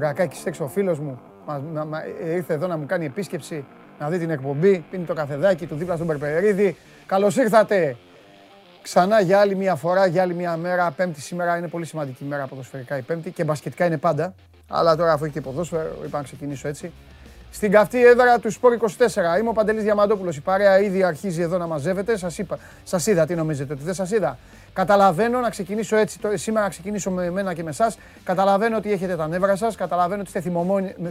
Γιωργάρας, ο Γιωργακάκης έξω, ο φίλος μου. Μα, μα, μα, ήρθε εδώ να μου κάνει επίσκεψη, να δει την εκπομπή. Πίνει το καφεδάκι του δίπλα στον Περπερίδη. Καλώς ήρθατε ξανά για άλλη μια φορά, για άλλη μια μέρα. Πέμπτη σήμερα είναι πολύ σημαντική μέρα ποδοσφαιρικά η Πέμπτη και μπασκετικά είναι πάντα. Αλλά τώρα αφού έχει και ποδόσφαιρο, είπα να ξεκινήσω έτσι. Στην καυτή έδρα του Σπόρ 24. Είμαι ο Παντελής Διαμαντόπουλος. Η παρέα ήδη αρχίζει εδώ να μαζεύεται. Σας, είπα, σας είδα, τι νομίζετε, ότι δεν σας είδα; Καταλαβαίνω να ξεκινήσω έτσι, σήμερα να ξεκινήσω με εμένα και με εσάς. Καταλαβαίνω ότι έχετε τα νεύρα σας. Καταλαβαίνω ότι είστε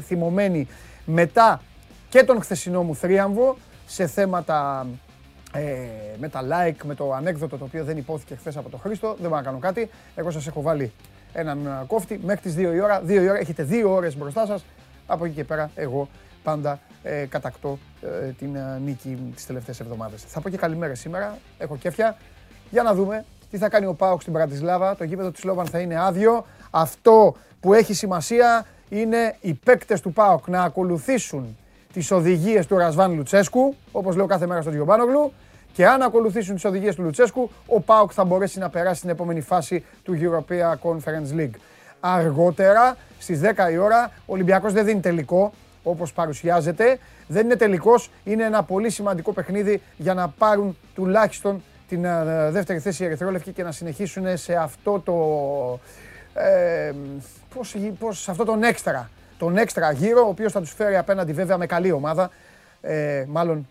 θυμωμένοι μετά και τον χθεσινό μου θρίαμβο σε θέματα ε, με τα like, με το ανέκδοτο το οποίο δεν υπόθηκε χθες από τον Χρήστο. Δεν μπορώ να κάνω κάτι. Εγώ σας έχω βάλει έναν κόφτη μέχρι τις 2 η ώρα. 2 η ώρα, έχετε 2 ώρες μπροστά σας. Από εκεί και πέρα εγώ πάντα ε, κατακτώ ε, την ε, νίκη τις τελευταίες εβδομάδες. Θα πω και καλημέρα σήμερα, έχω κέφια. Για να δούμε τι θα κάνει ο Πάοκ στην Πρατισλάβα; Το γήπεδο της Λόβαν θα είναι άδειο. Αυτό που έχει σημασία είναι οι παίκτες του Πάοκ να ακολουθήσουν τις οδηγίες του Ρασβάν Λουτσέσκου, όπως λέω κάθε μέρα στον Τζιομπάνογλου, και αν ακολουθήσουν τις οδηγίες του Λουτσέσκου, ο ΠΑΟΚ θα μπορέσει να περάσει στην επόμενη φάση του European Conference League. Αργότερα, στις 10 η ώρα, ο Ολυμπιακός δεν δίνει τελικό, όπως παρουσιάζεται. Δεν είναι τελικός, είναι ένα πολύ σημαντικό παιχνίδι για να πάρουν τουλάχιστον την ε, δεύτερη θέση οι Ερυθρόλευκοι και να συνεχίσουν σε αυτό το... Ε, πώς, πώς, σε αυτό τον έξτρα, τον έξτρα γύρο, ο οποίος θα τους φέρει απέναντι βέβαια με καλή ομάδα. Ε, μάλλον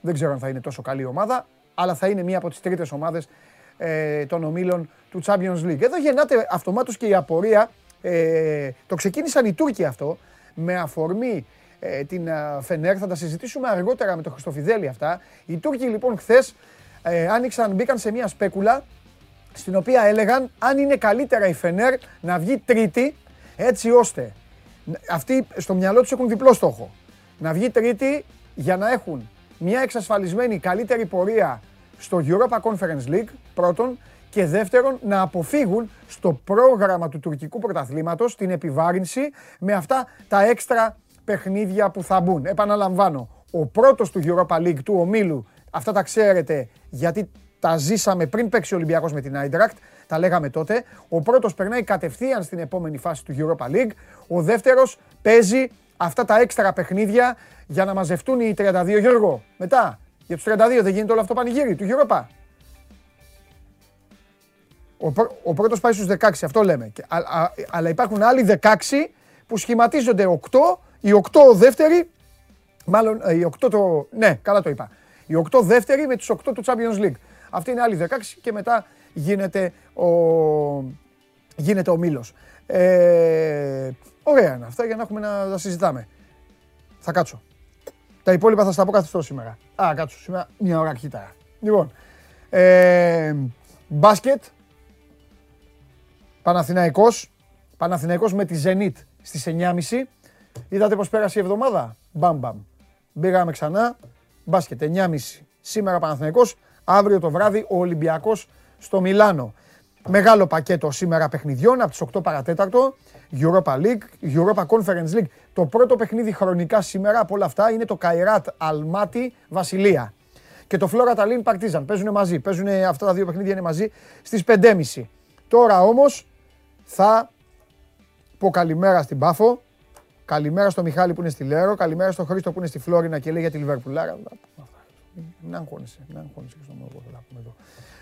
δεν ξέρω αν θα είναι τόσο καλή ομάδα, αλλά θα είναι μία από τις τρίτες ομάδες ε, των ομίλων του Champions League. Εδώ γεννάται αυτομάτως και η απορία, ε, το ξεκίνησαν οι Τούρκοι αυτό, με αφορμή ε, την Φενέρ, θα τα συζητήσουμε αργότερα με τον Χριστοφιδέλη αυτά. Οι Τούρκοι λοιπόν χθες ε, άνοιξαν, μπήκαν σε μια σπέκουλα στην οποία έλεγαν αν είναι καλύτερα η Φενέρ να βγει τρίτη έτσι ώστε αυτοί στο μυαλό τους έχουν διπλό στόχο. Να βγει τρίτη για να έχουν μια εξασφαλισμένη καλύτερη πορεία στο Europa Conference League, πρώτον, και δεύτερον, να αποφύγουν στο πρόγραμμα του τουρκικού πρωταθλήματος την επιβάρυνση με αυτά τα έξτρα παιχνίδια που θα μπουν. Επαναλαμβάνω, ο πρώτος του Europa League του ομίλου, αυτά τα ξέρετε γιατί τα ζήσαμε πριν παίξει ο Ολυμπιακός με την Eintracht, τα λέγαμε τότε. Ο πρώτος περνάει κατευθείαν στην επόμενη φάση του Europa League. Ο δεύτερος παίζει αυτά τα έξτρα παιχνίδια για να μαζευτούν οι 32 Γιώργο. Μετά, για τους 32 δεν γίνεται όλο αυτό πανηγύρι του Europa. Ο, ο πρώτος πάει στους 16, αυτό λέμε. Και, αλλά υπάρχουν άλλοι 16 που σχηματίζονται 8, οι 8 δεύτεροι, μάλλον ε, οι 8 το, ναι, καλά το είπα. Οι 8 δεύτεροι με τους 8 του Champions League. Αυτή είναι άλλοι 16 και μετά γίνεται ο, γίνεται ο Μήλος. Ε, ωραία είναι αυτά για να έχουμε να τα συζητάμε. Θα κάτσω. Τα υπόλοιπα θα στα πω καθιστώ σήμερα. Α, κάτσω σήμερα μια ώρα αρχίτερα. Λοιπόν, ε, μπάσκετ, Παναθηναϊκός, Παναθηναϊκός με τη Zenit στις 9.30. Είδατε πώς πέρασε η εβδομάδα; Μπαμ μπαμ. Μπήγαμε ξανά. Μπάσκετ 9.30. Σήμερα Παναθηναϊκός. Αύριο το βράδυ ο Ολυμπιακός στο Μιλάνο. Μεγάλο πακέτο σήμερα παιχνιδιών από τις 8 παρατέταρτο. Europa League, Europa Conference League. Το πρώτο παιχνίδι χρονικά σήμερα από όλα αυτά είναι το Καϊράτ Αλμάτι Βασιλεία. Και το Φλόρα Ταλίν Παρτίζαν. Παίζουν μαζί. Παίζουν αυτά τα δύο παιχνίδια είναι μαζί στις 5.30. Τώρα όμως θα πω καλημέρα στην Πάφο. Καλημέρα στο Μιχάλη που είναι στη Λέρο. Καλημέρα στο Χρήστο που είναι στη Φλόρινα και λέει για τη Λιβερπουλάρα. Να αγχώνεσαι, να αγχώνεσαι και στον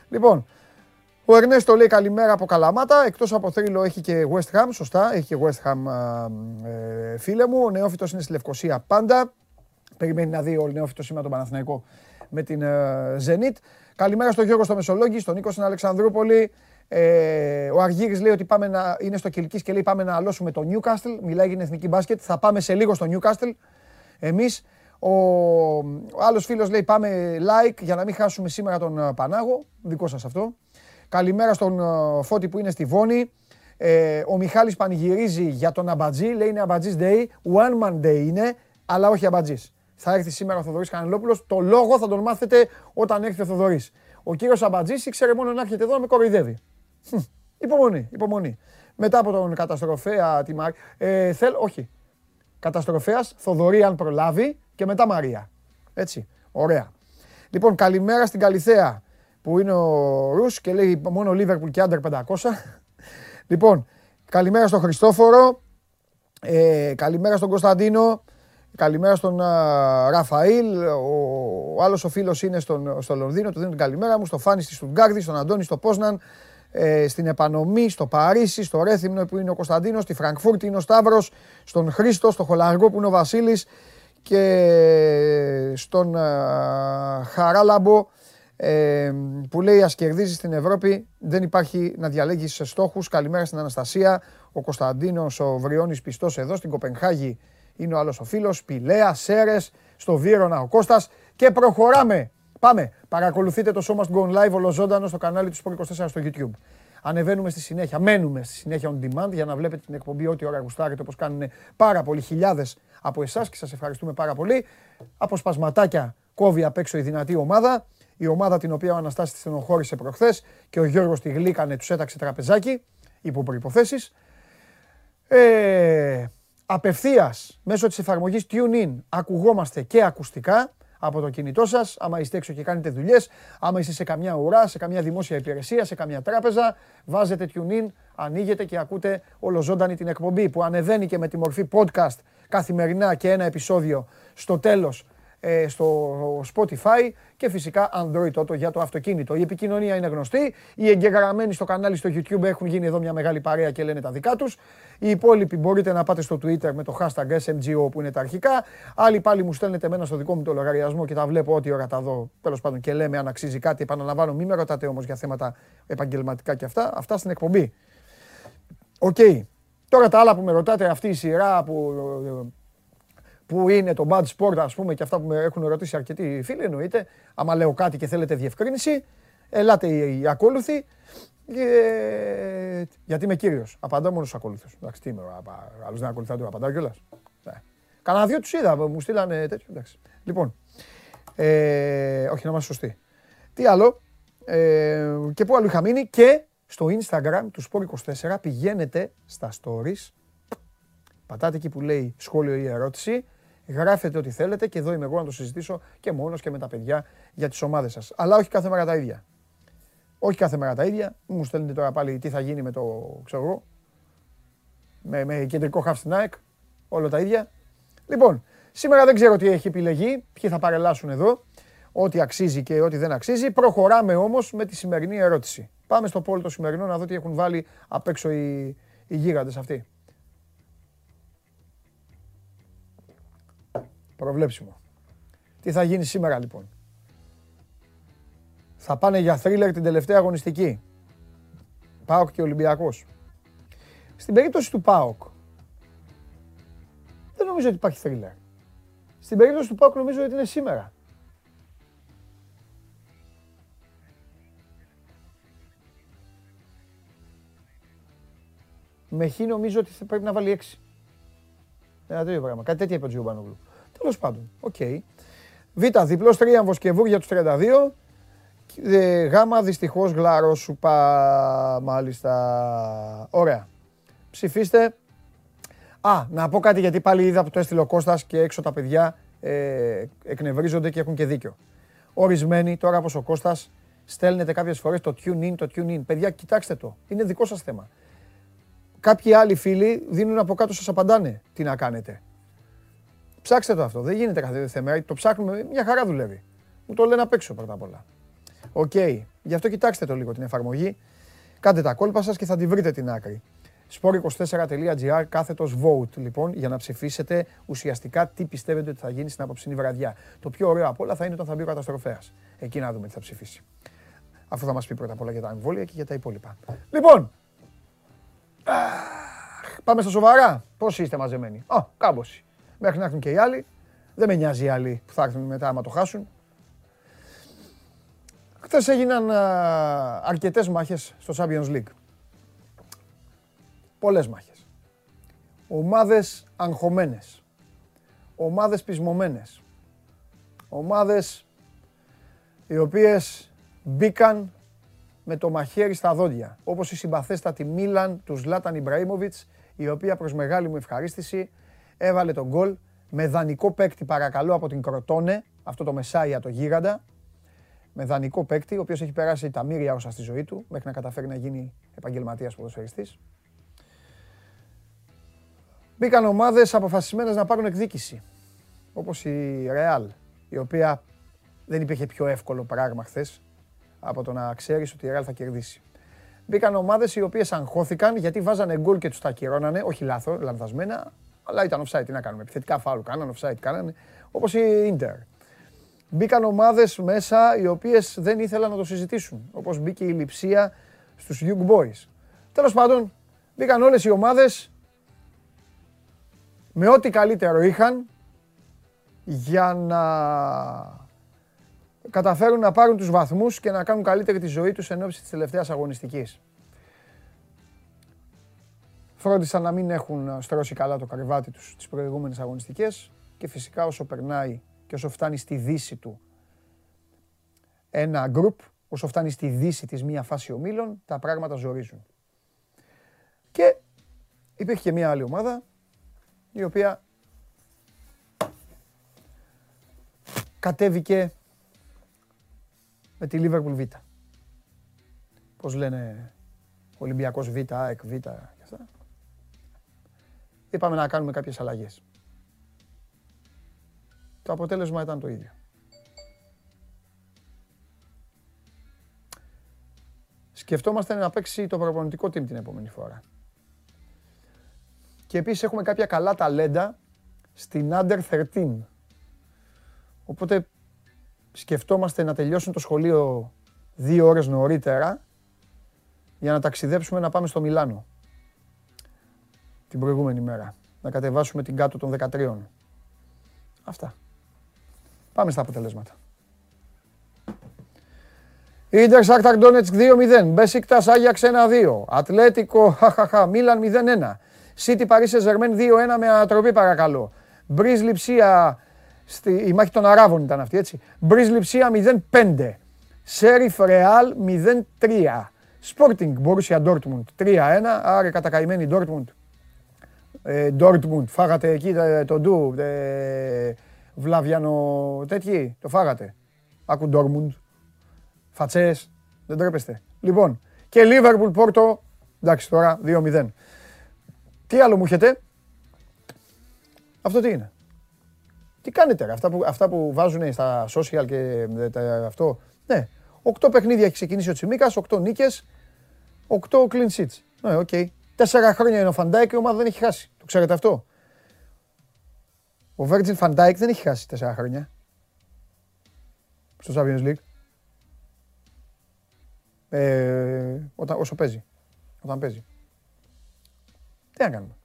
Λοιπόν, ο Ερνέστο λέει καλημέρα από Καλαμάτα. Εκτός από θρύλο έχει και West Ham, σωστά. Έχει και West Ham ε, φίλε μου. Ο Νεόφυτος είναι στη Λευκοσία πάντα. Περιμένει να δει ο Νεόφυτος σήμερα τον Παναθηναϊκό με την ε, Zenit. Καλημέρα στο Γιώργο στο Μεσολόγγι, στον Νίκο στην Αλεξανδρούπολη. Ε, ο Αργύρης λέει ότι πάμε να, είναι στο Κιλκής και λέει πάμε να αλώσουμε το Newcastle. Μιλάει για την εθνική μπάσκετ. Θα πάμε σε λίγο στο Newcastle. Εμείς ο, ο άλλος φίλος λέει πάμε like για να μην χάσουμε σήμερα τον ε, Πανάγο. Δικό σας αυτό. Καλημέρα στον ε, Φώτη που είναι στη Βόνη. Ε, ο Μιχάλης πανηγυρίζει για τον Αμπατζή. Λέει είναι Αμπατζής Day. One man day είναι, αλλά όχι Αμπατζής. Θα έρθει σήμερα ο Θοδωρής Κανελόπουλος. Το λόγο θα τον μάθετε όταν έρθει ο Θοδωρής. Ο κύριος Αμπατζής ήξερε μόνο να έρχεται εδώ να με κοροϊδεύει. Υπομονή, υπομονή. Μετά από τον καταστροφέα τη Μαρία. Ε, θέλ, όχι. Καταστροφέας, Θοδωρή αν προλάβει και μετά Μαρία. Έτσι. Ωραία. Λοιπόν, καλημέρα στην Καλιθέα. που είναι ο Ρους και λέει μόνο Liverpool και Άντερ 500. λοιπόν, καλημέρα στον Χριστόφορο, ε, καλημέρα στον Κωνσταντίνο, καλημέρα στον Ραφαήλ, ο, άλλος ο φίλος είναι στον, στο Λονδίνο, του δίνω την καλημέρα μου, στο Φάνη στη Στουτγκάρδη, στον Αντώνη στο Πόσναν, ε, στην Επανομή, στο Παρίσι, στο Ρέθυμνο που είναι ο Κωνσταντίνος, στη Φραγκφούρτη είναι ο Σταύρος, στον Χρήστο, στο Χολαργό που είναι ο Βασίλης και στον Χαράλαμπο ε, που λέει ας κερδίζεις στην Ευρώπη δεν υπάρχει να διαλέγεις σε στόχους. Καλημέρα στην Αναστασία, ο Κωνσταντίνος, ο Βριώνης πιστός εδώ, στην Κοπενχάγη είναι ο άλλος ο φίλος, Πηλαία, Σέρες, στο Βύρονα ο Κώστας και προχωράμε. Πάμε. Παρακολουθείτε το σώμα Go Live ολοζώντανο στο κανάλι του Sport 24 στο YouTube. Ανεβαίνουμε στη συνέχεια, μένουμε στη συνέχεια on demand για να βλέπετε την εκπομπή ό,τι ώρα γουστάρετε όπως κάνουν πάρα πολλοί χιλιάδες από εσάς και σας ευχαριστούμε πάρα πολύ. Αποσπασματάκια κόβει απ' έξω η δυνατή ομάδα. Η ομάδα την οποία ο Αναστάσης τη στενοχώρησε προχθές και ο Γιώργος τη γλύκανε, τους έταξε τραπεζάκι υπό προϋποθέσεις. Ε, απευθείας μέσω της εφαρμογής TuneIn ακουγόμαστε και ακουστικά από το κινητό σας, άμα είστε έξω και κάνετε δουλειές, άμα είστε σε καμιά ουρά, σε καμιά δημόσια υπηρεσία, σε καμιά τράπεζα, βάζετε TuneIn, ανοίγετε και ακούτε ολοζώντανη την εκπομπή που ανεβαίνει και με τη μορφή podcast καθημερινά και ένα επεισόδιο στο τέλος ε, στο Spotify και φυσικά Android Auto για το αυτοκίνητο. Η επικοινωνία είναι γνωστή. Οι εγγεγραμμένοι στο κανάλι στο YouTube έχουν γίνει εδώ μια μεγάλη παρέα και λένε τα δικά τους. Οι υπόλοιποι μπορείτε να πάτε στο Twitter με το hashtag SMGO που είναι τα αρχικά. Άλλοι πάλι μου στέλνετε εμένα στο δικό μου το λογαριασμό και τα βλέπω ό,τι ώρα τα δω. Τέλος πάντων και λέμε αν αξίζει κάτι. Επαναλαμβάνω, μην με ρωτάτε όμως για θέματα επαγγελματικά και αυτά. Αυτά στην εκπομπή. Οκ. Τώρα τα άλλα που με ρωτάτε, αυτή η σειρά που που είναι το bad sport, ας πούμε, και αυτά που με έχουν ρωτήσει αρκετοί φίλοι, εννοείται. Άμα λέω κάτι και θέλετε διευκρίνηση, ελάτε οι ακόλουθοι. Ε, γιατί είμαι κύριος. Απαντάω μόνος στους ακόλουθους. Εντάξει, τι είμαι, άλλος δεν ακολουθάω, το απαντάω κιόλας. Ναι. Κανένα δύο τους είδα, μου στείλανε τέτοιο. Εντάξει. Λοιπόν, ε, όχι να είμαστε σωστοί. Τι άλλο, ε, και πού άλλο είχα μείνει και στο Instagram του Sport24 πηγαίνετε στα stories, πατάτε εκεί που λέει σχόλιο ή ερώτηση Γράφετε ό,τι θέλετε και εδώ είμαι εγώ να το συζητήσω και μόνος και με τα παιδιά για τις ομάδες σας. Αλλά όχι κάθε μέρα τα ίδια. Όχι κάθε μέρα τα ίδια. Μου στέλνετε τώρα πάλι τι θα γίνει με το, ξέρω εγώ, με, με κεντρικό χαφ στην ΑΕΚ. Όλα τα ίδια. Λοιπόν, σήμερα δεν ξέρω τι έχει επιλεγεί, ποιοι θα παρελάσουν εδώ, ό,τι αξίζει και ό,τι δεν αξίζει. Προχωράμε όμως με τη σημερινή ερώτηση. Πάμε στο πόλο το σημερινό να δω τι έχουν βάλει απ' έξω οι, οι γίγαντες αυτοί. Προβλέψιμο. Τι θα γίνει σήμερα λοιπόν; Θα πάνε για θρίλερ την τελευταία αγωνιστική. ΠΑΟΚ και Ολυμπιακός. Στην περίπτωση του ΠΑΟΚ, δεν νομίζω ότι υπάρχει θρίλερ. Στην περίπτωση του ΠΑΟΚ νομίζω ότι είναι σήμερα. Με χ νομίζω ότι θα πρέπει να βάλει 6. Ένα τέτοιο πράγμα. Κάτι τέτοιο είπε ο Τζιουμπάνογλου. Τέλος πάντων. Οκ. Okay. Β. Διπλός θρίαμβος και για τους 32. Γ. Δυστυχώς γλαρόσουπα. Μάλιστα. Ωραία. Ψηφίστε. Α, να πω κάτι γιατί πάλι είδα που το έστειλε ο Κώστας και έξω τα παιδιά ε, εκνευρίζονται και έχουν και δίκιο. Ορισμένοι, τώρα όπως ο Κώστας, στέλνετε κάποιες φορές το TuneIn, το TuneIn. Παιδιά, κοιτάξτε το. Είναι δικό σας θέμα. Κάποιοι άλλοι φίλοι δίνουν από κάτω σας απαντάνε τι να κάνετε. Ψάξτε το αυτό. Δεν γίνεται κάθε θέμα. Το ψάχνουμε. Μια χαρά δουλεύει. Μου το λένε απ' έξω πρώτα απ' όλα. Οκ. Γι' αυτό κοιτάξτε το λίγο την εφαρμογή. Κάντε τα κόλπα σας και θα τη βρείτε την άκρη. sport24.gr κάθετος vote λοιπόν για να ψηφίσετε ουσιαστικά τι πιστεύετε ότι θα γίνει στην απόψινή βραδιά. Το πιο ωραίο απ' όλα θα είναι όταν θα μπει ο καταστροφέας. Εκεί να δούμε τι θα ψηφίσει. Αφού θα μας πει πρώτα απ' όλα για τα εμβόλια και για τα υπόλοιπα. Λοιπόν, πάμε στα σοβαρά. Πώς είστε μαζεμένοι; Α, κάμποση μέχρι να έρθουν και οι άλλοι. Δεν με νοιάζει οι άλλοι που θα έρθουν μετά άμα το χάσουν. Χθες έγιναν αρκετές μάχες στο Champions League. Πολλές μάχες. Ομάδες αγχωμένες. Ομάδες πεισμωμένες. Ομάδες οι οποίες μπήκαν με το μαχαίρι στα δόντια. Όπως η συμπαθέστατη Μίλαν τους Ζλάταν Ιμπραήμοβιτς, η οποία προς μεγάλη μου ευχαρίστηση έβαλε τον γκολ με δανεικό παίκτη παρακαλώ από την Κροτόνε, αυτό το Μεσάια το γίγαντα. με δανεικό παίκτη, ο οποίος έχει περάσει τα μύρια όσα στη ζωή του, μέχρι να καταφέρει να γίνει επαγγελματίας ποδοσφαιριστής. Μπήκαν ομάδες αποφασισμένες να πάρουν εκδίκηση, όπως η Real, η οποία δεν υπήρχε πιο εύκολο πράγμα χθες από το να ξέρεις ότι η Real θα κερδίσει. Μπήκαν ομάδες οι οποίες αγχώθηκαν γιατί βάζανε γκολ και τους τα ακυρώνανε, όχι λάθος, λανθασμένα, αλλά ήταν offside, τι να κάνουμε, επιθετικά φάουλ κάνανε, offside κάνανε, όπως η Inter. Μπήκαν ομάδες μέσα οι οποίες δεν ήθελαν να το συζητήσουν, όπως μπήκε η Λιψία στους Young Boys. Τέλος πάντων, μπήκαν όλες οι ομάδες με ό,τι καλύτερο είχαν για να καταφέρουν να πάρουν τους βαθμούς και να κάνουν καλύτερη τη ζωή τους εν ώψη της τελευταίας αγωνιστικής. Φρόντισαν να μην έχουν στρώσει καλά το καρβάτι τους τις προηγούμενες αγωνιστικές και φυσικά όσο περνάει και όσο φτάνει στη δύση του ένα γκρουπ, όσο φτάνει στη δύση της μία φάση ομίλων, τα πράγματα ζορίζουν. Και υπήρχε και μία άλλη ομάδα, η οποία κατέβηκε με τη Liverpool Β. Πώς λένε Ολυμπιακός Β, ΑΕΚ Β και αυτά. Είπαμε να κάνουμε κάποιες αλλαγές. Το αποτέλεσμα ήταν το ίδιο. Σκεφτόμαστε να παίξει το προπονητικό team την επόμενη φορά. Και επίσης έχουμε κάποια καλά ταλέντα στην Under 13. Οπότε σκεφτόμαστε να τελειώσουν το σχολείο δύο ώρες νωρίτερα για να ταξιδέψουμε να πάμε στο Μιλάνο την προηγούμενη μέρα. Να κατεβάσουμε την κάτω των 13. Αυτά. Πάμε στα αποτελέσματα. Ίντερ Σάκταρ Ντόνετσκ 2-0. Μπέσικτα Άγιαξ 1-2. Ατλέτικο χαχαχα Μίλαν 0-1. Σίτι Παρίσι Ζερμέν 2-1 με ανατροπή παρακαλώ. Μπριζ Λιψία Στη, η μάχη των Αράβων ήταν αυτή, έτσι. Μπριζ Λιψία 0-5. Σέριφ Ρεάλ 0-3. Σπόρτινγκ Μπορούσια Ντόρτμουντ 3-1. Άρα κατακαημένη Ντόρτμουντ. Ε, Ντόρτμουντ. Φάγατε εκεί ε, το ντου. Ε, Βλαβιανο τέτοιοι. Το φάγατε. Άκου Ντόρτμουντ. Φατσές. Δεν τρέπεστε. Λοιπόν. Και Λίβερπουλ Πόρτο. Εντάξει τώρα 2-0. Τι άλλο μου έχετε; Αυτό τι είναι; Τι κάνετε, αυτά που, αυτά που βάζουν στα social και αυτό; Ναι, οκτώ παιχνίδια έχει ξεκινήσει ο Τσιμίκας, οκτώ νίκες, οκτώ clean sheets. Ναι, οκ. Okay. Τέσσερα χρόνια είναι ο Φαντάικ και η ομάδα δεν έχει χάσει. Το ξέρετε αυτό. Ο Virgil Φαντάικ δεν έχει χάσει τέσσερα χρόνια. Στο Champions League. Ε, όταν, όσο παίζει. Όταν παίζει. Τι να κάνουμε.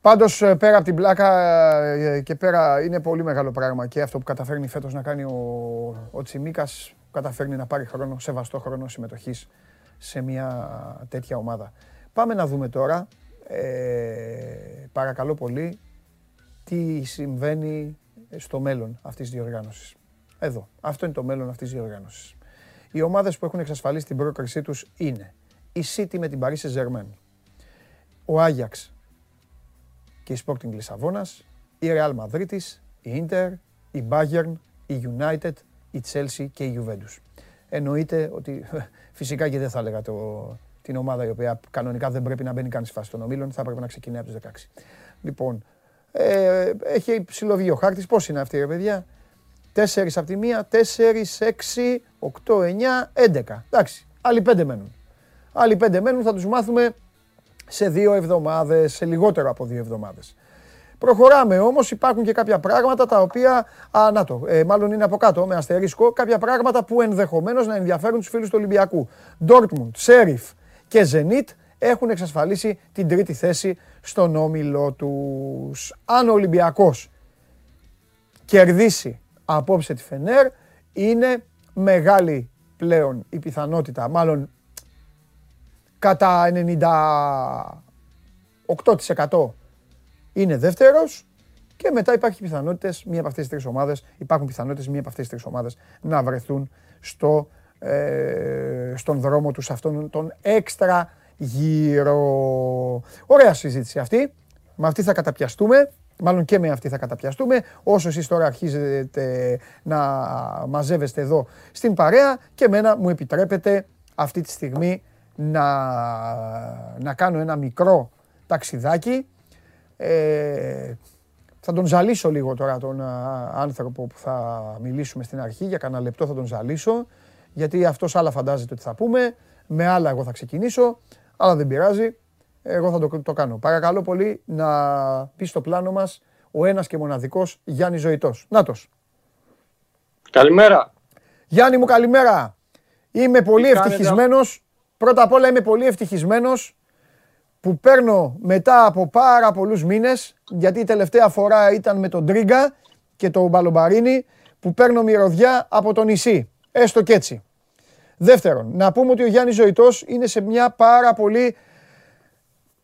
Πάντως ε, πέρα από την πλάκα ε, και πέρα είναι πολύ μεγάλο πράγμα και αυτό που καταφέρνει φέτος να κάνει ο, ο Τσιμίκας. Καταφέρνει να πάρει χρόνο, σεβαστό χρόνο συμμετοχής σε μια τέτοια ομάδα. Πάμε να δούμε τώρα, ε, παρακαλώ πολύ, τι συμβαίνει στο μέλλον αυτής της διοργάνωσης. Εδώ, αυτό είναι το μέλλον αυτής της διοργάνωσης. Οι ομάδες που έχουν εξασφαλίσει την πρόκρισή τους είναι η City με την Paris Saint-Germain, ο Άγιαξ και η Sporting Λισαβόνας, η Real Madrid, η Inter, η Bayern, η United, η Chelsea και η Juventus. Εννοείται ότι φυσικά και δεν θα έλεγα το, την ομάδα η οποία κανονικά δεν πρέπει να μπαίνει καν στη φάση των ομίλων, θα πρέπει να ξεκινάει από τους 16. Λοιπόν, ε, έχει ψηλοβγεί ο χάρτης. Πώς είναι αυτή, ρε παιδιά; 4 από τη μία, 4, 6, 8, 9, 11. Εντάξει, άλλοι 5 μένουν. Άλλοι 5 μένουν, θα τους μάθουμε σε δύο εβδομάδες, σε λιγότερο από δύο εβδομάδες. Προχωράμε όμως, υπάρχουν και κάποια πράγματα τα οποία, α, να το, ε, μάλλον είναι από κάτω με αστερίσκο, κάποια πράγματα που ενδεχομένως να ενδιαφέρουν τους φίλους του Ολυμπιακού. Dortmund, Σέριφ και Zenit έχουν εξασφαλίσει την τρίτη θέση στον όμιλο τους. Αν ο Ολυμπιακός κερδίσει απόψε τη Φενέρ, είναι μεγάλη πλέον η πιθανότητα, μάλλον κατά 98% είναι δεύτερος και μετά υπάρχει πιθανότητες, μία από αυτές τις τρεις ομάδες, υπάρχουν πιθανότητες μία από αυτές τις τρεις ομάδες να βρεθούν στο, ε, στον δρόμο τους αυτόν τον έξτρα γύρο. Ωραία συζήτηση αυτή. Με αυτή θα καταπιαστούμε. Μάλλον και με αυτή θα καταπιαστούμε. Όσο εσείς τώρα αρχίζετε να μαζεύεστε εδώ στην παρέα και μένα μου επιτρέπετε αυτή τη στιγμή να, να κάνω ένα μικρό ταξιδάκι. Ε, θα τον ζαλίσω λίγο τώρα τον άνθρωπο που θα μιλήσουμε στην αρχή. Για κανένα λεπτό θα τον ζαλίσω. Γιατί αυτός άλλα φαντάζεται ότι θα πούμε. Με άλλα εγώ θα ξεκινήσω. Αλλά δεν πειράζει. Εγώ θα το, το κάνω. Παρακαλώ πολύ να πει στο πλάνο μας ο ένας και μοναδικός Γιάννης Ζωητός. Νάτος. Καλημέρα. Γιάννη μου καλημέρα. Είμαι πολύ ευτυχισμένος. Πρώτα απ' όλα είμαι πολύ ευτυχισμένος που παίρνω μετά από πάρα πολλούς μήνες, γιατί η τελευταία φορά ήταν με τον Τρίγκα και τον Μπαλομπαρίνη, που παίρνω μυρωδιά από το νησί. Έστω και έτσι. Δεύτερον, να πούμε ότι ο Γιάννης Ζωητός είναι σε μια πάρα πολύ...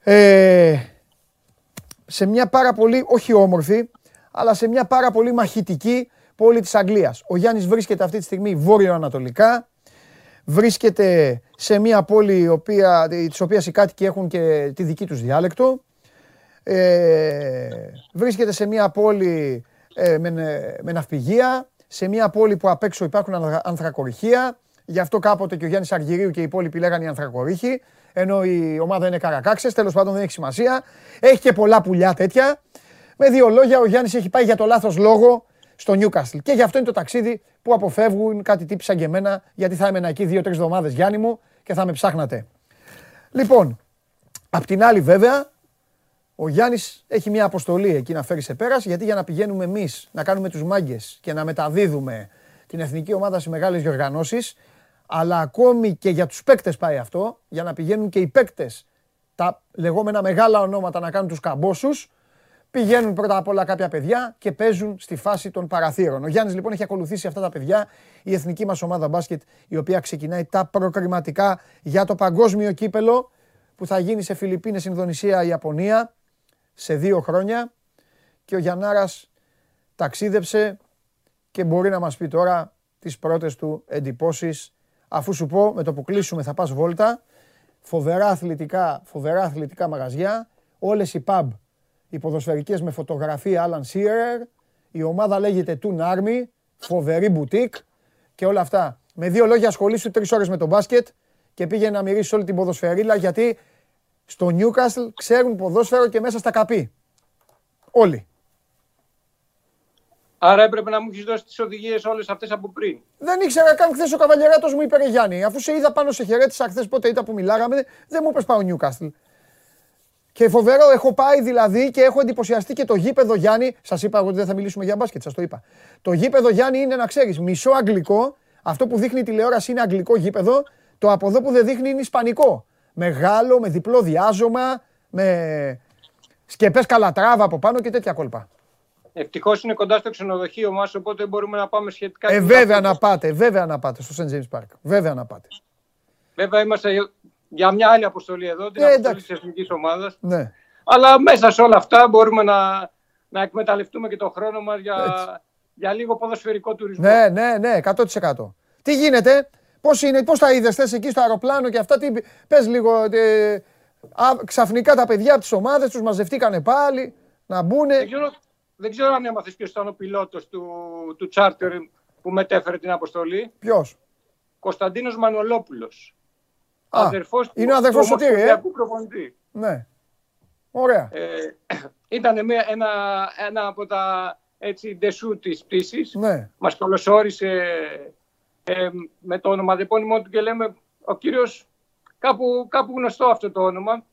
Ε, σε μια πάρα πολύ, όχι όμορφη, αλλά σε μια πάρα πολύ μαχητική πόλη της Αγγλίας. Ο Γιάννης βρίσκεται αυτή τη στιγμή βόρειο-ανατολικά, βρίσκεται σε μια πόλη οποία, της οποίας οι κάτοικοι έχουν και τη δική τους διάλεκτο. Ε, βρίσκεται σε μια πόλη ε, με, με ναυπηγεία, σε μια πόλη που απ' έξω υπάρχουν ανθρακοριχεία. Γι' αυτό κάποτε και ο Γιάννης Αργυρίου και οι υπόλοιποι λέγανε οι ανθρακορίχοι, ενώ η ομάδα είναι καρακάξες, τέλος πάντων δεν έχει σημασία. Έχει και πολλά πουλιά τέτοια. Με δύο λόγια, ο Γιάννης έχει πάει για το λάθος λόγο στο Newcastle. Και γι' αυτό είναι το ταξίδι που αποφεύγουν κάτι τύποι σαν και εμένα, γιατί θα έμενα εκεί δύο-τρεις εβδομάδες Γιάννη μου και θα με ψάχνατε. Λοιπόν, απ' την άλλη βέβαια, ο Γιάννης έχει μια αποστολή εκεί να φέρει σε πέρας, γιατί για να πηγαίνουμε εμείς να κάνουμε τους μάγκες και να μεταδίδουμε την εθνική ομάδα σε μεγάλες διοργανώσεις, αλλά ακόμη και για τους παίκτες πάει αυτό, για να πηγαίνουν και οι παίκτες τα λεγόμενα μεγάλα ονόματα να κάνουν τους καμπόσους, Πηγαίνουν πρώτα απ' όλα κάποια παιδιά και παίζουν στη φάση των παραθύρων. Ο Γιάννης λοιπόν έχει ακολουθήσει αυτά τα παιδιά. Η εθνική μας ομάδα μπάσκετ η οποία ξεκινάει τα προκριματικά για το παγκόσμιο κύπελο που θα γίνει σε Φιλιππίνες, Ινδονησία, Ιαπωνία σε δύο χρόνια. Και ο Γιαννάρας ταξίδεψε και μπορεί να μας πει τώρα τις πρώτες του εντυπώσεις. Αφού σου πω με το που κλείσουμε θα πας βόλτα. Φοβερά αθλητικά, φοβερά αθλητικά μαγαζιά. Όλες οι pub οι ποδοσφαιρικές με φωτογραφία Alan Shearer, η ομάδα λέγεται Toon Army, φοβερή μπουτίκ και όλα αυτά. Με δύο λόγια ασχολήσου τρεις ώρες με τον μπάσκετ και πήγε να μυρίσει όλη την ποδοσφαιρίλα γιατί στο Newcastle ξέρουν ποδόσφαιρο και μέσα στα καπί. Όλοι. Άρα έπρεπε να μου έχεις δώσει τις οδηγίες όλες αυτές από πριν. Δεν ήξερα καν χθες ο καβαλιεράτος μου είπε Γιάννη. Αφού σε είδα πάνω σε χαιρέτησα χθες πότε ήταν που μιλάγαμε, δεν μου είπες πάω Newcastle. Και φοβερό, έχω πάει δηλαδή και έχω εντυπωσιαστεί και το γήπεδο Γιάννη. Σας είπα ότι δεν θα μιλήσουμε για μπάσκετ, σας το είπα. Το γήπεδο Γιάννη είναι να ξέρεις, μισό αγγλικό. Αυτό που δείχνει η τηλεόραση είναι αγγλικό γήπεδο. Το από εδώ που δεν δείχνει είναι ισπανικό. Μεγάλο, με διπλό διάζωμα, με σκεπές καλατράβα από πάνω και τέτοια κόλπα. Ευτυχώς είναι κοντά στο ξενοδοχείο μας, οπότε μπορούμε να πάμε σχετικά. Ε, βέβαια να πάτε, βέβαια να πάτε στο St. James Park. Βέβαια να πάτε. Βέβαια είμαστε για μια άλλη αποστολή εδώ, την ε, αποστολή της εθνικής ομάδας. Ναι. Αλλά μέσα σε όλα αυτά μπορούμε να, να εκμεταλλευτούμε και τον χρόνο μας για, για λίγο ποδοσφαιρικό τουρισμό. Ναι, ναι, ναι, 100%. Τι γίνεται, πώς είναι, πώς τα είδες, θες εκεί στο αεροπλάνο και αυτά, τι, πες λίγο, ε, α, ξαφνικά τα παιδιά από τις ομάδες τους μαζευτήκανε πάλι, να μπουν. Δεν ξέρω, δεν ξέρω αν έμαθες ποιος ήταν ο πιλότος του, του τσάρτερ που μετέφερε την αποστολή. Ποιος; Κωνσταντίνος Μανολόπουλος αδερφός είναι ο αδερφός του Σωτήρη, ε; προπονητή. Ναι. Ωραία. Ε, ήταν ένα, ένα από τα έτσι ντεσού της πτήσης. Ναι. Μας καλωσόρισε ε, με το ονοματεπώνυμό του και λέμε ο κύριος κάπου, κάπου γνωστό αυτό το όνομα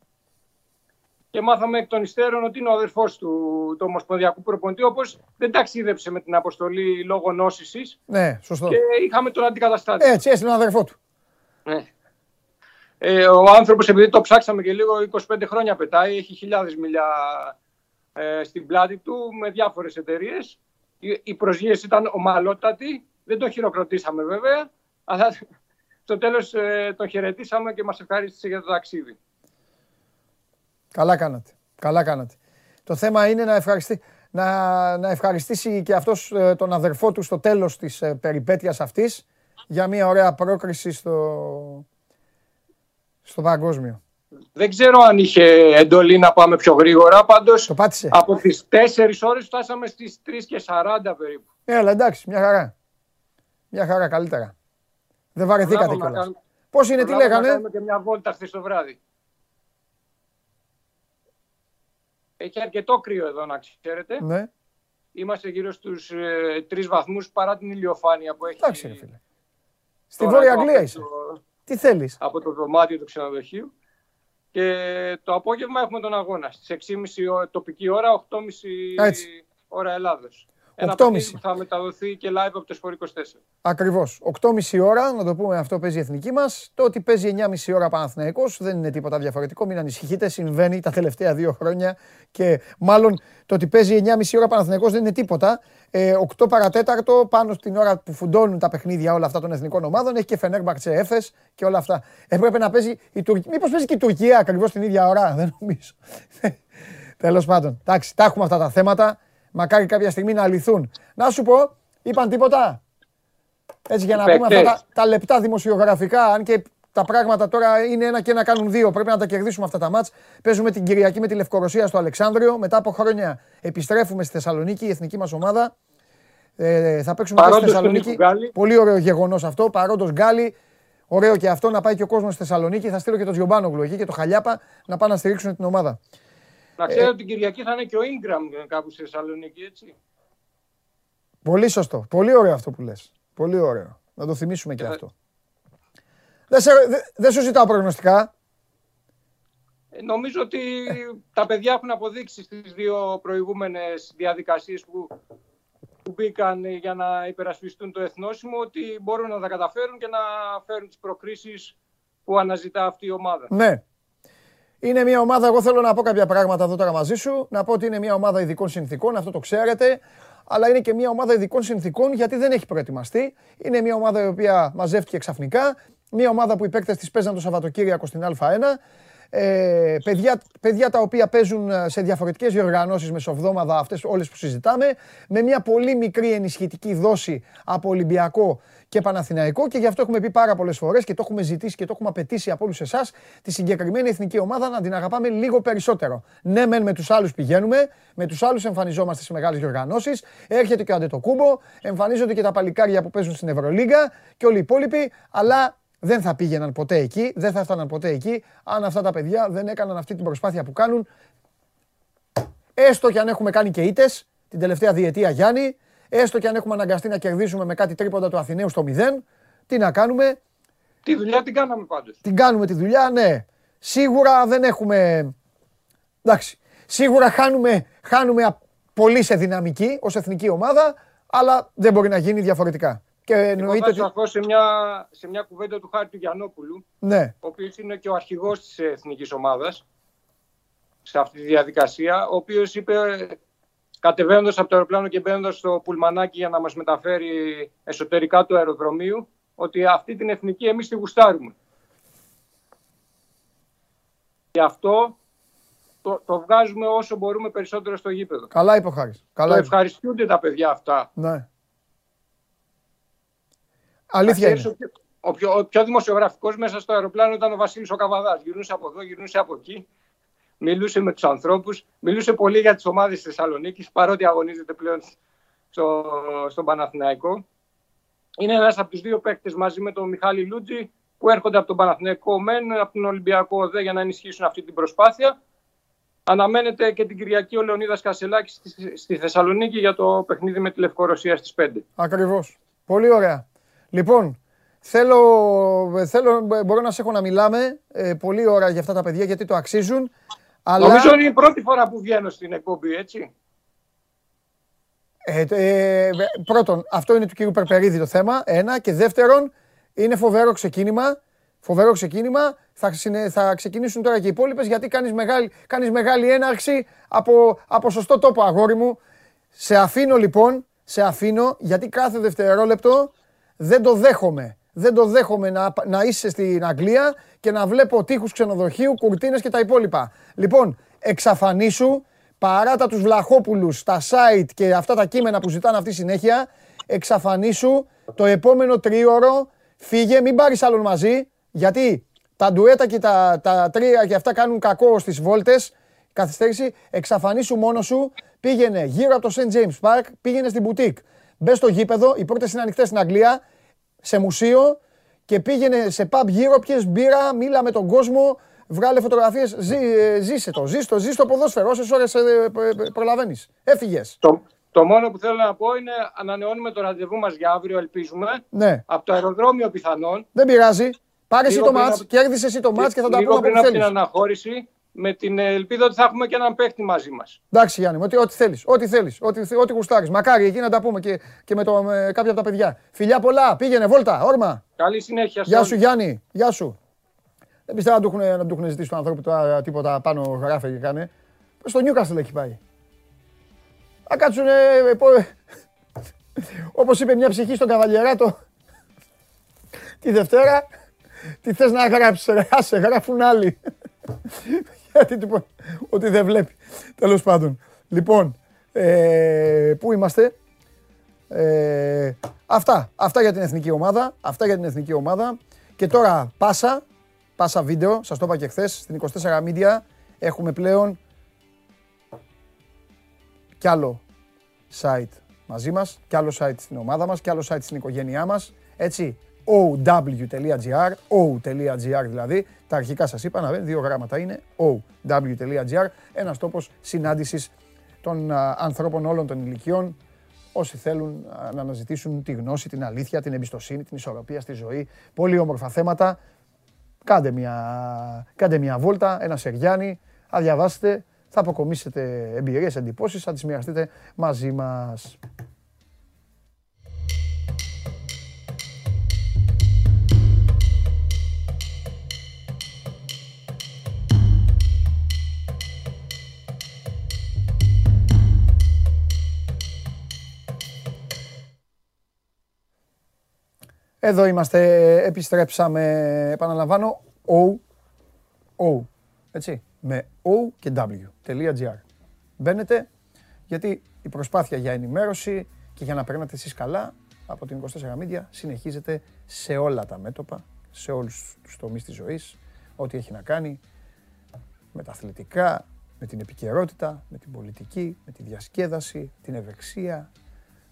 και μάθαμε εκ των υστέρων ότι είναι ο αδερφός του, του Ομοσπονδιακού Προπονητή, όπως δεν ταξίδεψε με την αποστολή λόγω νόσησης. Ναι, σωστό. Και είχαμε τον αντικαταστάτη. Έτσι, έστειλε τον αδερφό του. Ναι. Ε, ο άνθρωπος, επειδή το ψάξαμε και λίγο, 25 χρόνια πετάει, έχει χιλιάδες μιλιά ε, στην πλάτη του με διάφορες εταιρείες. Η, η προσγείωση ήταν ομαλότατη. Δεν τον χειροκροτήσαμε βέβαια, αλλά στο τέλος ε, τον χαιρετήσαμε και μας ευχαρίστησε για το ταξίδι. Καλά κάνατε. Καλά κάνατε. Το θέμα είναι να, ευχαριστεί, να, να ευχαριστήσει και αυτός ε, τον αδερφό του στο τέλος της ε, περιπέτειας αυτής για μια ωραία πρόκριση στο, στο παγκόσμιο. Δεν ξέρω αν είχε εντολή να πάμε πιο γρήγορα. Πάντως Το πάτησε. από τις 4 ώρες φτάσαμε στις 3 και 40 περίπου. Έλα, εντάξει, μια χαρά. Μια χαρά, καλύτερα. Δεν βαρεθήκατε Προλάβαμε να κιόλας. κάνουμε- Πώς είναι, τι προλάβαμε Να λέγανε; κάνουμε και μια βόλτα χθες το βράδυ. Έχει αρκετό κρύο εδώ, να ξέρετε. Ναι, Είμαστε γύρω στους ε, 3 βαθμούς παρά την ηλιοφάνεια που έχει. εντάξει, ρε φίλε. Στη τώρα Βόρεια το Αγγλία απ' είσαι. το- Τι θέλεις; από το δωμάτιο του ξενοδοχείου. Και το απόγευμα έχουμε τον αγώνα. Στις 6.30 ω- τοπική ώρα, 8.30 Έτσι. ώρα Ελλάδος. Ένα 8.30. παιχνίδι που θα μεταδοθεί και live από το Σπορ 24. Ακριβώς. 8.30 ώρα, να το πούμε αυτό παίζει η εθνική μας. Το ότι παίζει 9.30 ώρα Παναθηναϊκός δεν είναι τίποτα διαφορετικό. Μην ανησυχείτε, συμβαίνει τα τελευταία δύο χρόνια. Και μάλλον το ότι παίζει 9.30 ώρα Παναθηναϊκός δεν είναι τίποτα. Ε, 8 παρατέταρτο πάνω στην ώρα που φουντώνουν τα παιχνίδια όλα αυτά των εθνικών ομάδων. Έχει και Φενέρμπαξε Έφε και όλα αυτά. Έπρεπε να παίζει η Τουρκία. Μήπως παίζει και η Τουρκία ακριβώς την ίδια ώρα, δεν νομίζω. Τέλος πάντων, εντάξει, τα έχουμε αυτά τα θέματα. Μακάρι κάποια στιγμή να λυθούν. Να σου πω, είπαν τίποτα; Έτσι για να Οι πούμε αυτά παίκτες. τα, τα λεπτά δημοσιογραφικά, αν και τα πράγματα τώρα είναι ένα και ένα κάνουν δύο. Πρέπει να τα κερδίσουμε αυτά τα μάτς. Παίζουμε την Κυριακή με τη Λευκορωσία στο Αλεξάνδριο. Μετά από χρόνια επιστρέφουμε στη Θεσσαλονίκη, η εθνική μας ομάδα. Ε, θα παίξουμε και στη Παρόντος του Θεσσαλονίκη. Νίκου Γκάλη. Πολύ ωραίο γεγονός αυτό. Παρόντος Γκάλι. Ωραίο και αυτό να πάει και ο κόσμος στη Θεσσαλονίκη. Θα στείλω και τον Τζιομπάνογλου εκεί και το Χαλιάπα να πάνε να στηρίξουν την ομάδα. Να Ε, ξέρετε ότι την Κυριακή θα είναι και ο Ingram κάπου στη Θεσσαλονίκη, έτσι. Πολύ σωστό. Πολύ ωραίο αυτό που λες. Πολύ ωραίο. Να το θυμίσουμε και Ε, αυτό. Δεν, σε, δε- δεν σου ζητάω προγνωστικά. Ε, Νομίζω ότι τα παιδιά έχουν αποδείξει στις δύο προηγούμενες διαδικασίες που, που μπήκαν για να υπερασπιστούν το εθνόσημο ότι μπορούν να τα καταφέρουν και να φέρουν τις προκρίσεις που αναζητά αυτή η ομάδα. Ναι. Είναι μια ομάδα, εγώ θέλω να πω κάποια πράγματα εδώ τώρα μαζί σου. Να πω ότι είναι μια ομάδα ειδικών συνθήκων, αυτό το ξέρετε. Αλλά είναι και μια ομάδα ειδικών συνθήκων γιατί δεν έχει προετοιμαστεί. Είναι μια ομάδα η οποία μαζεύτηκε ξαφνικά. Μια ομάδα που οι παίκτες της παίζαν το Σαββατοκύριακο στην Α1. Ε, παιδιά, παιδιά τα οποία παίζουν ε, σε διαφορετικές διοργανώσεις μεσοβδόμαδα αυτές όλες που συζητάμε με μια πολύ μικρή ενισχυτική δόση από Ολυμπιακό και Παναθηναϊκό και γι' αυτό έχουμε πει πάρα πολλές φορές και το έχουμε ζητήσει και το έχουμε απαιτήσει από όλους εσάς τη συγκεκριμένη εθνική ομάδα να την αγαπάμε λίγο περισσότερο. Ναι, μεν με τους άλλους πηγαίνουμε, με τους άλλους εμφανιζόμαστε σε μεγάλες διοργανώσεις, έρχεται και ο Αντετοκούμπο, εμφανίζονται και τα παλικάρια που παίζουν στην Ευρωλίγκα και όλοι οι υπόλοιποι, αλλά δεν θα πήγαιναν ποτέ εκεί, δεν θα έφταναν ποτέ εκεί, αν αυτά τα παιδιά δεν έκαναν αυτή την προσπάθεια που κάνουν. Έστω και αν έχουμε κάνει και ήττες, την τελευταία διετία Γιάννη, έστω και αν έχουμε αναγκαστεί να κερδίσουμε με κάτι τρίποντα του Αθηναίου στο 0, τι να κάνουμε, Τη δουλειά την κάναμε πάντως. την κάνουμε τη δουλειά, ναι. Σίγουρα δεν έχουμε. Εντάξει. Σίγουρα χάνουμε, χάνουμε α- πολύ σε δυναμική ως εθνική ομάδα, αλλά δεν μπορεί να γίνει διαφορετικά. Και Εγώ εννοείται θα ότι. σταθώ σε μια, σε μια κουβέντα του Χάρη του Γιαννόπουλου, Ναι, ο οποίος είναι και ο αρχηγός της εθνικής ομάδας σε αυτή τη διαδικασία, ο οποίος είπε κατεβαίνοντας από το αεροπλάνο και μπαίνοντας στο πουλμανάκι για να μας μεταφέρει εσωτερικά του αεροδρομίου, ότι αυτή την εθνική εμείς τη γουστάρουμε. Και αυτό το, το βγάζουμε όσο μπορούμε περισσότερο στο γήπεδο. καλά είπε ο Χάρης. Το Καλά είπε. ευχαριστούνται τα παιδιά αυτά. Ναι. Αλήθεια Να ξέρεις, είναι. Ο πιο, ο πιο, ο πιο δημοσιογραφικός μέσα στο αεροπλάνο ήταν ο Βασίλης ο Καβαδάς. Γυρνούσε από εδώ, γυρνούσε από εκεί. Μιλούσε με τους ανθρώπους. Μιλούσε πολύ για τις ομάδες της Θεσσαλονίκης, παρότι αγωνίζεται πλέον στο, στον Παναθηναϊκό. Είναι ένας από τους δύο παίκτες μαζί με τον Μιχάλη Λούτζη που έρχονται από τον Παναθηναϊκό ΜΕΝ, από τον Ολυμπιακό ΔΕ για να ενισχύσουν αυτή την προσπάθεια. Αναμένεται και την Κυριακή ο Λεωνίδας Κασελάκης στη, στη Θεσσαλονίκη για το παιχνίδι με τη Λευκορωσία στις 5. Ακριβώς. Πολύ ωραία. Λοιπόν, θέλω, θέλω, μπορώ να σε έχω να μιλάμε ε, πολύ ώρα για αυτά τα παιδιά γιατί το αξίζουν. Αλλά... Νομίζω είναι η πρώτη φορά που βγαίνω στην εκπομπή, έτσι. Ε, ε, πρώτον, αυτό είναι του κύριου Περπερίδη το θέμα. Ένα. Και δεύτερον, είναι φοβερό ξεκίνημα. Φοβερό ξεκίνημα. Θα, συνε- θα ξεκινήσουν τώρα και οι υπόλοιπες γιατί κάνεις μεγάλη, κάνεις μεγάλη έναρξη από, από σωστό τόπο, αγόρι μου. Σε αφήνω λοιπόν, σε αφήνω γιατί κάθε δευτερόλεπτο δεν το δέχομαι. Δεν το δέχομαι να, να είσαι στην Αγγλία και να βλέπω τείχους ξενοδοχείου, κουρτίνες και τα υπόλοιπα. Λοιπόν, εξαφανίσου, παράτα τους Βλαχόπουλους, τα site και αυτά τα κείμενα που ζητάνε αυτή συνέχεια, εξαφανίσου το επόμενο τρίωρο, φύγε, μην πάρεις άλλον μαζί, γιατί Τα ντουέτα και τα, τα τρία και αυτά κάνουν κακό στις βόλτες. Καθυστέρηση, εξαφανίσου μόνος σου. Πήγαινε γύρω από το St. James Park, πήγαινε στην μπουτίκ. Μπες στο γήπεδο, οι πόρτε είναι ανοιχτές στην Αγγλία, σε μουσείο και πήγαινε σε pub γύρω, πιες μπύρα, μίλα με τον κόσμο, βγάλε φωτογραφίες, ζή, ε, ζήσε το, ζήσε το, ζήσε το ποδόσφαιρο, όσες ώρες προλαβαίνεις. Έφυγες. Το, το μόνο που θέλω να πω είναι ανανεώνουμε το ραντεβού μας για αύριο, ελπίζουμε. Ναι. Από το αεροδρόμιο πιθανόν. Δεν πειράζει. Πάρε εσύ Λίγο το πριν μάτς, από- κέρδισε εσύ το μάτς και θα τα Λίγο πούμε πριν από από ό,τι την θέλεις. αναχώρηση, με την ελπίδα ότι θα έχουμε και έναν παίχτη μαζί μας. Εντάξει Γιάννη, μου, ό,τι, ό,τι θέλεις, ό,τι θέλεις, ό,τι, θε- ό,τι γουστάρεις. Μακάρι εκεί να τα πούμε και, και με, το, με κάποια από τα παιδιά. Φιλιά πολλά, πήγαινε, βόλτα, όρμα. Καλή συνέχεια. σε Γεια όλους. σου Γιάννη, γεια σου. Δεν πιστεύω να του έχουν, να του έχουν ζητήσει του ανθρώπου τώρα τίποτα πάνω γράφε και κάνε. Στο Νιούκαστελ έχει πάει. Θα κάτσουνε, ε, πω- όπως είπε μια ψυχή στον Καβαλιεράτο τη Δευτέρα, τι θες να γράψεις ρε, άσε, γράφουν άλλοι. Γιατί του πω ότι δεν βλέπει. Τέλος πάντων. Λοιπόν, ε, πού είμαστε; Ε, αυτά, αυτά για την εθνική ομάδα. Αυτά για την εθνική ομάδα. Και τώρα πάσα, πάσα βίντεο, σας το είπα και χθες, στην 24 Media έχουμε πλέον κι άλλο site μαζί μας, κι άλλο site στην ομάδα μας, κι άλλο site στην οικογένειά μας. Έτσι, ow.gr, o.gr δηλαδή, τα αρχικά σας είπα, να δείτε, δύο γράμματα είναι, ow.gr, ένας τόπος συνάντησης των α, ανθρώπων όλων των ηλικιών, όσοι θέλουν α, να αναζητήσουν τη γνώση, την αλήθεια, την εμπιστοσύνη, την ισορροπία στη ζωή. Πολύ όμορφα θέματα. Κάντε μια, κάντε μια βόλτα, ένα σεριάνι, θα διαβάσετε, θα αποκομίσετε εμπειρίες, εντυπώσεις, θα τις μοιραστείτε μαζί μας. Εδώ είμαστε, επιστρέψαμε, επαναλαμβάνω, O, O, έτσι, με O και W.gr. Μπαίνετε, γιατί η προσπάθεια για ενημέρωση και για να περνάτε εσείς καλά από την 24 Media συνεχίζεται σε όλα τα μέτωπα, σε όλους τους τομείς της ζωής, ό,τι έχει να κάνει με τα αθλητικά, με την επικαιρότητα, με την πολιτική, με τη διασκέδαση, την ευεξία,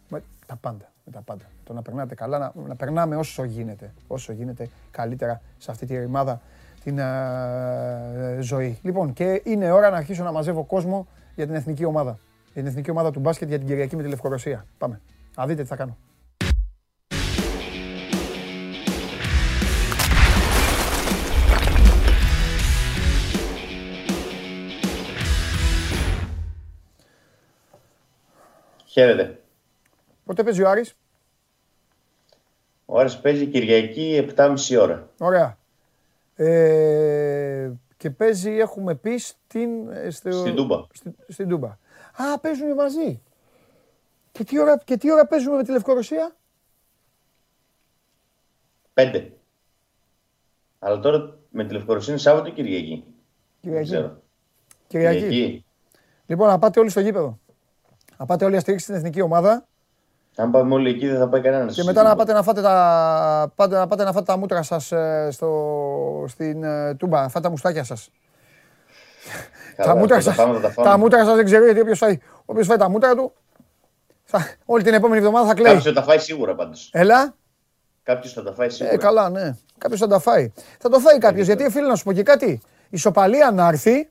με τα πάντα. Με τα πάντα. Το να περνάτε καλά, να, να περνάμε όσο γίνεται, όσο γίνεται καλύτερα σε αυτή τη ρημάδα την ε, ζωή. Λοιπόν, και είναι ώρα να αρχίσω να μαζεύω κόσμο για την εθνική ομάδα. Για την εθνική ομάδα του μπάσκετ για την Κυριακή με τη Λευκορωσία. Πάμε. Να δείτε τι θα κάνω. Χαίρετε. Πότε παίζει ο Άρης; Ο Άρης παίζει Κυριακή 7.30 ώρα. Ωραία. Ε, και παίζει, έχουμε πει, στην, ε, στο- Στην Τούμπα. Στην, στην Τούμπα. Α, παίζουμε μαζί. Και τι, ώρα, και τι ώρα παίζουμε με τη Λευκορωσία; 5. Αλλά τώρα με τη Λευκορωσία είναι Σάββατο ή Κυριακή; Δεν Κυριακή. ξέρω. Κυριακή. Λοιπόν, να πάτε όλοι στο γήπεδο. Να πάτε όλοι να στηρίξετε την εθνική ομάδα Αν πάμε όλοι εκεί δεν θα πάει κανένας. και μετά να πάτε να φάτε τα, πάτε, να πάτε να φάτε τα μούτρα σας ε, στο, στην ε, Τούμπα, να φάτε τα μουστάκια σας. τα μούτρα σας, τα μούτρα σας δεν ξέρω γιατί όποιος φάει, όποιος φάει τα μούτρα του, θα, όλη την επόμενη εβδομάδα θα κλαίει. Κάποιος θα τα φάει σίγουρα πάντως. Έλα. Κάποιος θα τα φάει σίγουρα. Ε, καλά, ναι. Κάποιος θα τα φάει. Θα το φάει κάποιος. Γιατί φίλε να σου πω και κάτι. Η σοπαλία να έρθει,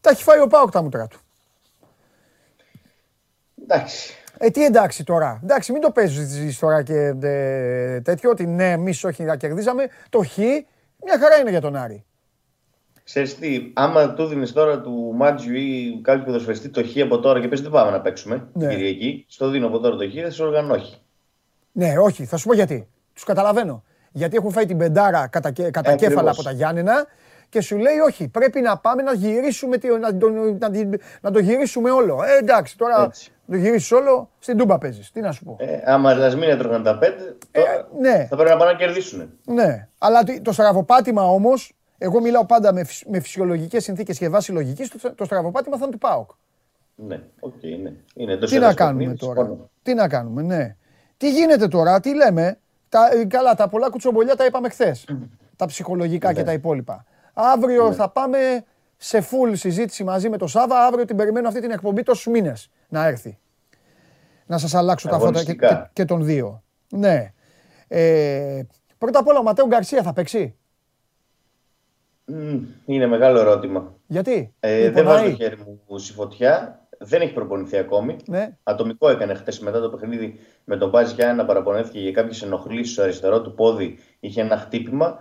τα έχει φάει ο Πάοκ τα μούτρα του. Εντάξει. Ε, τι εντάξει τώρα. Εντάξει, μην το παίζεις τώρα και ε, τέτοιο. Ότι ναι, εμείς όχι να κερδίζαμε. Το χ, μια χαρά είναι για τον Άρη. Ξέρεις τι, άμα του δίνεις τώρα του Μάτζιου ή κάποιου ποδοσφαιριστή το χ από τώρα και πες δεν πάμε να παίξουμε Ναι. την Κυριακή, στο δίνω από τώρα το χ, θα σε οργανώσει. Ναι, όχι, θα σου πω γιατί. Τους καταλαβαίνω. Γιατί έχουν φάει την πεντάρα κατά, κε- κατά Ε, κέφαλα ακριβώς. από τα Γιάννενα και σου λέει όχι, πρέπει να πάμε να γυρίσουμε, τη- να, το, να, τη- να το γυρίσουμε όλο. Ε, εντάξει, τώρα Έτσι. το γυρίσεις όλο, στην Τούμπα παίζεις. Τι να σου πω. Ε, άμα λας μην έτρωγαν τα πέντε, τώρα ναι. θα πρέπει να πάνε να κερδίσουν. Ναι, αλλά το- το στραβοπάτημα όμως, εγώ μιλάω πάντα με, φυσ- με φυσιολογικές συνθήκες και βάση λογικής, το, το στραβοπάτημα θα είναι του ΠΑΟΚ. Ναι, οκ, ναι. Είναι το Τι να κάνουμε τώρα; Τι να κάνουμε, ναι. Τι γίνεται τώρα, τι λέμε; Τα, ε, καλά, τα πολλά κουτσομπολιά τα είπαμε χθες. τα ψυχολογικά και τα υπόλοιπα. Αύριο θα πάμε σε full συζήτηση μαζί με τον Σάβα. Αύριο την περιμένω αυτή την εκπομπή τόσους μήνες να έρθει. Να σας αλλάξω τα φώτα και, και, και των δύο. Ναι. Ε, πρώτα απ' όλα ο Ματέο Γκαρσία θα παίξει; Είναι μεγάλο ερώτημα. Γιατί; Ε, δεν βάζω το χέρι μου στη φωτιά. Δεν έχει προπονηθεί ακόμη. Ναι. Ατομικό έκανε χθε μετά το παιχνίδι με τον Μπάζ Γιάννη παραπονέθηκε για κάποιες ενοχλήσεις στο αριστερό του πόδι. Είχε ένα χτύπημα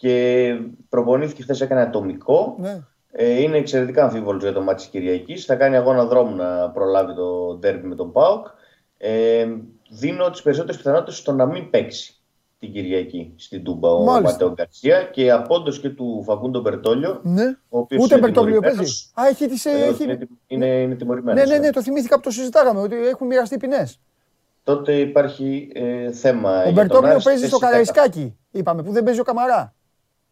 και προπονήθηκε χθες έκανε ατομικό. Ναι. Ε, είναι εξαιρετικά αμφίβολος για το μάτι της Κυριακής. Θα κάνει αγώνα δρόμου να προλάβει το ντέρμπι με τον Πάουκ. Ε, δίνω τις περισσότερες πιθανότητες στο να μην παίξει την Κυριακή στην Τούμπα ο Ματέο Γκαρσία και απόντος και του Φαγκούντο Μπερτόλιο. Ναι. Ο Ούτε Μπερτόλιο παίζει. Α, έχει τις, ε, έχει... Είναι, είναι, είναι τιμωρημένος. Ναι, ναι, ναι, το θυμήθηκα που το συζητάγαμε ότι έχουν μοιραστεί ποινές. Τότε υπάρχει ε, θέμα. Ο Μπερτόλιο παίζει στο Καραϊσκάκι, είπαμε, που δεν παίζει ο Καμαρά.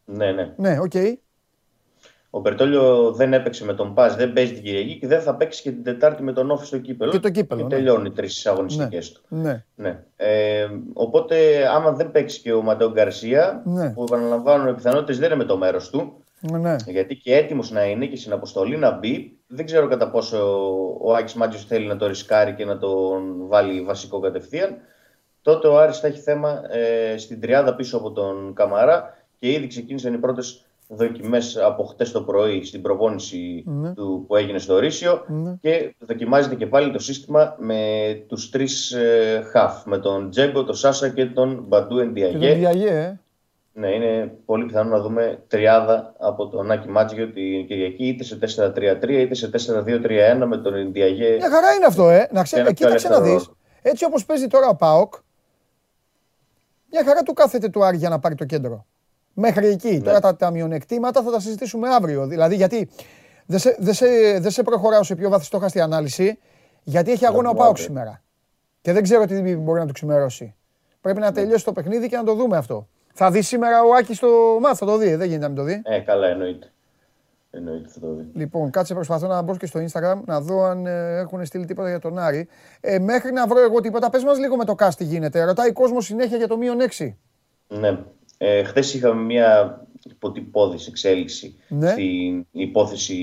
Ναι, ναι. Ναι, ok. Okay. Ο Μπερτόλιο δεν έπαιξε με τον Πα, δεν παίζει την Κυριακή και δεν θα παίξει και την Τετάρτη με τον ΟΦΗ στο κύπελο. Και το κύπελο. Και ναι. τελειώνει τρεις αγωνιστικές ναι. του. Ναι. ναι. Ε, οπότε, άμα δεν παίξει και ο Μαντέο Γκαρσία, ναι. που επαναλαμβάνω, οι πιθανότητες δεν είναι με το μέρος του. Ναι. Γιατί και έτοιμος να είναι και στην αποστολή να μπει, δεν ξέρω κατά πόσο ο Άκης Μάτζιο θέλει να το ρισκάρει και να τον βάλει βασικό κατευθείαν. Τότε ο Άρης θα έχει θέμα ε, στην τριάδα πίσω από τον Καμαρά και ήδη ξεκίνησαν οι πρώτες δοκιμές από χτες το πρωί στην προπόνηση ναι. του, που έγινε στο Ρήσιο ναι. και δοκιμάζεται και πάλι το σύστημα με τους τρεις ε, χαφ, με τον Τζέγκο, τον Σάσα και τον Μπαντού Εντιαγέ. Ε. Ναι, είναι πολύ πιθανό να δούμε τριάδα από τον Άκη Μάτζιο την Κυριακή είτε σε 4-3-3 είτε σε 4-2-3-1 με τον Εντιαγέ. Μια χαρά είναι αυτό, ε. Να ξέρει, κοίταξε να δεις. Έτσι όπως παίζει τώρα ο ΠΑΟΚ, μια χαρά του κάθεται του Άρη για να πάρει το κέντρο. Μέχρι εκεί. Ναι. Τώρα τα, τα μειονεκτήματα θα τα συζητήσουμε αύριο. Δηλαδή, γιατί δεν σε, δε σε, δε σε προχωράω σε πιο βαθιστόχαστη ανάλυση, γιατί έχει αγώνα ο Πάοκ σήμερα. Και δεν ξέρω τι μπορεί να του ξημερώσει. Πρέπει να τελειώσει το παιχνίδι και να το δούμε αυτό. Θα δει σήμερα ο Άκης το μάθημα, θα το δει. Δεν γίνεται να μην το δει. Ε, καλά, εννοείται. Εννοείται θα το δει. Λοιπόν, κάτσε προσπαθώ να μπω και στο Instagram να δω αν ε, έχουν στείλει τίποτα για τον Άρη. Ε, μέχρι να βρω εγώ τίποτα, πες μας λίγο με το κάστι γίνεται. Ρωτάει κόσμος συνέχεια για το μείον 6. Ναι. Ε, Χθες είχαμε μια υποτυπώδης εξέλιξη ναι. στην υπόθεση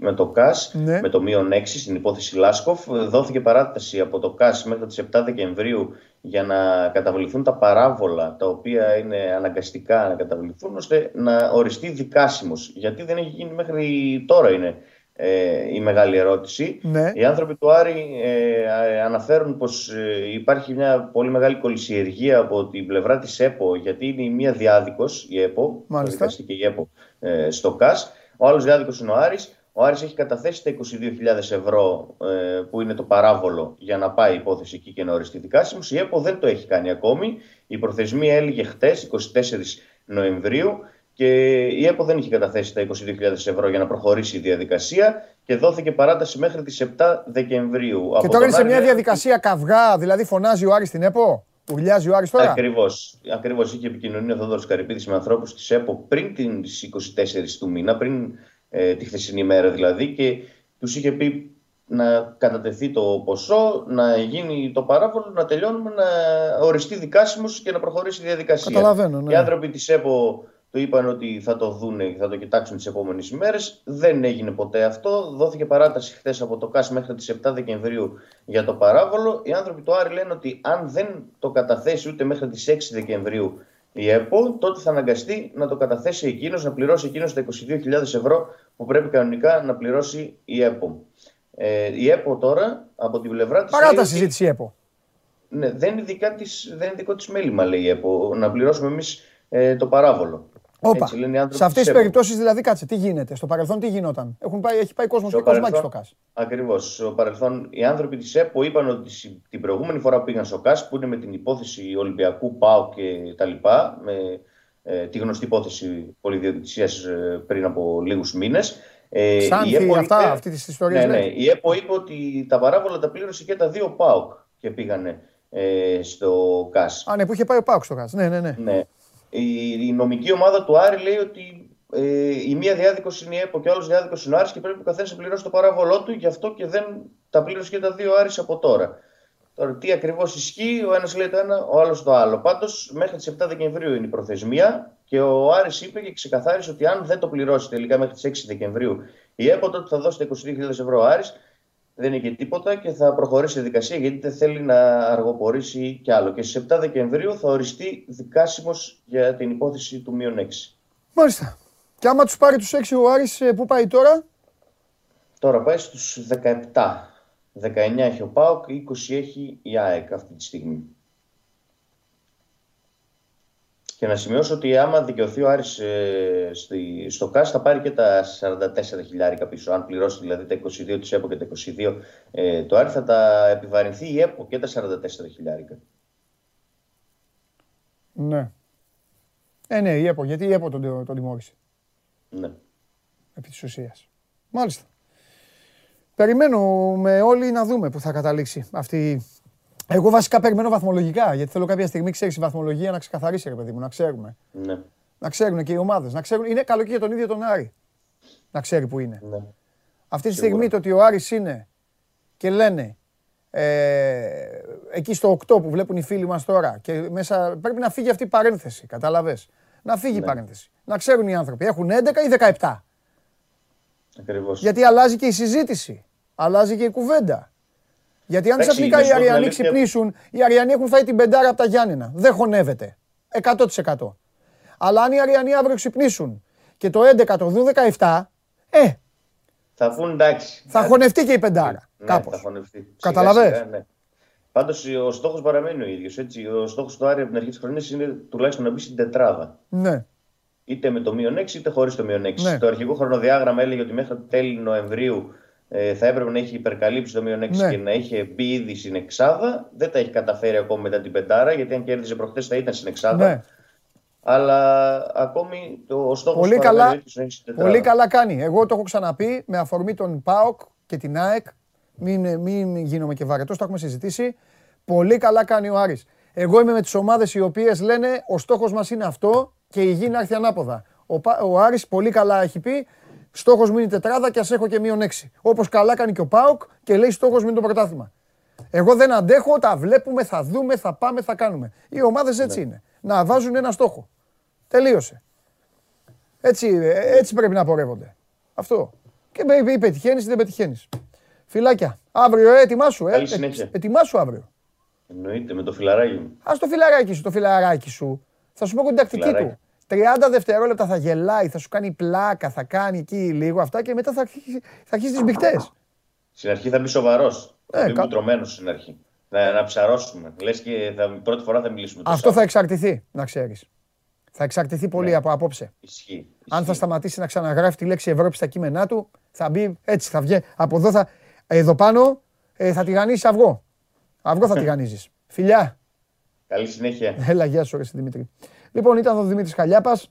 με το ΚΑΣ, ναι. με το μείον 6, στην υπόθεση Λάσκοφ. Δόθηκε παράταση από το ΚΑΣ μέχρι τις 7 Δεκεμβρίου για να καταβληθούν τα παράβολα, τα οποία είναι αναγκαστικά να καταβληθούν, ώστε να οριστεί δικάσιμος. Γιατί δεν έχει γίνει μέχρι τώρα είναι ε, η μεγάλη ερώτηση. Ναι. Οι άνθρωποι του Άρη ε, αναφέρουν πως ε, υπάρχει μια πολύ μεγάλη κολυσιεργία από την πλευρά της ΕΠΟ γιατί είναι η μία διάδικος, η ΕΠΟ, και η ΕΠΟ ε, στο ΚΑΣ. Ο άλλος διάδικος είναι ο Άρης. Ο Άρης έχει καταθέσει τα 22.000 ευρώ ε, που είναι το παράβολο για να πάει η υπόθεση εκεί και να οριστεί δικάσιμος. Η ΕΠΟ δεν το έχει κάνει ακόμη. Η προθεσμία έλεγε χτες, 24 Νοεμβρίου και η ΕΠΟ δεν είχε καταθέσει τα 22.000 ευρώ για να προχωρήσει η διαδικασία και δόθηκε παράταση μέχρι τις 7 Δεκεμβρίου. Και τώρα είναι σε μια διαδικασία καυγά, δηλαδή φωνάζει ο Άρης στην ΕΠΟ, ουρλιάζει ο Άρης τώρα; Ακριβώς. Ακριβώς είχε επικοινωνία ο Θόδωρος Καρυπίδης με ανθρώπους της ΕΠΟ πριν τις 24 του μήνα, πριν ε, τη χθεσινή μέρα δηλαδή και τους είχε πει να κατατεθεί το ποσό, να γίνει το παράβολο, να τελειώνουμε, να οριστεί δικάσιμος και να προχωρήσει η διαδικασία. Καταλαβαίνω, ναι. Οι άνθρωποι της ΕΠΟ το είπαν ότι θα το δούνε και θα το κοιτάξουν τις επόμενες ημέρες. Δεν έγινε ποτέ αυτό. Δόθηκε παράταση χθες από το ΚΑΣ μέχρι τις 7 Δεκεμβρίου για το παράβολο. Οι άνθρωποι του Άρη λένε ότι αν δεν το καταθέσει ούτε μέχρι τις 6 Δεκεμβρίου η ΕΠΟ, τότε θα αναγκαστεί να το καταθέσει εκείνος, να πληρώσει εκείνος τα 22.000 ευρώ που πρέπει κανονικά να πληρώσει η ΕΠΟ. Ε, η ΕΠΟ τώρα από την πλευρά της. Παράταση ζήτησε η ΕΠΟ. Ναι, δεν είναι, της, δεν είναι δικό της μέλημα, λέει η ΕΠΟ, να πληρώσουμε εμείς ε, το παράβολο. Όπα. Σε αυτές τις περιπτώσεις, δηλαδή, κάτσε, τι γίνεται. Στο παρελθόν τι γινόταν; Έχουν πάει, έχει πάει κόσμος και κοσμάκι στο ΚΑΣ. Ακριβώς. Στο παρελθόν, οι άνθρωποι της ΕΠΟ είπαν ότι την προηγούμενη φορά που πήγαν στο ΚΑΣ, που είναι με την υπόθεση Ολυμπιακού, ΠΑΟ και τα λοιπά, με ε, τη γνωστή υπόθεση πολυδιοκτησίας ε, πριν από λίγους μήνες. Ε, Σάνθη, η αυτά, είπε, αυτής της ιστορίας. Ναι, ναι, η ΕΠΟ είπε ότι τα παράβολα τα πλήρωσε και τα δύο ΠΑΟΚ και πήγανε ε, στο ΚΑΣ. Α, ναι, που είχε πάει ο ΠΑΟΚ στο ΚΑΣ. Ναι, ναι, ναι. ναι. Η, η νομική ομάδα του Άρη λέει ότι ε, η μία διάδικος είναι η ΕΠΟ και ο άλλος διάδικος είναι ο Άρης και πρέπει ο καθένας να πληρώσει το παράβολό του, γι' αυτό και δεν τα πλήρωσε και τα δύο Άρης από τώρα. Τώρα, τι ακριβώς ισχύει, ο ένας λέει το ένα, ο άλλος το άλλο. Πάντως, μέχρι τις 7 Δεκεμβρίου είναι η προθεσμία Και ο Άρης είπε και ξεκαθάρισε ότι αν δεν το πληρώσει τελικά μέχρι τις 6 Δεκεμβρίου η ΕΠΟ, τότε θα δώσει τα 22.000 ευρώ ο Άρης. Δεν είναι και τίποτα και θα προχωρήσει η δικασία γιατί δεν θέλει να αργοπορήσει κι άλλο. Και στις 7 Δεκεμβρίου θα οριστεί δικάσιμος για την υπόθεση του μείον 6. Μάλιστα. Και άμα τους πάρει τους 6 ο Άρης, ε, πού πάει τώρα; Τώρα πάει στους 17. 19 έχει ο ΠΑΟΚ, 20 έχει η ΑΕΚ αυτή τη στιγμή. Και να σημειώσω ότι άμα δικαιωθεί ο Άρης ε, στη, στο ΚΑΣ θα πάρει και τα 44 χιλιάρικα πίσω. Αν πληρώσει δηλαδή τα 22 της ΕΠΟ και τα 22 ε, το Άρη θα τα επιβαρυνθεί η ΕΠΟ και τα 44 χιλιάρικα. Ναι. Ε, ναι, η ΕΠΟ. Γιατί η ΕΠΟ τον, τον τιμώρησε. Ναι. Επί της ουσίας. Μάλιστα. Περιμένουμε όλοι να δούμε που θα καταλήξει αυτή εγώ βασικά περιμένω βαθμολογικά, γιατί θέλω κάποια στιγμή, ξέρεις, η βαθμολογία να ξεκαθαρίσει, ρε παιδί μου, να ξέρουμε. Ναι. Να ξέρουν και οι ομάδες. Να ξέρουν, είναι καλό και για τον ίδιο τον Άρη. Να ξέρει που είναι. ναι. Αυτή τη στιγμή το ότι ο Άρης είναι και λένε ε, εκεί στο 8 που βλέπουν οι φίλοι μας τώρα και μέσα πρέπει να φύγει αυτή η παρένθεση, κατάλαβες. Να φύγει η Ναι. παρένθεση. Να ξέρουν οι άνθρωποι, έχουν 11 ή 17. Ακριβώς. Γιατί αλλάζει και η συζήτηση. Αλλάζει και η κουβέντα. Γιατί αν Εντάξει, ξαφνικά να οι σου πω την Αριανοί αλήθεια- ξυπνήσουν, οι Αριανοί έχουν φάει την πεντάρα από τα Γιάννενα. Δεν χωνεύεται. 100%. Αλλά αν οι Αριανοί αύριο ξυπνήσουν και το 11 το δουν 17, ε, Θα πούν εντάξει. θα χωνευτεί και η πεντάρα. Ναι, κάπως. θα χωνευτεί. Σιγά, Καταλαβες; σιγά, Ναι. Πάντως ο στόχος παραμένει ο ίδιος. Ο στόχος του Άρη από την αρχή της χρονιάς είναι τουλάχιστον να μπει στην τετράδα. Ναι. Είτε με το μείον 6 είτε χωρίς το μείον 6. Ναι. Το αρχικό χρονοδιάγραμμα έλεγε ότι μέχρι το τέλη Νοεμβρίου ε, θα έπρεπε να έχει υπερκαλύψει το μείον 6 Ναι. και να είχε μπει ήδη στην εξάδα. Δεν τα έχει καταφέρει ακόμα μετά την πεντάρα, γιατί αν κέρδιζε προχθές θα ήταν στην εξάδα. ναι. Αλλά ακόμη το, ο στόχος Πολύ του καλά, παραμένει να έχει στην τετράδα. πολύ καλά κάνει. Εγώ το έχω ξαναπεί με αφορμή τον ΠΑΟΚ και την ΑΕΚ. Μην, μην γίνομαι και βαρετός, το έχουμε συζητήσει. Πολύ καλά κάνει ο Άρης. Εγώ είμαι με τις ομάδες οι οποίες λένε ο στόχος μας είναι αυτό και η γη να έρθει ανάποδα. Ο, Πα- ο Άρης πολύ καλά έχει πει στόχος μου είναι η τετράδα και ας έχω και μείον έξι. Όπως καλά κάνει και ο ΠΑΟΚ και λέει στόχος μου είναι το πρωτάθλημα. Εγώ δεν αντέχω, τα βλέπουμε, θα δούμε, θα πάμε, θα κάνουμε. Οι ομάδες έτσι είναι. Να βάζουν ένα στόχο. Τελείωσε. Έτσι, ε, έτσι πρέπει να πορεύονται. Αυτό. Και με- ή πετυχαίνεις ή δεν πετυχαίνεις. Φιλάκια. Αύριο, ε, ετοιμάσου. Ε. Καλή συνέχεια. Ε, ετοιμάσου αύριο. Εννοείται με το φιλαράκι μου. Α το φιλαράκι σου, το φιλαράκι σου. Θα σου πω και την τακτική Φιλαράκι. του. 30 δευτερόλεπτα θα γελάει, θα σου κάνει πλάκα, θα κάνει εκεί λίγο αυτά και μετά θα αρχίσει, θα αρχίσει τις μπιχτές. Στην αρχή θα μπει σοβαρός. Ε, θα μπει κα- μπουτρωμένο στην αρχή. Να, να ψαρώσουμε. Λες και θα, πρώτη φορά θα μιλήσουμε. τόσο. Αυτό θα εξαρτηθεί, να ξέρεις. Θα εξαρτηθεί πολύ Ναι. από απόψε. Ισχύει. Αν θα ισχύει. σταματήσει να ξαναγράφει τη λέξη Ευρώπη στα κείμενά του, θα μπει έτσι, θα βγει. Από εδώ, θα, εδώ πάνω ε, θα τηγανίσει αυγό. Αυγό θα τηγανίζεις. Φιλιά. Καλή συνέχεια. Έλα, γεια σου, ρε εσύ, Δημήτρη. Λοιπόν, ήταν ο Δημήτρης Χαλιάπας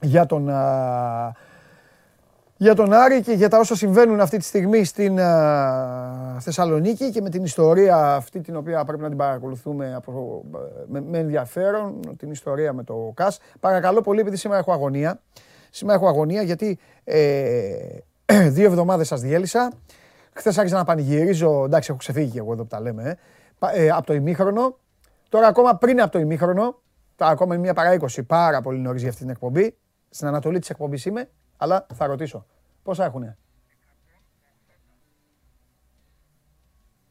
για τον, α, για τον Άρη και για τα όσα συμβαίνουν αυτή τη στιγμή στην α, Θεσσαλονίκη και με την ιστορία αυτή την οποία πρέπει να την παρακολουθούμε από, με, με ενδιαφέρον, την ιστορία με το ΚΑΣ. Παρακαλώ πολύ, επειδή σήμερα έχω αγωνία. Σήμερα έχω αγωνία γιατί ε, δύο εβδομάδες σας διέλυσα. Χθες άρχισα να πανηγυρίζω, εντάξει έχω ξεφύγει και εγώ εδώ που τα λέμε, ε, πα- ε, από το ημίχρονο. Τώρα ακόμα πριν από το ημίχρονο, τώρα ακόμα είναι μία παρά 20, πάρα πολύ νωρίς για αυτή την εκπομπή. Στην ανατολή της εκπομπής είμαι, αλλά θα ρωτήσω. Πόσα έχουνε;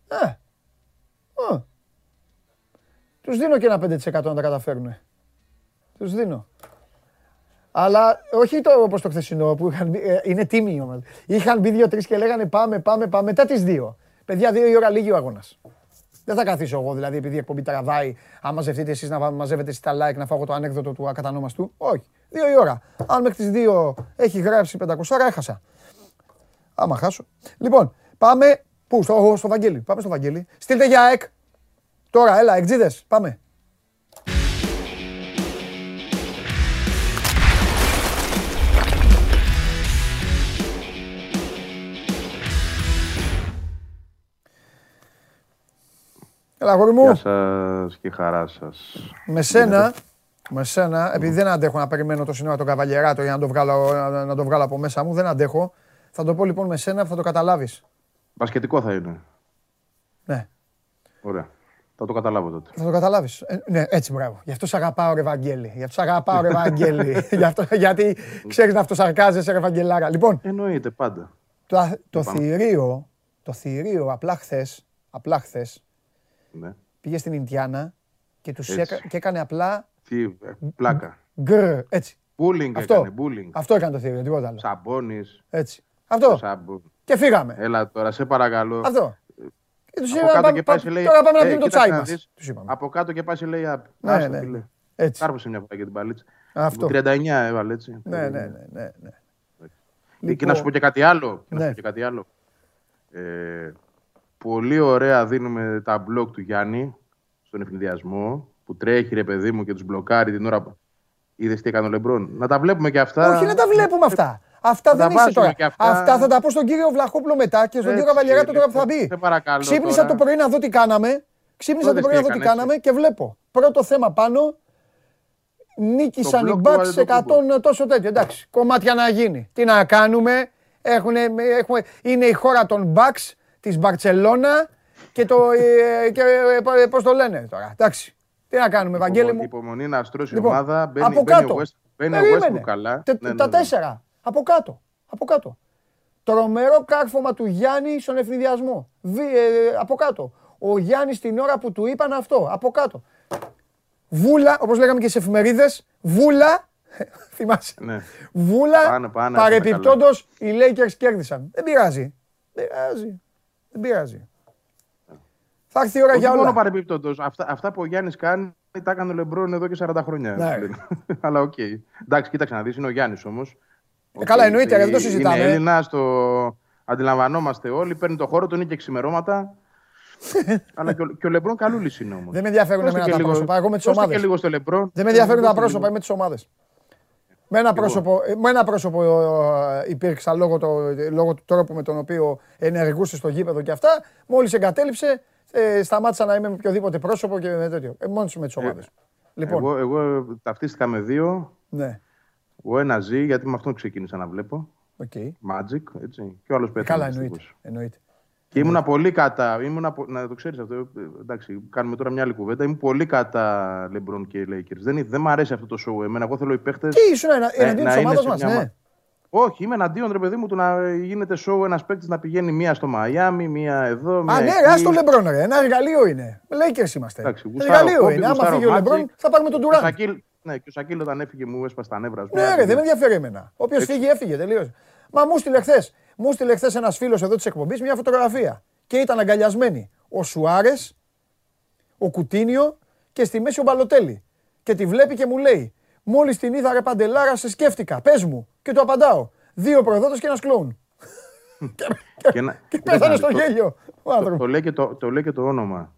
Ε, ε. Τους δίνω και ένα 5% να τα καταφέρουνε. Τους δίνω. Αλλά όχι το όπως το χθεσινό που είχαν μπει, ε, είναι τίμη η ομάδα. Είχαν μπει δύο-τρεις και λέγανε πάμε, πάμε, πάμε. Μετά τις δύο. Παιδιά, δύο η ώρα λίγη ο αγώνας. Δεν θα καθίσω εγώ δηλαδή επειδή η εκπομπή τραβάει. Αν μαζευτείτε εσείς να βα- μαζεύετε εσείς τα like να φάω εγώ το ανέκδοτο του ακατανόμαστου. Όχι. Δύο η ώρα. Αν μέχρι τις δύο έχει γράψει 500 έχασα. Άμα χάσω. Λοιπόν, πάμε. Πού, στο, στο Βαγγέλη. Πάμε στο Βαγγέλη. Στείλτε για ΑΕΚ. Τώρα, έλα, εκτζίδες. Πάμε. Έλα, αγόρι μου. Γεια σας και χαρά σας. Με σένα, με σένα, επειδή δεν αντέχω να περιμένω το σύνορα τον Καβαλιεράτο για να το, βγάλω, να, να το βγάλω από μέσα μου, δεν αντέχω. Θα το πω λοιπόν με σένα που θα το καταλάβεις. Μπασκετικό θα είναι. Ναι. Ωραία. Θα το καταλάβω τότε. Θα το καταλάβεις. ναι, έτσι μπράβο. Γι' αυτό σε αγαπάω, ρε Βαγγέλη. Γι' αυτό σε αγαπάω, ρε Βαγγέλη. Γι' αυτό, γιατί ξέρεις να αυτοσαρκάζεσαι, ρε Βαγγελάρα. Λοιπόν, Εννοείται πάντα. το, το θηρίο, το θηρίο απλά χθες, απλά χθες, Ναι. πήγε στην Ινδιάνα και, τους Έτσι. έκα, και έκανε απλά Τι, ε, πλάκα. γκρ, έτσι. Bullying Αυτό. έκανε, bullying. Αυτό έκανε το θηρίο, τίποτα άλλο. Σαμπόνις, Έτσι. Αυτό. σάμπο. Και φύγαμε. Έλα τώρα, σε παρακαλώ. Αυτό. Και τους Από είπαμε, κάτω πάμε- και πάει πα- σε λέει. Τώρα πάμε να «Ε, πιούμε το κοίταξε τσάι να μας. δεις, Τους είπαμε. Από κάτω και πάει σε λέει. «Α, Ναι, άστα, ναι. φίλε». Έτσι. Κάρπωσε μια φορά για την παλίτσα. Αυτό. 39 έβαλε έτσι. Ναι, ναι, ναι, ναι, ναι. Ε, Και να σου πω και κάτι άλλο. Και να Ναι. σου πω και κάτι άλλο. Ε, πολύ ωραία δίνουμε τα μπλοκ του Γιάννη στον ευνηδιασμό που τρέχει ρε παιδί μου και τους μπλοκάρει την ώρα που είδες τι έκανε ο Λεμπρόν; Να τα βλέπουμε και αυτά. Όχι να τα βλέπουμε αυτά. Αυτά Θα δεν τα είσαι βάζουμε τώρα. και αυτά. Αυτά θα τα πω στον κύριο Βλαχόπουλο μετά και στον Έτσι, κύριο Καβαλιαράτο τώρα που θα λοιπόν, μπει. σε παρακαλώ Ξύπνησα τώρα. το πρωί να δω τι κάναμε. Ξύπνησα το Τότε πρωί να τι δω τι έκανες, κάναμε και βλέπω. Πρώτο θέμα πάνω. Νίκησαν οι μπλοκ του Bucks σε 100 Αντετοκούμπο. τόσο τέτοιο. Εντάξει, κομμάτια να γίνει. Τι να κάνουμε. Έχουνε, έχουμε, είναι η χώρα των Bucks, της Μπαρτσελώνα και το, ε, και, ε, πώς το λένε τώρα. Εντάξει, τι να κάνουμε, Βαγγέλη μου. Υπομονή να στρώσει η Λοιπόν, ομάδα. Μπαίνει, από μπαίνει κάτω. ο West, μπαίνει ο Περίμενε. Westbrook καλά. Τε- Ναι, ναι, τα ναι. τέσσερα. Από κάτω. Από κάτω. Τρομερό κάρφωμα του Γιάννη στον ευνηδιασμό. Βι- ε, από κάτω. Ο Γιάννης την ώρα που του είπαν αυτό. Από κάτω. Βούλα, όπως λέγαμε και σε εφημερίδες, βούλα, θυμάσαι, Ναι. βούλα, Πάνε, πάνε, παρεπιπτόντως οι Lakers κέρδισαν. Δεν πειράζει. Δεν πειράζει. Δεν πειράζει. Θα έρθει η ώρα Όχι για μόνο όλα. παρεμπιπτόντως. Αυτά, αυτά που ο Γιάννης κάνει τα έκανε ο Λεμπρόν εδώ και 40 χρόνια. Ναι. Αλλά οκ. Εντάξει, κοίταξε να δεις, είναι ο Γιάννης όμως. Ε, καλά, εννοείται, δεν το συζητάμε. Είναι Έλληνας, το αντιλαμβανόμαστε όλοι. Παίρνει το χώρο του, είναι και ξημερώματα. Αλλά και ο, και ο Λεμπρόν καλούλης είναι όμως. Δεν με ενδιαφέρουν εμένα τα πρόσωπα. Εγώ με τις ομάδες. και λίγο στο Λεμπρόν. Δεν με ενδιαφέρουν τα Δώστε πρόσωπα, λίγο. είμαι τις ομάδες. Με ένα πρόσωπο, ε, με ένα πρόσωπο ε, υπήρξα λόγω, το, λόγω του τρόπου με τον οποίο ενεργούσε στο γήπεδο και αυτά. Μόλις εγκατέλειψε, ε, σταμάτησα να είμαι με οποιοδήποτε πρόσωπο και με τέτοιο. Ε, μόνος με τι ομάδε. λοιπόν, Εγώ, εγώ ταυτίστηκα με δύο. ναι. Ο ένας ζει, γιατί με αυτόν ξεκίνησα να βλέπω. Οκ. Magic, έτσι. Και ο άλλος πέθανε. Καλά, δυστυχώς. εννοείται. εννοείται. Και ήμουνα πολύ κατά. Ήμουνα, πο- να το ξέρεις αυτό. ε, Εντάξει, κάνουμε τώρα μια άλλη κουβέντα. Ήμουν πολύ κατά LeBron και Lakers. Δεν, δεν μου αρέσει αυτό το show. Εμένα, εγώ θέλω οι παίχτε. Τι ήσουν ενα- εναντίον να της είναι ομάδας σε μας, μια ναι. μα- Όχι, είμαι εναντίον ρε παιδί μου του να γίνεται show ένας παίκτης να πηγαίνει μία στο Μαϊάμι, μία εδώ. Μία Α, ναι, εκεί. ρε, το Λεμπρόν, ρε. Ένα εργαλείο είναι. Lakers είμαστε. Εντάξει, γουστάρω εργαλείο Kobe, είναι. Άμα γουστάρω φύγει ο Magic. Λεμπρόν, θα πάρουμε τον Και ο Τουράν. Σακίλ- Ναι, και ο Σακίλ όταν έφυγε μου έσπασε τα νεύρα. ας πούμε. Ναι, ρε, δεν με ενδιαφέρει εμένα. Όποιος φύγει, έφυγε τελείως. Μα μου στείλε χθες. Μου στείλε χθες ένας φίλος εδώ της εκπομπής μια φωτογραφία. Και ήταν αγκαλιασμένοι ο Σουάρες, ο Κουτίνιο και στη μέση ο Μπαλοτέλη. Και τη βλέπει και μου λέει: Μόλις την είδα ρε Παντελάρα, σε σκέφτηκα. Πες μου. Και του απαντάω: Δύο προδότες και ένας κλόουν. Και ένα- Και πέθανε στο το- γέλιο. Ο Το, άνθρωπος. το, λέει και το, το λέει και το όνομα.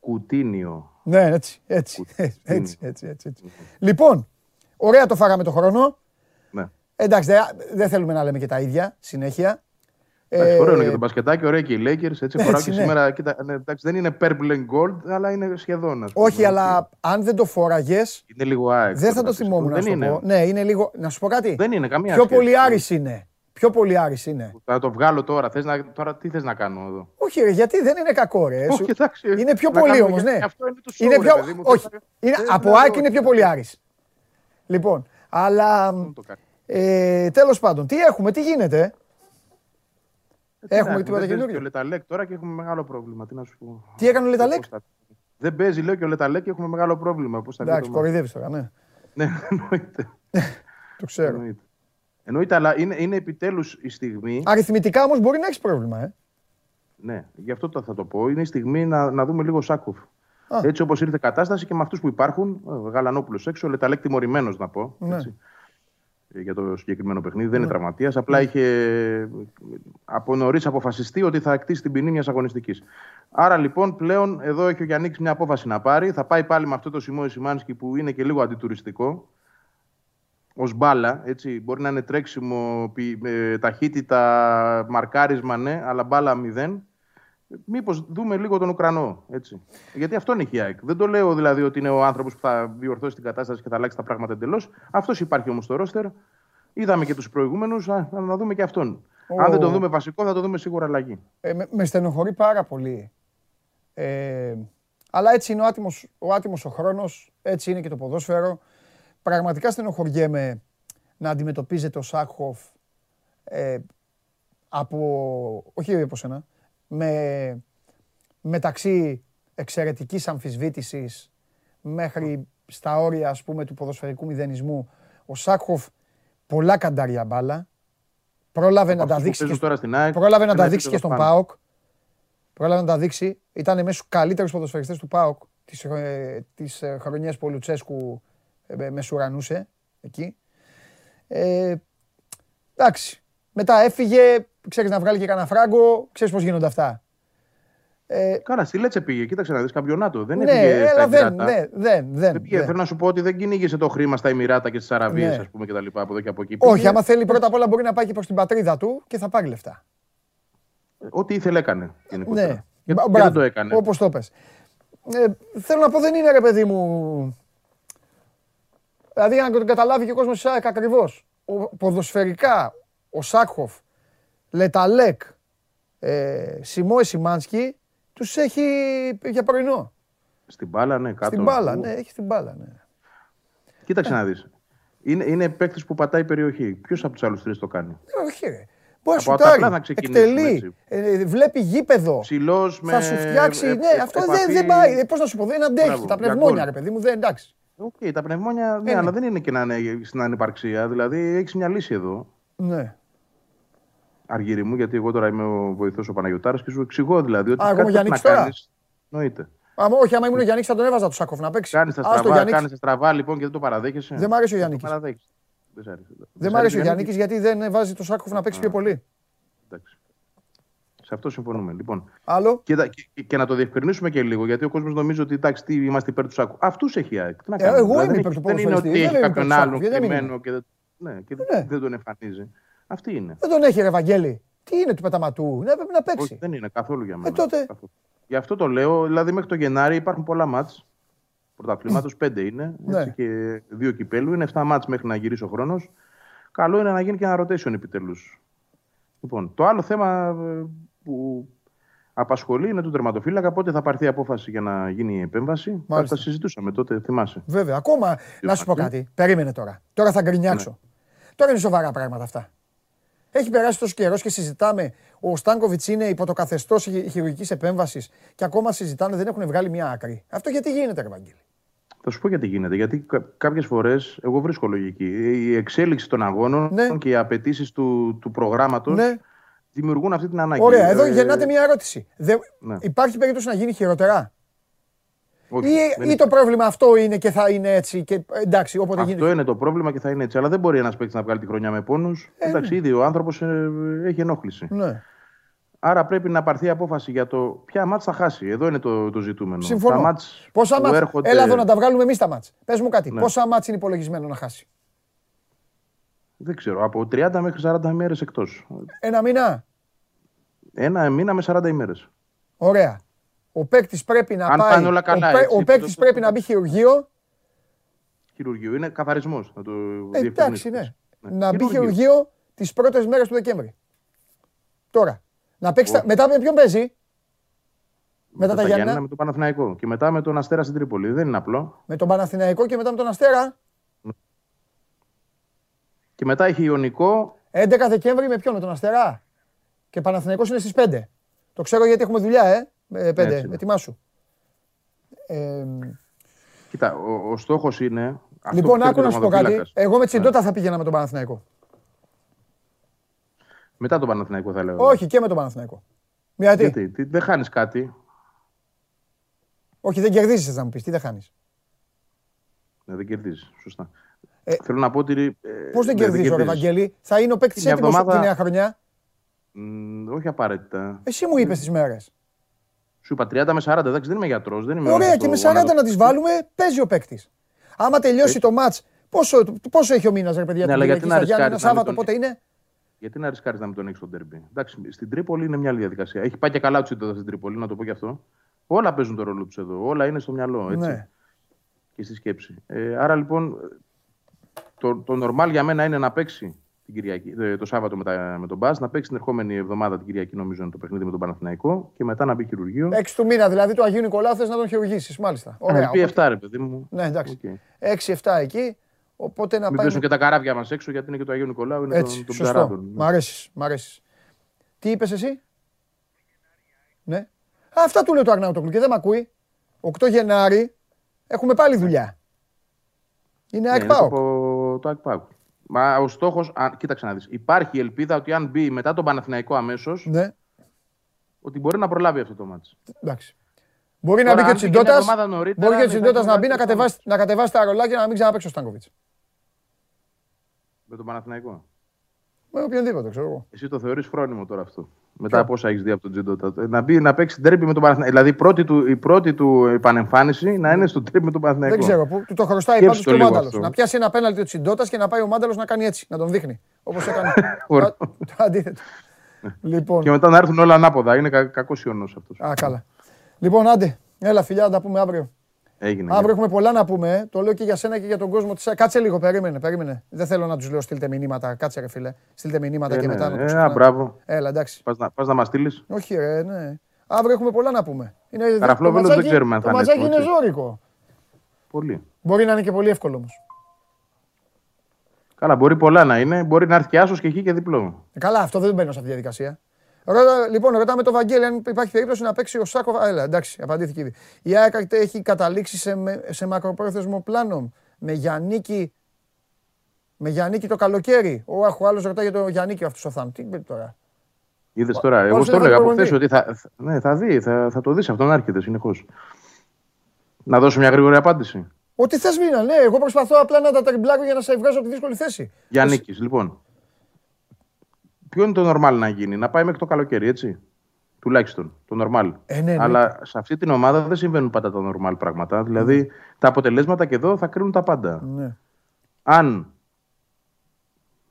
Κουτίνιο. Ναι, έτσι, έτσι, έτσι, έτσι, έτσι, έτσι, έτσι. Λοιπόν, ωραία το φάγαμε το χρόνο. Ναι. Εντάξει, δεν δεν θέλουμε να λέμε και τα ίδια συνέχεια. Εντάξει, Ε, ωραίο είναι και το μπασκετάκι, ωραία και οι Lakers. Έτσι, φοράω και ναι. σήμερα. Κοίτα, ναι, εντάξει, δεν είναι purple and gold, αλλά είναι σχεδόν. ας πούμε. Όχι, αλλά αν δεν το φόραγες, Είναι λίγο ΑΕΚ. δεν θα το πιστεύω. θυμόμουν να Δεν σου το είναι. πω. Ναι, είναι λίγο. Να σου πω κάτι. Δεν είναι καμία Πιο σχέση. πολύ Άρης είναι. Πιο πολύ Άρης είναι. Θα το βγάλω τώρα. Θες να, τώρα τι θες να κάνω εδώ; Όχι, ρε, γιατί δεν είναι κακό, ρε. Όχι, Σου- εντάξει, είναι πιο να πολύ κάνουμε όμως, γιατί ναι. αυτό είναι το show, είναι ρε πιο... παιδί μου, Όχι, δεν- είναι... δεν- από δεν- ΑΕΚ είναι πιο πολύ Άρης. Λοιπόν, αλλά το κάνει. Ε, τέλος πάντων, τι έχουμε, τι γίνεται; Τι Έχουμε να τίποτα δεν παίζει καινούριο; Και ο Λεταλέκ τώρα και έχουμε μεγάλο πρόβλημα. Τι να σου πω. Τι έκανε ο Λεταλέκ; Πώς θα- Δεν παίζει, λέω και ο Λεταλέκ και έχουμε μεγάλο πρόβλημα. Πώς θα βγει Εντάξει, το μάτι. κοροϊδεύεις τώρα, ναι. Ναι, εννοείται. Το ξέρω. εννοείται. Εννοείται, αλλά είναι, είναι επιτέλους η στιγμή. Αριθμητικά όμως μπορεί να έχεις πρόβλημα, ε. Ναι, γι' αυτό το θα το πω. Είναι η στιγμή να, να δούμε λίγο Σάκοφ. Α. Έτσι όπως ήρθε η κατάσταση και με αυτούς που υπάρχουν. Ο Γαλανόπουλος έξω, ο Λεταλέκ τιμωρημένος να πω. Ναι. Έτσι, ε, για το συγκεκριμένο παιχνίδι. Δεν είναι τραυματίας. Απλά είχε ε, από νωρίς αποφασιστεί ότι θα κτίσει την ποινή μιας αγωνιστικής. Άρα λοιπόν πλέον εδώ έχει ο Γιάννης μια απόφαση να πάρει. Θα πάει πάλι με αυτό το Σιμώη Σιμάνσκι που είναι και λίγο αντιτουριστικό. Ω μπάλα, έτσι. Μπορεί να είναι τρέξιμο, πι- ε, ταχύτητα, μαρκάρισμα, ναι, αλλά μπάλα μηδέν. Μήπως δούμε λίγο τον Ουκρανό. Έτσι. Γιατί αυτό είναι η ΑΕΚ. Δεν το λέω δηλαδή ότι είναι ο άνθρωπος που θα διορθώσει την κατάσταση και θα αλλάξει τα πράγματα εντελώς. Αυτός υπάρχει όμως στο ρόστερ. Είδαμε και τους προηγούμενους, να, να δούμε και αυτόν. Ο- Αν δεν τον δούμε βασικό, θα το δούμε σίγουρα αλλαγή. Ε, με, με στενοχωρεί πάρα πολύ Ε, αλλά έτσι είναι ο άτιμος ο, άτιμος ο χρόνος, έτσι είναι και το ποδόσφαιρο. Πραγματικά στενοχωριέμαι να αντιμετωπίζεται ο Σάκχοφ ε, από, όχι από σένα, με, μεταξύ εξαιρετικής αμφισβήτησης μέχρι στα όρια ας πούμε του ποδοσφαιρικού μηδενισμού. Ο Σάκχοφ πολλά καντάρια μπάλα. Πρόλαβε να τα δείξει και, πρόλαβε να τα δείξει και στον ΠΑΟΚ. Πρόλαβε να τα δείξει. Ήταν μέσα στους καλύτερους ποδοσφαιριστές του ΠΑΟΚ της, ε, της ε, χρονιάς που ο Λουτσέσκου ε, μεσουρανούσε εκεί. Ε, εντάξει. Μετά έφυγε, ξέρεις να βγάλει και κανένα φράγκο, ξέρεις πώς γίνονται αυτά. Ε, Καλά, στη Λέτσε πήγε. Κοίταξε να δεις καμπιονάτο. Δεν ναι, έφυγε αλλά δεν, δεν, δεν, δεν, πήγε. δεν. Θέλω να σου πω ότι δεν κυνήγησε το χρήμα στα Εμμυράτα και στις Αραβίες, Ναι. ας πούμε, και τα λοιπά από εδώ και από εκεί. Όχι, Πήγε, άμα θέλει πρώτα απ' όλα μπορεί να πάει και προς την πατρίδα του και θα πάρει λεφτά. Ό,τι ήθελε έκανε. γενικότερα. Ναι, Και, Μπα- και μπράβο, δεν το έκανε. Όπως το πες. Ε, θέλω να πω δεν είναι ρε παιδί μου... Δηλαδή για να το καταλάβει και ο κόσμος της ΑΕΚ ακριβώς. Ο, ποδοσφαιρικά, ο Σάκχοφ, Λεταλέκ, ε, Σιμόε Σιμάνσκι, τους έχει για πρωινό. Στην μπάλα, ναι, κάτω. Στην μπάλα, Ου. ναι, έχει στην μπάλα, ναι. Κοίταξε να δεις. Είναι, είναι παίκτης που πατάει περιοχή. Ποιος από τους άλλους τρεις το κάνει; Ε, Όχι ρε. Μπορεί να Από τα σουτάρει, απλά να ξεκινήσουμε, εκτελεί, έτσι. ε, βλέπει γήπεδο. Ψηλός με. Θα σου φτιάξει. ε, ναι, ε, αυτό επαφή. δεν, δεν πάει. Πώς να σου πω, δεν αντέχει. Μπράβο, τα για πνευμόνια, γκολ. ρε παιδί μου, δεν εντάξει. Οκ, τα πνευμόνια, ναι, ναι. αλλά δεν είναι και να είναι στην ανυπαρξία. Δηλαδή έχεις μια λύση εδώ. Ναι. Αργύρι μου, γιατί εγώ τώρα είμαι ο βοηθός ο Παναγιοτάρα και σου εξηγώ δηλαδή ότι Α, εγώ κάτι είμαι πρέπει να Γιάννης τώρα; κάνεις. Εννοείται. Άμα, όχι, άμα ήμουν ο Γιάννης θα τον έβαζα τους Σάκοφ να παίξει. Κάνεις τα Άστο, στραβά, Γιάννικης. κάνεις τα στραβά λοιπόν και δεν το παραδέχεσαι. Δεν μ' αρέσει ο Το Γιάννης. παραδέχεσαι. Δεν σ' άρεσε. Δεν μ' αρέσει ο Γιάννης γιατί δεν βάζει το Σάκοφ να παίξει πιο πολύ. Εντάξει. Σε αυτό συμφωνούμε. Λοιπόν, Άλλο; και, τα- και, και να το διευκρινίσουμε και λίγο, γιατί ο κόσμος νομίζει ότι εντάξει, τι, είμαστε υπέρ τους Σάκου. Αυτούς έχει η ΑΕΚ. Τι να Ε, κάνουμε. εγώ Δηλαδή, είμαι δεν υπέρ έχει- του Δεν είναι ότι ποδοσφαιριστή, δεν έχει είμαι υπέρ κάποιον του Σάκου, άλλον γιατί δεν κρυμμένο και, δεν- ναι, και Ναι. δεν τον εμφανίζει. Αυτή είναι. Δεν τον έχει, ρε Βαγγέλη. Τι είναι του πεταματού. Ναι, πρέπει να παίξει. Όχι, δεν είναι καθόλου για μένα. Ε, τότε. Καθόλου. Γι' αυτό το λέω, δηλαδή μέχρι το Γενάρη υπάρχουν πολλά μάτς. Πρωταθλήματος πέντε είναι. Ναι. Έτσι, και δύο κυπέλου. Είναι 7 μάτς μέχρι να γυρίσει ο χρόνος. Καλό είναι να γίνει και ένα rotation επιτέλους. Λοιπόν, το άλλο θέμα ε, που απασχολεί είναι του τερματοφύλακα. Πότε θα πάρθει η απόφαση για να γίνει η επέμβαση. Μάλιστα. Τα συζητούσαμε τότε, θυμάσαι. Βέβαια, ακόμα. Να σου πω κάτι. Περίμενε τώρα. Τώρα θα γκρινιάξω. Ναι. Τώρα είναι σοβαρά πράγματα αυτά. Έχει περάσει τόσο καιρός και συζητάμε. Ο Στάνκοβιτς είναι υπό το καθεστώς χειρουργικής επέμβασης και ακόμα συζητάνε, δεν έχουν βγάλει μια άκρη. Αυτό γιατί γίνεται, ρε Βαγγέλη; Θα σου πω γιατί γίνεται. Γιατί κάποιες φορές εγώ βρίσκω λογική. Η εξέλιξη των αγώνων Ναι. και οι απαιτήσεις του, του προγράμματος Ναι. δημιουργούν αυτή την ανάγκη. Ωραία, εδώ Ε, γεννάται μια ερώτηση. Δεν- ναι. Υπάρχει περίπτωση να γίνει χειρότερα; Όχι, Ή, δεν ή το πρόβλημα αυτό είναι και θα είναι έτσι. Και, εντάξει, όποτε Αυτό γίνεται. είναι το πρόβλημα και θα είναι έτσι. Αλλά δεν μπορεί ένας παίκτης να βγάλει τη χρονιά με πόνους. Εντάξει, ήδη ο άνθρωπος έχει ενόχληση. Ναι. Άρα πρέπει να πάρθει απόφαση για το ποια μάτς θα χάσει. Εδώ είναι το, το ζητούμενο. Συμφωνώ. Τα μάτς Πόσα που μάτς, έρχονται- έλα εδώ να τα βγάλουμε εμείς τα μάτς. Πες μου κάτι, Ναι. πόσα μάτς είναι υπολογισμένο να χάσει; Δεν ξέρω, από 30 μέχρι 40 ημέρες εκτός. Ένα μήνα; Ένα μήνα με 40 ημέρες. Ωραία. Ο παίκτης πρέπει να Αν πάει. πάνε όλα καλά, ο, παί- έτσι, ο παίκτης το- πρέπει να μπει χειρουργείο. Χειρουργείο. Είναι καθαρισμός. Να το Ε, εντάξει, ναι. διευκρινίσουμε. Να μπει Χειρουργείο. χειρουργείο τις πρώτες μέρες του Δεκέμβρη. Τώρα. Να παίξει. τα- Όχι. Μετά με ποιον παίζει; Μετά τα Γιάννενα Γιάννενα. Με τον Παναθηναϊκό. Και μετά με τον Αστέρα στην Τρίπολη. Δεν είναι απλό. Με τον Παναθηναϊκό και μετά με τον Αστέρα. Και μετά έχει Ιωνικό. 11 Δεκέμβρη με ποιον, με τον Αστερά. Και Παναθηναϊκός είναι στις 5. Το ξέρω γιατί έχουμε δουλειά, ε. Ε 5. Έτσι είναι. Ετοιμάσου. Ε, Κοίτα, ο, ο στόχος είναι. αυτό λοιπόν, που άκου θέλει να ο σου πω κάτι. τερματοφύλακας. Εγώ με τσιντότα θα πήγαινα με τον Παναθηναϊκό. Μετά τον Παναθηναϊκό θα λέω. Όχι, και με τον Παναθηναϊκό. Γιατί. Γιατί, τι- δεν χάνεις κάτι; Όχι, δεν κερδίζεις, να μου πεις. Τι δεν χάνεις; Ναι, δεν κερδίζεις. Σωστά. Ε, Θέλω να πω ότι. ε, Πώς δεν ναι, κερδίζω, ρε κερδίζεις. Βαγγέλη. Θα είναι ο παίκτης Μια έτοιμος εβδομάδα- τη νέα χρονιά; Μ, όχι απαραίτητα. Εσύ μου είπες τις μέρες. Σου είπα 30 με 40. Εντάξει, δεν είμαι γιατρός. Δεν είμαι Ωραία, στο και με γόνατο. 40 να τις βάλουμε, παίζει ο παίκτης. Άμα τελειώσει το ματ, πόσο, πόσο έχει ο μήνας, ρε παιδιά, Ναι, την αλλά γιατί Κυριακή να στα Γιάννενα, ρισκάρεις να Σάββατο, μην τον- πότε είναι; Γιατί να ρισκάρεις να μην τον έχεις στον τερμπι. Εντάξει, στην Τρίπολη είναι μια άλλη διαδικασία. Έχει πάει και καλά του σύντομα στην Τρίπολη, να το πω και αυτό. Όλα παίζουν το ρόλο τους εδώ. Όλα είναι στο μυαλό. Έτσι. Ναι. Και στη σκέψη. Ε, άρα λοιπόν, το, το normal για μένα είναι να παίξει την Κυριακή, ε, το Σάββατο με, τα, με τον Μπα, να παίξει την ερχόμενη εβδομάδα την Κυριακή, νομίζω είναι το παιχνίδι με τον Παναθηναϊκό και μετά να μπει χειρουργείο. 6 του μήνα δηλαδή του Αγίου Νικολάου θες να τον χειρουργήσεις, μάλιστα. Ωραία. Πει 7, ρε παιδί μου. Ναι, εντάξει. Okay. 6-7 εκεί. Οπότε να Μην πάει. πέσουν και τα καράβια μας έξω γιατί είναι και το Αγίου Νικολάου. Είναι Έτσι, τον, σωστό. τον Μ' αρέσεις, μ' αρέσεις. Τι είπες εσύ, Ναι. Α, αυτά του λέει το Αρναούτοκλου και δεν με ακούει. 8 Γενάρη έχουμε πάλι δουλειά. Είναι Ναι, ΑΕΚ είναι ΠΑΟΚ. το, το ΑΕΚ ΠΑΟΚ. Μα ο στόχος, κοίταξε να δεις. Υπάρχει ελπίδα ότι αν μπει μετά τον Παναθηναϊκό αμέσως, Ναι, ότι μπορεί να προλάβει αυτό το μάτι. εντάξει. Μπορεί να Τώρα, μπει και ο αν μπει και μια Τσιντότα. εβδομάδα νωρίτερα, Μπορεί και ο ναι, θα Τσιντότα έχει να μπει να μεγάλη κατεβάσει, να κατεβάσει τα ρολάκια να μην ξαναπέξει ο Στάνκοβιτς. Με τον Παναθηναϊκό. Με οποιονδήποτε, ξέρω εγώ. Εσύ το θεωρείς φρόνιμο τώρα αυτό. Μετά από όσα έχεις δει από τον Τζιντότα. Να, μπει, να παίξει τέρπι με τον Παναθηναϊκό. Δηλαδή η πρώτη του, η πρώτη του επανεμφάνιση να είναι στο τέρπι με τον Παναθηναϊκό. Δεν ξέρω πού. Του το χρωστάει Σκέψου πάντως το και ο λίγο Μάνταλος. αυτό. Να πιάσει ένα πέναλτι ο Τσιντότα και να πάει ο Μάνταλος να κάνει έτσι. Να τον δείχνει. Όπως έκανε. Ωραίο. το, το αντίθετο. λοιπόν. Και μετά να έρθουν όλα ανάποδα. Είναι κα, κακός ιονό αυτός. Α, καλά. Λοιπόν, άντε. Έλα, φιλιά, να τα πούμε αύριο. Έγινε. Αύριο έχουμε πολλά να πούμε. ε. Το λέω και για σένα και για τον κόσμο. της- Κάτσε λίγο, περίμενε, περίμενε. Δεν θέλω να τους λέω στείλτε μηνύματα. Κάτσε, ρε φίλε. Στείλτε μηνύματα Ε, και ναι, μετά να ε, τους α, ξανά- μπράβο. Έλα, εντάξει. Πας να, πας να μας στείλεις. Όχι, ρε, ναι. Αύριο έχουμε πολλά να πούμε. Είναι, Καραφλόβελος το δεν ματσάκι- ξέρουμε αν θα Το είναι ματσάκι είναι έτοιμο, ζώρικο. Πολύ. Μπορεί να είναι και πολύ εύκολο όμως. Καλά, μπορεί πολλά να είναι. Μπορεί να έρθει και άσος και εκεί και διπλό. Ε, Καλά, αυτό δεν μπαίνω σε αυτή τη διαδικασία. Ρώτα, λοιπόν, ρωτάμε το Βαγγέλη αν υπάρχει περίπτωση να παίξει ο Σάκο. Έλα, εντάξει, απαντήθηκε ήδη. Η ΑΕΚ έχει καταλήξει σε, με- σε μακροπρόθεσμο πλάνο με Γιάννικη, με Γιάννικη το καλοκαίρι. Ο Αχ, ο άλλος ρωτάει για το Γιάννικη αυτός ο Θάμ. Τι είπε τώρα; Είδες τώρα. Όλος Εγώ είναι στο έλεγα από προπονητή. χθε ότι θα, θα- ναι, θα δει, θα, θα το δεις αυτό να έρχεται συνεχώς. Να δώσω μια γρήγορη απάντηση. Ό,τι θες, Μίνα, ναι. Εγώ προσπαθώ απλά να τα τριμπλάρω για να σε βγάζω από τη δύσκολη θέση. Για νίκη, λοιπόν. Ποιο είναι το normal να γίνει, να πάει μέχρι το καλοκαίρι, έτσι; Τουλάχιστον, το normal. Ε, ναι, ναι. Αλλά σε αυτή την ομάδα δεν συμβαίνουν πάντα τα normal πράγματα. Δηλαδή, τα αποτελέσματα και εδώ θα κρίνουν τα πάντα. Ναι. Αν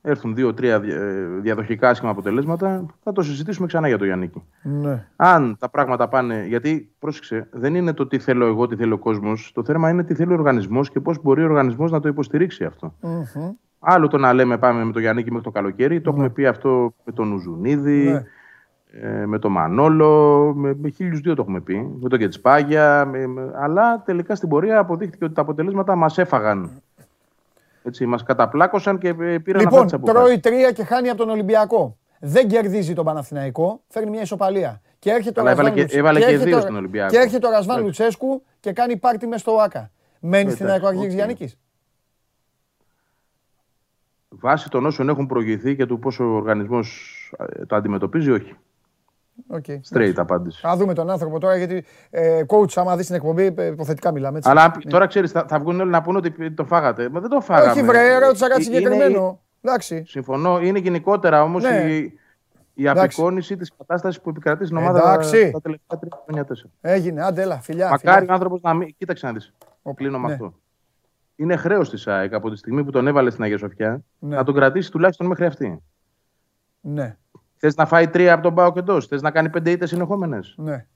έρθουν δύο-τρία ε, διαδοχικά άσχημα αποτελέσματα, θα το συζητήσουμε ξανά για το Γιάννικη. ναι. Αν τα πράγματα πάνε. Γιατί, πρόσεξε, δεν είναι το τι θέλω εγώ, τι θέλει ο κόσμος. Το θέμα είναι τι θέλει ο οργανισμός και πώς μπορεί ο οργανισμός να το υποστηρίξει αυτό. Μμμ. Άλλο το να λέμε πάμε με το Γιάννικη μέχρι το καλοκαίρι. Το έχουμε πει αυτό με τον Ουζουνίδη, Ναι. ε, με τον Μανόλο, με, με χίλιους δύο το έχουμε πει. Με τον Κετσπάγια. Με, με- αλλά τελικά στην πορεία αποδείχθηκε ότι τα αποτελέσματα μας έφαγαν. Έτσι, μας καταπλάκωσαν και ε, πήραν αυτά Λοιπόν, τις αποφάσεις. τρώει τρία και χάνει από τον Ολυμπιακό. Δεν κερδίζει τον Παναθηναϊκό, φέρνει μια ισοπαλία. Και έρχεται ο Αλλά έβαλε Ρασβάν και- Λουτσέ- έβαλε και έρχεται δύο ο- στον Ολυμπιακό. Και έρχεται ο Ρασβάν Εντάξει. Λουτσέσκου και κάνει πάρτι μες στο ΟΑΚΑ. Μένει στην Εντάξει, ΑΕΚ ο Αργύρης οκ. Γιάννικης. Βάσει των όσων έχουν προηγηθεί και του πόσο ο οργανισμός ε, το αντιμετωπίζει, όχι. Ok. Straight απάντηση. Θα δούμε τον άνθρωπο τώρα γιατί ε, coach, άμα δεις την εκπομπή, ε, υποθετικά μιλάμε. Έτσι. Αλλά τώρα ξέρεις, θα, θα βγουν όλοι να πούνε ότι το φάγατε. Μα δεν το φάγαμε. Όχι, βρε, ρώτησα κάτι Ε, είναι- συγκεκριμένο. Εντάξει. Συμφωνώ. Είναι γενικότερα όμως Ναι. η, η Εντάξει. απεικόνιση της κατάστασης που επικρατεί στην ομάδα Εντάξει. τα τελευταία τρία χρόνια τέσσερα. Έγινε, άντε, έλα, φιλιά. Μακάρι φιλιά. ο άνθρωπος να μην. Κοίταξε να δεις. Κλείνω με ναι. αυτό. Είναι χρέος της ΑΕΚ από τη στιγμή που τον έβαλε στην Αγία Σοφιά Ναι. να τον κρατήσει τουλάχιστον μέχρι αυτή. Ναι, Θες να φάει τρία από τον Πάο και εντό. Θες να κάνει πέντε ήττες συνεχόμενες. ναι.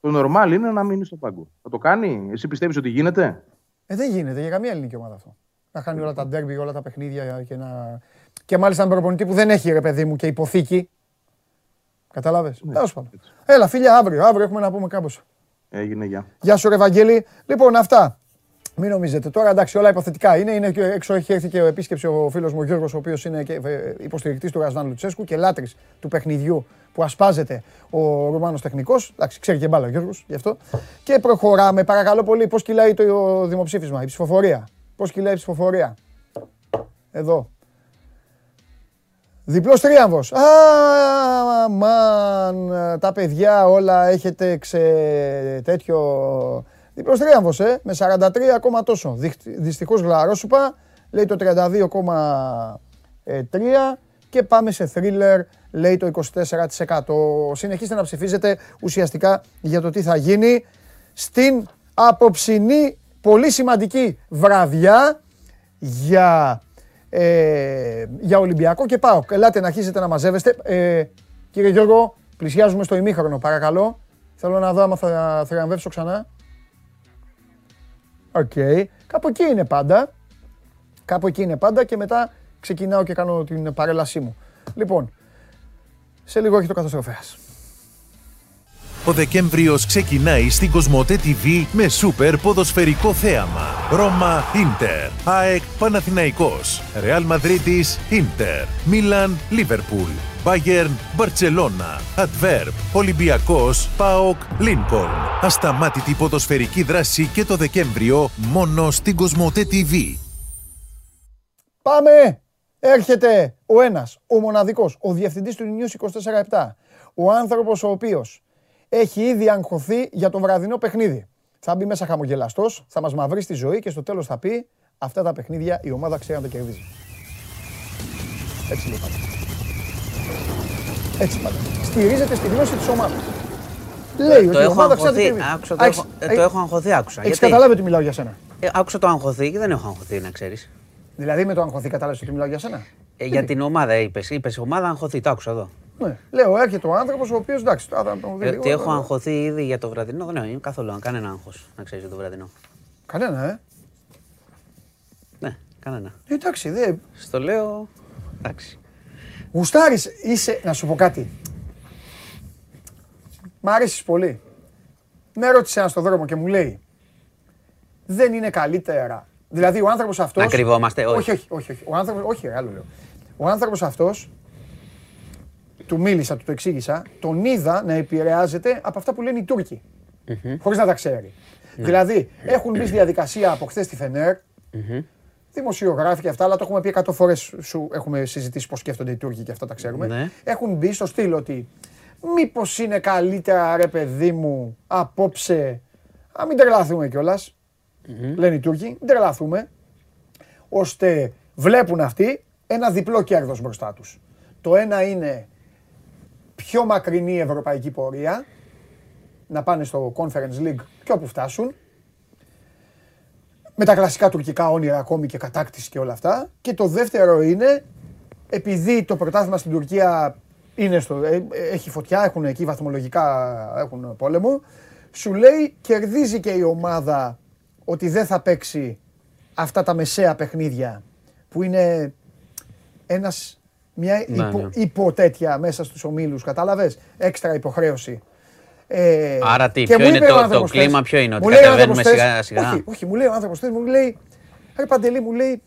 Το normal είναι να μείνει στο πάγκο. Θα το κάνει. Εσύ πιστεύεις ότι γίνεται; Ε, δεν γίνεται για καμία ελληνική ομάδα αυτό. Να χάνει όλα τα ντέρμπι, όλα τα παιχνίδια και να. Και μάλιστα με προπονητή που δεν έχει ρε παιδί μου και υποθήκη. Κατάλαβες; Ναι, Τέλος πάντων. Έλα, φίλια, αύριο. Αύριο έχουμε να πούμε κάπω. Έγινε, γεια. Γεια σου, ρε Βαγγέλη. Λοιπόν, αυτά. Μην νομίζετε. Τώρα εντάξει, όλα υποθετικά είναι. είναι και έξω έχει έρθει και ο επίσκεψη ο φίλος μου ο Γιώργος, ο οποίος είναι και υποστηρικτής του Ρασβάν Λουτσέσκου και λάτρης του παιχνιδιού που ασπάζεται ο Ρουμάνος τεχνικός. Εντάξει, ξέρει και μπάλα ο Γιώργος γι' αυτό. Και προχωράμε. Παρακαλώ πολύ, πώς κυλάει το δημοψήφισμα, η ψηφοφορία; Πώς κυλάει η ψηφοφορία; Εδώ. Διπλός τρίαμβος. Α, μαν, τα παιδιά όλα έχετε ξε... τέτοιο... Διπλός τρίαμβος, ε, με 43 ακόμα τόσο. Δυχ- Δυστυχώς γλαρόσουπα, λέει το 32,3 και πάμε σε θρίλερ, λέει το 24%. Συνεχίστε να ψηφίζετε ουσιαστικά για το τι θα γίνει στην απόψινή πολύ σημαντική βραδιά για, ε, για Ολυμπιακό και πάω. Ελάτε να αρχίσετε να μαζεύεστε. Ε, κύριε Γιώργο, πλησιάζουμε στο ημίχρονο, παρακαλώ. Θέλω να δω άμα θα θριαμβεύσω ξανά. Οκ. Κάπου εκεί είναι πάντα. Κάπου εκεί είναι πάντα και μετά ξεκινάω και κάνω την παρέλασή μου. Λοιπόν, σε λίγο έχει το καταστροφέας. Ο Δεκέμβριος ξεκινάει στην Cosmote TV με σούπερ ποδοσφαιρικό θέαμα. Ρώμα Ίντερ, ΑΕΚ Παναθηναϊκός, Ρεάλ Μαδρίτης Ίντερ, Μίλαν Λίβερπουλ, Bayern Μπαρτσελώνα, Adverb, Ολυμπιακός, ΠΑΟΚ Λίνκολν. Ασταμάτητη ποδοσφαιρική δράση και το Δεκέμβριο μόνο στην Κοσμοτέ TV. Πάμε! Έρχεται ο ένας, ο μοναδικός, ο διευθυντής του News 24-7. Ο άνθρωπος ο οποίος έχει ήδη αγχωθεί για το βραδινό παιχνίδι. Θα μπει μέσα χαμογελαστός, θα μας μαυρίσει τη ζωή και στο τέλος θα πει αυτά τα παιχνίδια η ομάδα ξέρει να τα κερδίζει. Έτσι λέει πάντα. Έτσι πάντα. Στηρίζεται στη γνώση της ομάδας. Λέει Το ότι η έχω ομάδα ξέρει να τα αγχωθεί. κερδίζει. Άκουσα, το Α, έχεις- έχω- ε, το έχω αγχωθεί, άκουσα. Έχεις Γιατί; καταλάβει ότι μιλάω για σένα; Ε, άκουσα το αγχωθεί και δεν έχω αγχωθεί, να ξέρεις. Δηλαδή με το αγχωθεί κατάλαβες ότι μιλάω για σένα; Ε, για την ομάδα είπες. Είπες ομάδα αγχωθεί, το άκουσα εδώ. Ναι. Λέω, έρχεται ο άνθρωπος ο οποίος εντάξει, τώρα θα τον δει Ε, λίγο, Ότι έχω ε, αγχωθεί ήδη για το βραδινό, δεν έχω καθόλου κανένα άγχος, να ξέρεις για το βραδινό. Κανένα, ε; Ναι, κανένα. Ε, Εντάξει, δε. Στο λέω. Εντάξει. Γουστάρεις, είσαι, να σου πω κάτι. Μ' αρέσεις πολύ. Με ρώτησε ένας στον δρόμο και μου λέει, δεν είναι καλύτερα. Δηλαδή ο άνθρωπος αυτός... Να κρυβόμαστε, όχι. Όχι, όχι, όχι. όχι. Ο άνθρωπος, όχι, ρε, άλλο λέω. Ο άνθρωπος αυτός, του μίλησα, του το εξήγησα, τον είδα να επηρεάζεται από αυτά που λένε οι Τούρκοι. Χωρίς να τα ξέρει. Ναι. Δηλαδή, έχουν μπει στη διαδικασία από χθες στη Φενέρ, δημοσιογράφοι και αυτά, αλλά το έχουμε πει εκατό φορές. Σου έχουμε συζητήσει πώς σκέφτονται οι Τούρκοι και αυτά τα ξέρουμε. Ναι. Έχουν μπει στο στυλ ότι μήπως είναι καλύτερα ρε παιδί μου απόψε. Α μην τρελαθούμε κιόλας, Λένε οι Τούρκοι, μην τρελαθούμε. Ώστε βλέπουν αυτοί ένα διπλό κέρδος μπροστά τους. Το ένα είναι πιο μακρινή ευρωπαϊκή πορεία, να πάνε στο Conference League και όπου φτάσουν, με τα κλασικά τουρκικά όνειρα ακόμη και κατάκτηση και όλα αυτά. Και το δεύτερο είναι, επειδή το πρωτάθλημα στην Τουρκία είναι στο, ε, έχει φωτιά, έχουν εκεί βαθμολογικά έχουν πόλεμο, σου λέει κερδίζει και η ομάδα ότι δεν θα παίξει αυτά τα μεσαία παιχνίδια που είναι ένας, μια Ναι, υπο, ναι. υπο τέτοια μέσα στους ομίλους, κατάλαβες, έξτρα υποχρέωση. Ε, Άρα τι, και ποιο μου είναι είπε το- ο το άνθρωπος κλίμα, χθες, ποιο είναι, ότι μου λέει ο κατεβαίνουμε άνθρωπος χθες- σιγά σιγά; Όχι, όχι, μου λέει ο άνθρωπος χθες, μου λέει, ρε Παντελή, μου λέει,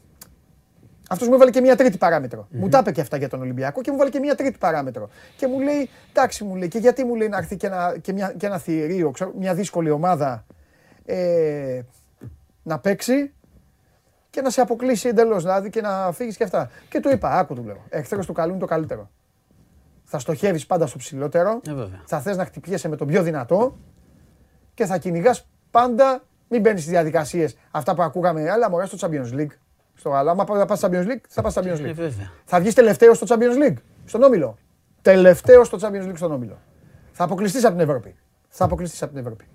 αυτός μου έβαλε και μια τρίτη παράμετρο. Μου τα είπε και αυτά για τον Ολυμπιακό και μου βάλε και μια τρίτη παράμετρο. Και μου λέει, εντάξει μου λέει, και γιατί μου λέει να έρθει και ένα, και μια, και ένα θηρίο, ξέρω, μια δύσκολη ομάδα ε, να παίξει και να σε αποκλείσει εντελώς, δηλαδή και να φύγεις και αυτά. Και του είπα, άκου του λέω, εχθρός του καλού είναι το καλύτερο. Θα στοχεύεις πάντα στο ψηλότερο, Ε, βέβαια. θα θες να χτυπιέσαι με τον πιο δυνατό και θα κυνηγάς πάντα. Μην μπαίνεις στις διαδικασίες αυτά που ακούγαμε. Αλλά μωρέ στο Champions League. Στο άλλο, άμα θα πας στο Champions League, θα πας στο Champions Ε, League. βέβαια. Θα βγεις τελευταίο στο Champions League. Στον Όμιλο. Τελευταίο στο Champions League στον Όμιλο. Θα αποκλειστείς από την Ευρώπη. Θα αποκλειστείς από την Ευρώπη.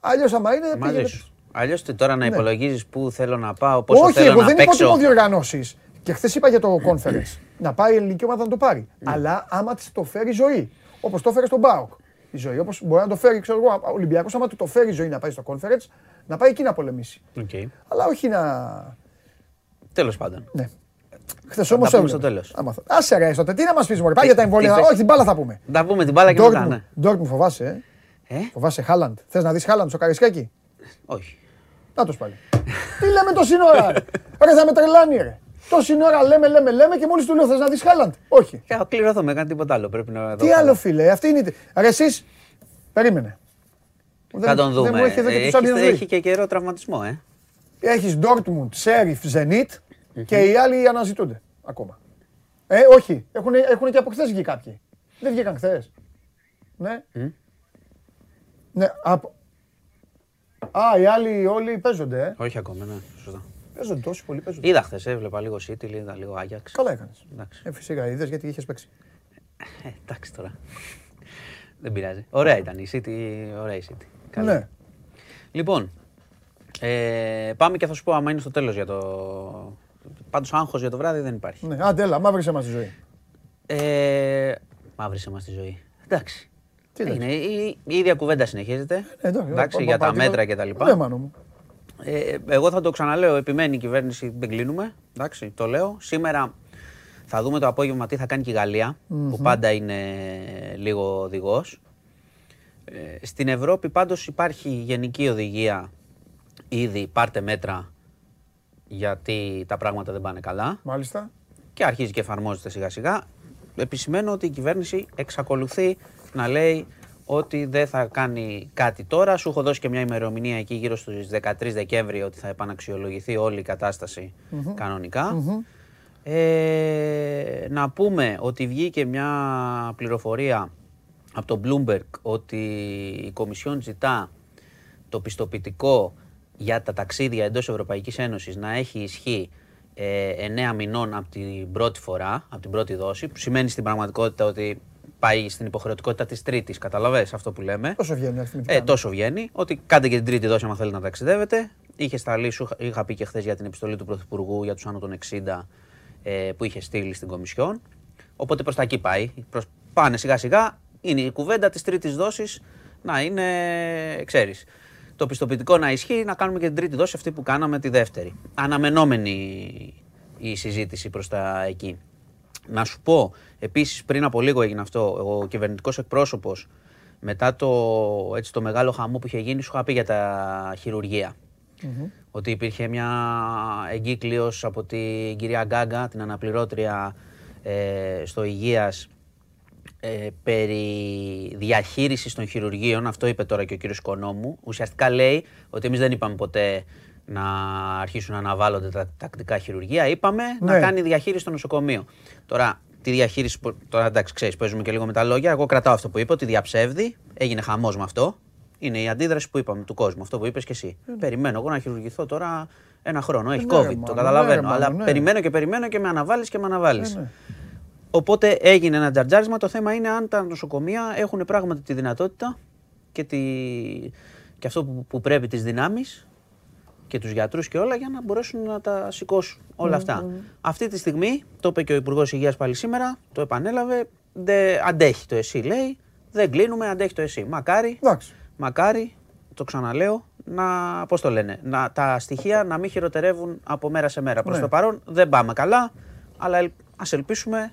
Αλλιώς, άμα είναι. Μαζί πήγαινε- σου. Αλλιώς τώρα να Ναι. υπολογίζεις πού θέλω να πάω, πόσο Όχι, θέλω εγώ να δεν είπα ότι παίξω. έχω διοργανώσει. Και χθες είπα για το conference. Να πάει η ελληνική ομάδα να το πάρει. Αλλά άμα της το φέρει η ζωή. Όπως το φέρει στον ΠΑΟΚ. Η ζωή. Όπως μπορεί να το φέρει, ξέρω εγώ, ο Ολυμπιακός, άμα του το φέρει η ζωή να πάει στο conference, να πάει εκεί να πολεμήσει. Οκ. Αλλά όχι να. Τέλος πάντων. Ναι. Χθες τα όμως πούμε στο τέλος. Άσε ρε, τότε, τι να μας πεις, Μωρέ, πάει για τα εμβόλια. τι πες; Όχι, την μπάλα θα πούμε. Να πούμε την μπάλα και μετά, ναι. Ντόρκμουν φοβάσαι, ε; Ε, Φοβάσαι Χάλαντ. Θες να δεις Χάλαντ στο Καρισκάκι; όχι. Να το πάλι. Τι λέμε τόση ώρα. ρε; Ρε θα με τρελάνει ρε. Τόση ώρα λέμε, λέμε, λέμε και μόλις του λέω θες να δεις Χάλαντ; Όχι. Και θα κληρωθώ με κάτι τίποτα άλλο. Πρέπει να Τι άλλο φίλε, αυτή είναι. η- Ρε εσείς, περίμενε. Θα Δεν- τον δούμε. Δεν μου έχει εδώ και Ε, τους έχει, Champions έχει League. και καιρό τραυματισμό, ε. Έχεις Dortmund, Sheriff, Zenit και οι άλλοι αναζητούνται ακόμα. Ε, όχι. Έχουν, έχουν και από χθες βγει κάποιοι. Δεν βγήκαν χθες. Ναι. Ναι, από... Α, οι άλλοι όλοι παίζονται, ε. Όχι ακόμα, ναι. Σωστά. Παίζονται τόσοι πολλοί παίζονται. Είδα χθες, έβλεπα λίγο City, είδα λίγο Ajax. Καλά έκανες. Εντάξει. Ε, φυσικά, είδες γιατί είχες παίξει. Ε, εντάξει τώρα. Δεν πειράζει. Ωραία ήταν η City, ωραία η City. Καλή. Ναι. Λοιπόν, ε, πάμε και θα σου πω άμα είναι στο τέλος για το... Πάντως άγχος για το βράδυ δεν υπάρχει. Ναι, άντε έλα, μαύρησε μας τη ζωή. Ε, μαύρησε μας τη ζωή. Εντάξει. Τι είναι, η, η ίδια κουβέντα συνεχίζεται. Ε, εντάξει, εντάξει, πα- για πα- τα πα- μέτρα και τα λοιπά. Ναι, μάνο μου. Ε, εγώ θα το ξαναλέω, επιμένει η κυβέρνηση, δεν κλείνουμε. Εντάξει, το λέω. Σήμερα θα δούμε το απόγευμα τι θα κάνει και η γαλλια που πάντα είναι λίγο οδηγός. Ε, στην Ευρώπη πάντως υπάρχει γενική οδηγία ήδη πάρτε μέτρα γιατί τα πράγματα δεν πάνε καλά Μάλιστα. και αρχίζει και εφαρμόζεται σιγά σιγά. Επισημαίνω ότι η κυβέρνηση εξακολουθεί να λέει ότι δεν θα κάνει κάτι τώρα. Σου έχω δώσει και μια ημερομηνία εκεί γύρω στους 13 Δεκέμβρη ότι θα επαναξιολογηθεί όλη η κατασταση κανονικα Ε, να πούμε ότι βγήκε μια πληροφορία από το Bloomberg ότι η Κομισιόν ζητά το πιστοποιητικό για τα ταξίδια εντός Ευρωπαϊκής Ένωσης να έχει ισχύ ε, 9 μηνών από την πρώτη φορά, από την πρώτη δόση, που σημαίνει στην πραγματικότητα ότι πάει στην υποχρεωτικότητα της τρίτης, καταλαβες αυτό που λέμε. Τόσο βγαίνει αριθμητικά. Ε, τόσο βγαίνει, ότι κάντε και την τρίτη δόση άμα θέλετε να ταξιδεύετε. Είχε σταλεί, σου είχα- είχα πει και χθες για την επιστολή του Πρωθυπουργού για τους άνω των 60 ε, που είχε στείλει στην Κομισιόν. Οπότε προς τα εκεί πάει. Προς, πάνε σιγά σιγά. Είναι η κουβέντα της τρίτης δόσης να είναι, ξέρεις. Το πιστοποιητικό να ισχύει, να κάνουμε και την τρίτη δόση αυτή που κάναμε τη δεύτερη. Αναμενόμενη η συζήτηση προς τα εκεί. Να σου πω, επίσης πριν από λίγο έγινε αυτό, ο κυβερνητικός εκπρόσωπος μετά το, έτσι, το μεγάλο χαμό που είχε γίνει, σου είχα πει για τα χειρουργεια Ότι υπήρχε μια εγκύκλειος από την κυρία Γκάγκα, την αναπληρώτρια ε, στο Υγείας, ε, περί διαχείρισης των χειρουργείων, αυτό είπε τώρα και ο κύριος Οικονόμου, ουσιαστικά λέει ότι εμείς δεν είπαμε ποτέ να αρχίσουν να αναβάλλονται τα τακτικά χειρουργεία, είπαμε να Ναι. κάνει διαχείριση στο νοσοκομείο. Τώρα, τη διαχείριση, που- τώρα εντάξει, ξέρεις, παίζουμε και λίγο με τα λόγια, εγώ κρατάω αυτό που είπε, ότι διαψεύδει, έγινε χαμός με αυτό, είναι η αντίδραση που είπαμε του κόσμου, αυτό που είπες και εσύ. Περιμένω εγώ να χειρουργηθώ τώρα ένα χρόνο, έχει ναι, ρε, COVID, το μάλλον, καταλαβαίνω, ναι, ρε, αλλά μάλλον, ναι. περιμένω και περιμένω και με αναβάλεις και με αναβάλεις. Ε, ναι. Οπότε έγινε ένα τζαρτζάρισμα. Το θέμα είναι αν τα νοσοκομεία έχουν πράγματι τη δυνατότητα και, τη... και αυτό που, που πρέπει τις δυνάμεις και τους γιατρούς και όλα για να μπορέσουν να τα σηκώσουν όλα αυτά. Αυτή τη στιγμή, το είπε και ο Υπουργός Υγείας πάλι σήμερα, το επανέλαβε, δεν αντέχει το ΕΣΥ λέει, δεν κλείνουμε, αντέχει το ΕΣΥ. Μακάρι, Εντάξει. μακάρι, το ξαναλέω, να, πώς το λένε, να, τα στοιχεία να μην χειροτερεύουν από μέρα σε μέρα. Προς Ναι. το παρόν δεν πάμε καλά, αλλά ελ, ας ελπίσουμε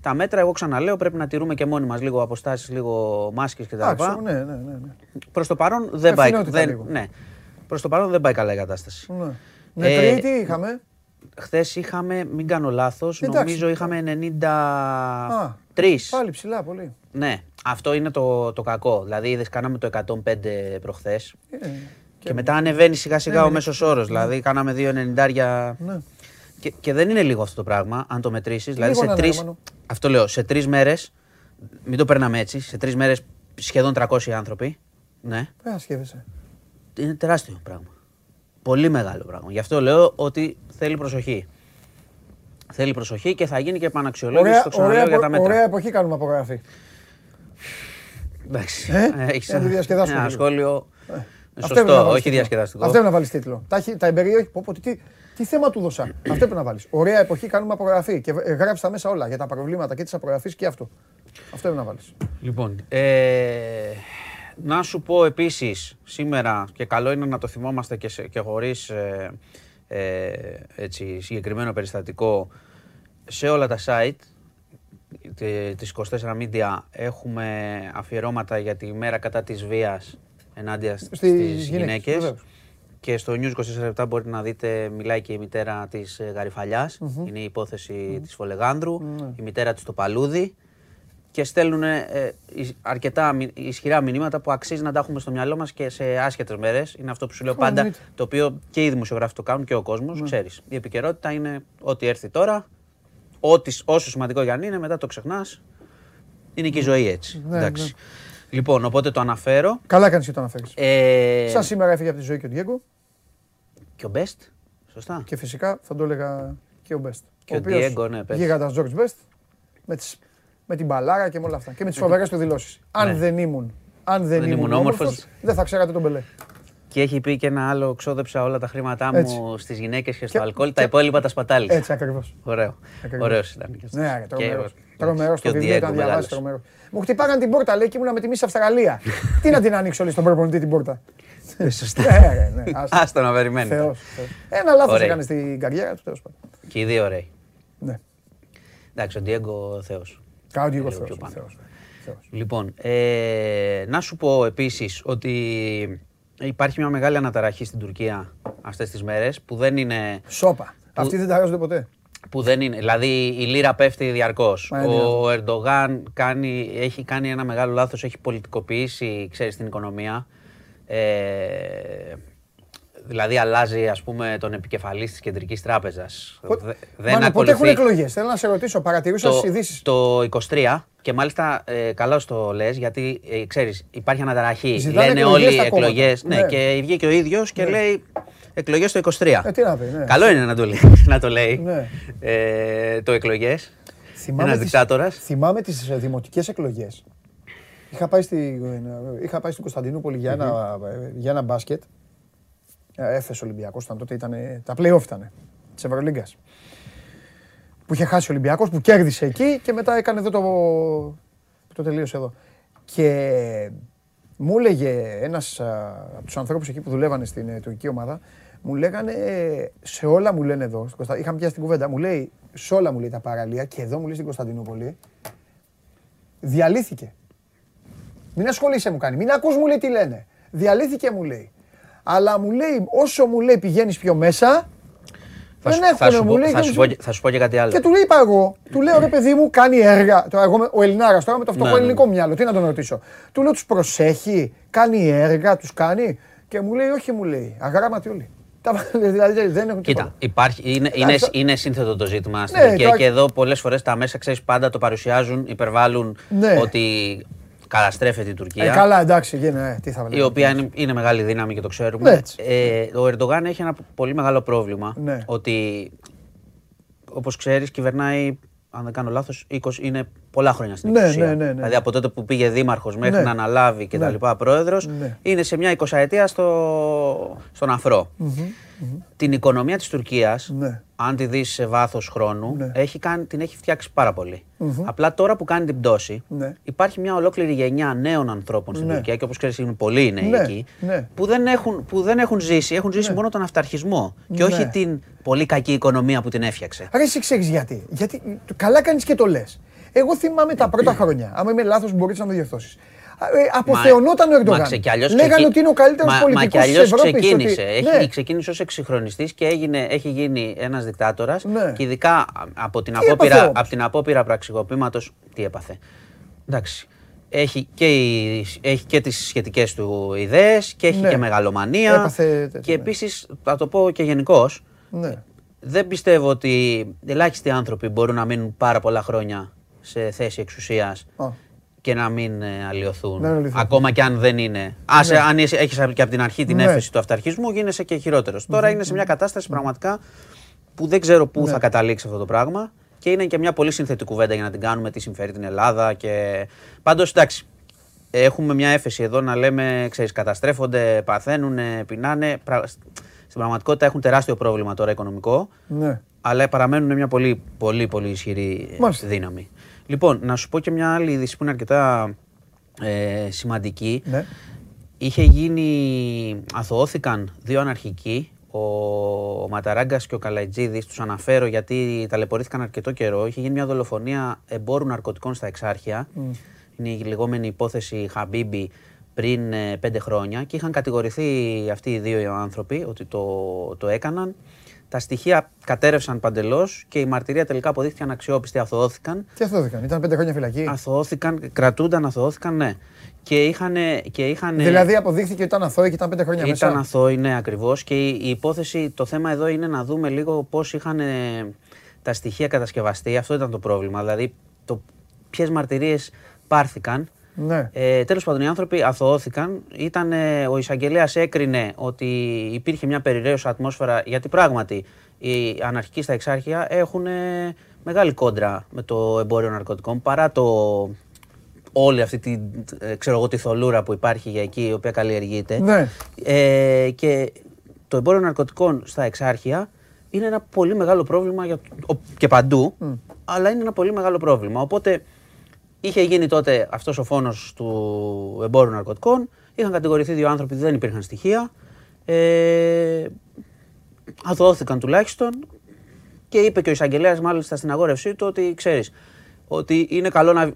τα μέτρα, εγώ ξαναλέω, πρέπει να τηρούμε και μόνοι μας λίγο αποστάσεις, λίγο μάσκες κτλ. Εντάξει, ναι, ναι, ναι. ναι. Προς το παρόν δεν πάει, Ευθυνότητα δεν, λίγο. ναι. Προς το παρόν δεν πάει καλά η κατάσταση. ναι. Ε, Νεκροί τι είχαμε. Χθες είχαμε, μην κάνω λάθος, Εντάξει. νομίζω είχαμε 93. Α, πάλι ψηλά πολύ. Ναι, αυτό είναι το, το κακό. Δηλαδή, είδες, κάναμε το 105 προχθές Ε, και, μετά ανεβαίνει σιγά σιγά Ναι, ο ναι. μέσος όρος. Δηλαδή, κάναμε 2,90. ναι. Και, και δεν είναι λίγο αυτό το πράγμα, αν το μετρήσεις. Δηλαδή, Λίγο σε να είναι, τρεις, Ρωμανό. αυτό λέω, σε τρεις μέρες, μην το περνάμε έτσι, σε τρεις μέρες σχεδόν 300 άνθρωποι. Ναι, Ε, ασκεύεσαι. Είναι τεράστιο πράγμα. Πολύ μεγάλο πράγμα. Γι' αυτό λέω ότι θέλει προσοχή. Θέλει προσοχή και θα γίνει και επαναξιολόγηση, Ωραία, το ξαναλέω ωραία, για τα μέτρα. ωραία εποχή κάνουμε απογραφή. Εντάξει. Ε, έχεις να το διασκεδάσουμε ένα λίγο. σχόλιο Αυτό σωστό, έπρεπε να βάλεις όχι τίτλο. διασκεδαστικό. Αυτό έπρεπε να βάλεις τίτλο. Τα, έχει- τα εμπειρία έχει. Πω, πω, τι, τι θέμα του δώσα. αυτό έπρεπε να βάλεις. Ωραία εποχή κάνουμε απογραφή. Και ε, γράψει τα μέσα όλα για τα προβλήματα και τη απογραφή και αυτό. Αυτό έπρεπε να βάλεις. Λοιπόν, ε, να σου πω επίσης σήμερα και καλό είναι να το θυμόμαστε και, σε, και χωρίς ε, ε, έτσι, συγκεκριμένο περιστατικό σε όλα τα site τε- της 24 Media έχουμε αφιερώματα για τη μέρα κατά της βίας ενάντια στις, Στις στις γυναίκες, γυναίκες. βεβαίως. Και στο News 24 λεπτά μπορείτε να δείτε, μιλάει και η μητέρα της ε, γαριφαλιας Είναι η υπόθεση της Φολεγάνδρου, Ναι. η μητέρα της στο Παλούδι και στέλνουν ε, εις- αρκετά μη- ισχυρά μηνύματα που αξίζει να τα έχουμε στο μυαλό μας και σε άσχετες μέρες. Είναι αυτό που σου λέω Καλά, πάντα, εννοείται. το οποίο και οι δημοσιογράφοι το κάνουν και ο κόσμος, ξέρεις. Η επικαιρότητα είναι ό,τι έρθει τώρα, ό,τι, όσο σημαντικό για αν είναι, μετά το ξεχνάς. Είναι και η ζωή έτσι. Ναι, Εντάξει. Λοιπόν, οπότε το αναφέρω. Καλά κάνεις και το αναφέρεις. Ε, Σαν σήμερα έφυγε από τη ζωή και ο Διέγκο Και ο Best, σωστά. και φυσικά θα το έλεγα και ο Best. Και ο Diego, ναι, πες. Γίγαντας George Best με, τις, με την μπαλάρα και με όλα αυτά. Και με τις φοβερές του δηλώσεις. Αν Ναι. δεν ήμουν, αν δεν Δεν ήμουν ήμουν όμορφος, όμορφος. δεν θα ξέρατε τον Μπελέ. Και έχει πει και ένα άλλο, ξόδεψα όλα τα χρήματά Έτσι. μου στις γυναίκες και στο Και- αλκοόλ, και- τα υπόλοιπα τα σπατάλησα. Έτσι ακριβώς. Ωραίο. Ακριβώς. Ωραίος ήταν. και αυτός. Ναι, ρε, Και- τρομερός. και Τρομερός ο το βιβλίο Diego ήταν διαβάσει. μεγάλος. Τρομερό. Μου χτυπάγαν την πόρτα, λέει και ήμουνα με τη μίση Αυστραλία. Τι να την ανοίξω, λέει στον προπονητή την πόρτα; Σωστά. Ναι, ρε, ναι. άστα. Άστο να περιμένει. Θεός, Θεός. Ένα λάθος Ωραία. έκανε στην καριέρα του, τέλος πάντων. Και οι δύο ωραίοι. Ναι. Εντάξει, ο Ντιέγκο Θεός. Κάνω και εγώ Λίγο Θεός. πιο πάνω. Θεός, Θεός. Λοιπόν, ε, να σου πω επίσης ότι υπάρχει μια μεγάλη αναταραχή στην Τουρκία αυτές τις μέρες που δεν είναι Σόπα. Αυτοί δεν ταράζονται ποτέ. που δεν είναι. Δηλαδή η λίρα πέφτει διαρκώς. Μα είναι Ο Ερντογάν κάνει, έχει κάνει ένα μεγάλο λάθος, έχει πολιτικοποιήσει ξέρεις, την οικονομία. Ε, δηλαδή αλλάζει ας πούμε τον επικεφαλής της κεντρικής τράπεζας. Πο- Δε- Μάνα, ποτέ έχουν εκλογές; Θέλω να σε ρωτήσω, παρατηρούσα στις ειδήσεις; το 23 και μάλιστα ε, καλώς το λες γιατί ε, ξέρεις υπάρχει αναταραχή. Ζητάνε Λένε εκλογές όλοι στα κόμματα. εκλογές. Ναι, Ναι. και βγήκε ο ίδιος και λέει εκλογές το 23. Ε, τι να πει, ναι. Καλό είναι να το λέει, να το, λέει. Ναι. Ε, το εκλογές. Θυμάμαι Ένας τις- δικτάτορας. Θυμάμαι τις ε, δημοτικές εκλογές. Είχα πάει, στη, ε, είχα πάει στην Κωνσταντινούπολη για ένα, ε, για ένα μπάσκετ. Ε, Έφες Ολυμπιακός ήταν τότε, ήταν, τα play-off ήταν της Ευρωλίγκας. Που είχε χάσει ο Ολυμπιακός, που κέρδισε εκεί και μετά έκανε εδώ το, το τελείωσε εδώ. Και μου έλεγε ένας α, από τους ανθρώπους εκεί που δουλεύανε στην ε, τουρκική ομάδα, μου λέγανε, ε, σε όλα μου λένε εδώ, στην Κωνστα... είχαμε πιάσει την κουβέντα, μου λέει, σε όλα μου λέει τα παραλία και εδώ μου λέει στην Κωνσταντινούπολη, διαλύθηκε. Μην ασχολείσαι μου κάνει, μην ακούς μου λέει τι λένε. Διαλύθηκε μου λέει. Αλλά μου λέει, όσο μου λέει πηγαίνεις πιο μέσα, Θα δεν σου- θα έχουν σου μου πω- λέει. θα και σου μου πω σου- και- Θα σου πω και κάτι άλλο. και του λέει είπα εγώ, του λέω ρε παιδί μου, κάνει έργα. Τώρα, εγώ, με- ο Ελληνάρας τώρα με το φτωχό Ναι, ναι. ελληνικό μυαλό, τι να τον ρωτήσω. Του λέω τους προσέχει, κάνει έργα, τους κάνει. Και μου λέει, όχι, μου λέει. Αγράμματοι όλοι. Τα- δηλαδή δεν έχουν Κοίτα, τίποτα. υπάρχει, είναι, είναι, Εντάξει, είναι σύνθετο το ζήτημα στην Ναι, Τουρκία τώρα- και εδώ πολλές φορές τα μέσα, ξέρεις, πάντα το παρουσιάζουν, υπερβάλλουν Ναι. ότι καταστρέφεται η Τουρκία. Ε, καλά, εντάξει, γίνεται. Ε, τι θα η βλέπω. οποία είναι, είναι μεγάλη δύναμη και το ξέρουμε. Ναι, έτσι. Ε, ο Ερντογάν έχει ένα πολύ μεγάλο πρόβλημα. Ναι. Ότι, όπως ξέρεις, κυβερνάει, αν δεν κάνω λάθος, 20, είναι πολλά χρόνια στην Ναι, εξουσία. ναι, ναι, ναι. Δηλαδή από τότε που πήγε δήμαρχος μέχρι Ναι. να αναλάβει και τα Ναι. λοιπά πρόεδρος, Ναι. είναι σε μια εικοσαετία στο, στον αφρό. Την οικονομία της Τουρκίας, Ναι. αν τη δεις σε βάθος χρόνου, Ναι. έχει κάνει, την έχει φτιάξει πάρα πολύ. Απλά τώρα που κάνει την πτώση, Ναι. υπάρχει μια ολόκληρη γενιά νέων ανθρώπων στην Ναι. Τουρκία και όπως ξέρεις είναι πολλοί νέοι Ναι, εκεί, ναι. που, δεν έχουν, που δεν έχουν ζήσει, έχουν ζήσει μόνο τον αυταρχισμό και Ναι. όχι την πολύ κακή οικονομία που την έφτιαξε. Άρα εσύ ξέρεις γιατί. Γιατί καλά κάνεις και το λες. Εγώ θυμάμαι τα πρώτα χρόνια. Άμα είμαι λάθος μπορείς να με διορθώσεις. Ε, αποθεωνόταν ο Ερντογάν. Μα ξε- κι αλλιώς Λέγανε ξεκι- ότι είναι ο καλύτερος μα, πολιτικός Μα κι της αλλιώς Ευρώπης. ξεκίνησε. ότι- Έχει, Ναι. ξεκίνησε ως εξυγχρονιστής και έγινε, έχει γίνει ένας δικτάτορας Ναι. και ειδικά α- από την, Τι έπαθε απόπειρα, όμως; από την απόπειρα πραξικοπήματος, τι έπαθε; Εντάξει. Έχει και, οι- έχει και τις σχετικές του ιδέες και έχει Ναι. και μεγαλομανία. Έπαθε τέτοιο, και ναι. επίσης, θα το πω και γενικώς. Ναι. δεν πιστεύω ότι ελάχιστοι άνθρωποι μπορούν να μείνουν πάρα πολλά χρόνια σε θέση εξουσίας Α. και να μην ε, αλλοιωθούν. Να μην αλλοιωθούν. Ακόμα και αν δεν είναι. Άσε, Ναι. αν είσαι- έχεις και από την αρχή την Ναι. έφεση του αυταρχισμού, γίνεσαι και χειρότερος. Τώρα είναι σε μια κατάσταση πραγματικά που δεν ξέρω πού Ναι. θα καταλήξει αυτό το πράγμα και είναι και μια πολύ σύνθετη κουβέντα για να την κάνουμε, τι συμφέρει την Ελλάδα και... Πάντως, εντάξει, έχουμε μια έφεση εδώ να λέμε, ξέρεις, καταστρέφονται, παθαίνουν, πεινάνε. Πρα- Στην πραγματικότητα έχουν τεράστιο πρόβλημα τώρα οικονομικό Ναι. αλλά παραμένουν μια πολύ, πολύ, πολύ ισχυρή ε, Μάλιστα. δύναμη. Λοιπόν, να σου πω και μια άλλη είδηση που είναι αρκετά ε, σημαντική. Ναι. Είχε γίνει, αθωώθηκαν δύο αναρχικοί, ο, ο Ματαράγκας και ο Καλαϊτζίδης, τους αναφέρω γιατί ταλαιπωρήθηκαν αρκετό καιρό. Είχε γίνει μια δολοφονία εμπόρου ναρκωτικών στα Εξάρχεια. Είναι η λεγόμενη υπόθεση Χαμπίμπι πριν ε, πέντε χρόνια και είχαν κατηγορηθεί αυτοί οι δύο άνθρωποι ότι το, το έκαναν. Τα στοιχεία κατέρευσαν παντελώς και η μαρτυρία τελικά αποδείχθηκε αναξιόπιστη. Αθωώθηκαν. Τι αθώθηκαν, ήταν πέντε χρόνια φυλακή; Αθωώθηκαν, κρατούνταν, αθωώθηκαν, ναι. Και είχαν. Και είχαν Δηλαδή αποδείχθηκε ότι ήταν αθώοι και ήταν πέντε χρόνια μέσα; ήταν αθώοι, ναι, ακριβώς. Και η, η υπόθεση, το θέμα εδώ είναι να δούμε λίγο πώς είχαν ε, τα στοιχεία κατασκευαστεί. Αυτό ήταν το πρόβλημα. Δηλαδή, το, ποιες μαρτυρίες πάρθηκαν. Ναι. Ε, Τέλος πάντων, οι άνθρωποι αθωώθηκαν. Ήταν, ε, ο εισαγγελέας έκρινε ότι υπήρχε μια περιραίωση ατμόσφαιρα γιατί πράγματι οι αναρχικοί στα εξάρχεια έχουν ε, μεγάλη κόντρα με το εμπόριο ναρκωτικών παρά το όλη αυτή τη, ε, ξέρω εγώ, τη θολούρα που υπάρχει για εκεί η οποία καλλιεργείται. Ναι. Ε, και το εμπόριο ναρκωτικών στα εξάρχεια είναι ένα πολύ μεγάλο πρόβλημα για, ο- και παντού, αλλά είναι ένα πολύ μεγάλο πρόβλημα. Οπότε είχε γίνει τότε αυτός ο φόνος του εμπόρου ναρκωτικών Είχαν κατηγορηθεί δύο άνθρωποι, δεν υπήρχαν στοιχεία. Ε, αθωώθηκαν τουλάχιστον και είπε και ο εισαγγελέας, μάλιστα στην αγόρευσή του, ότι ξέρεις, ότι είναι καλό να.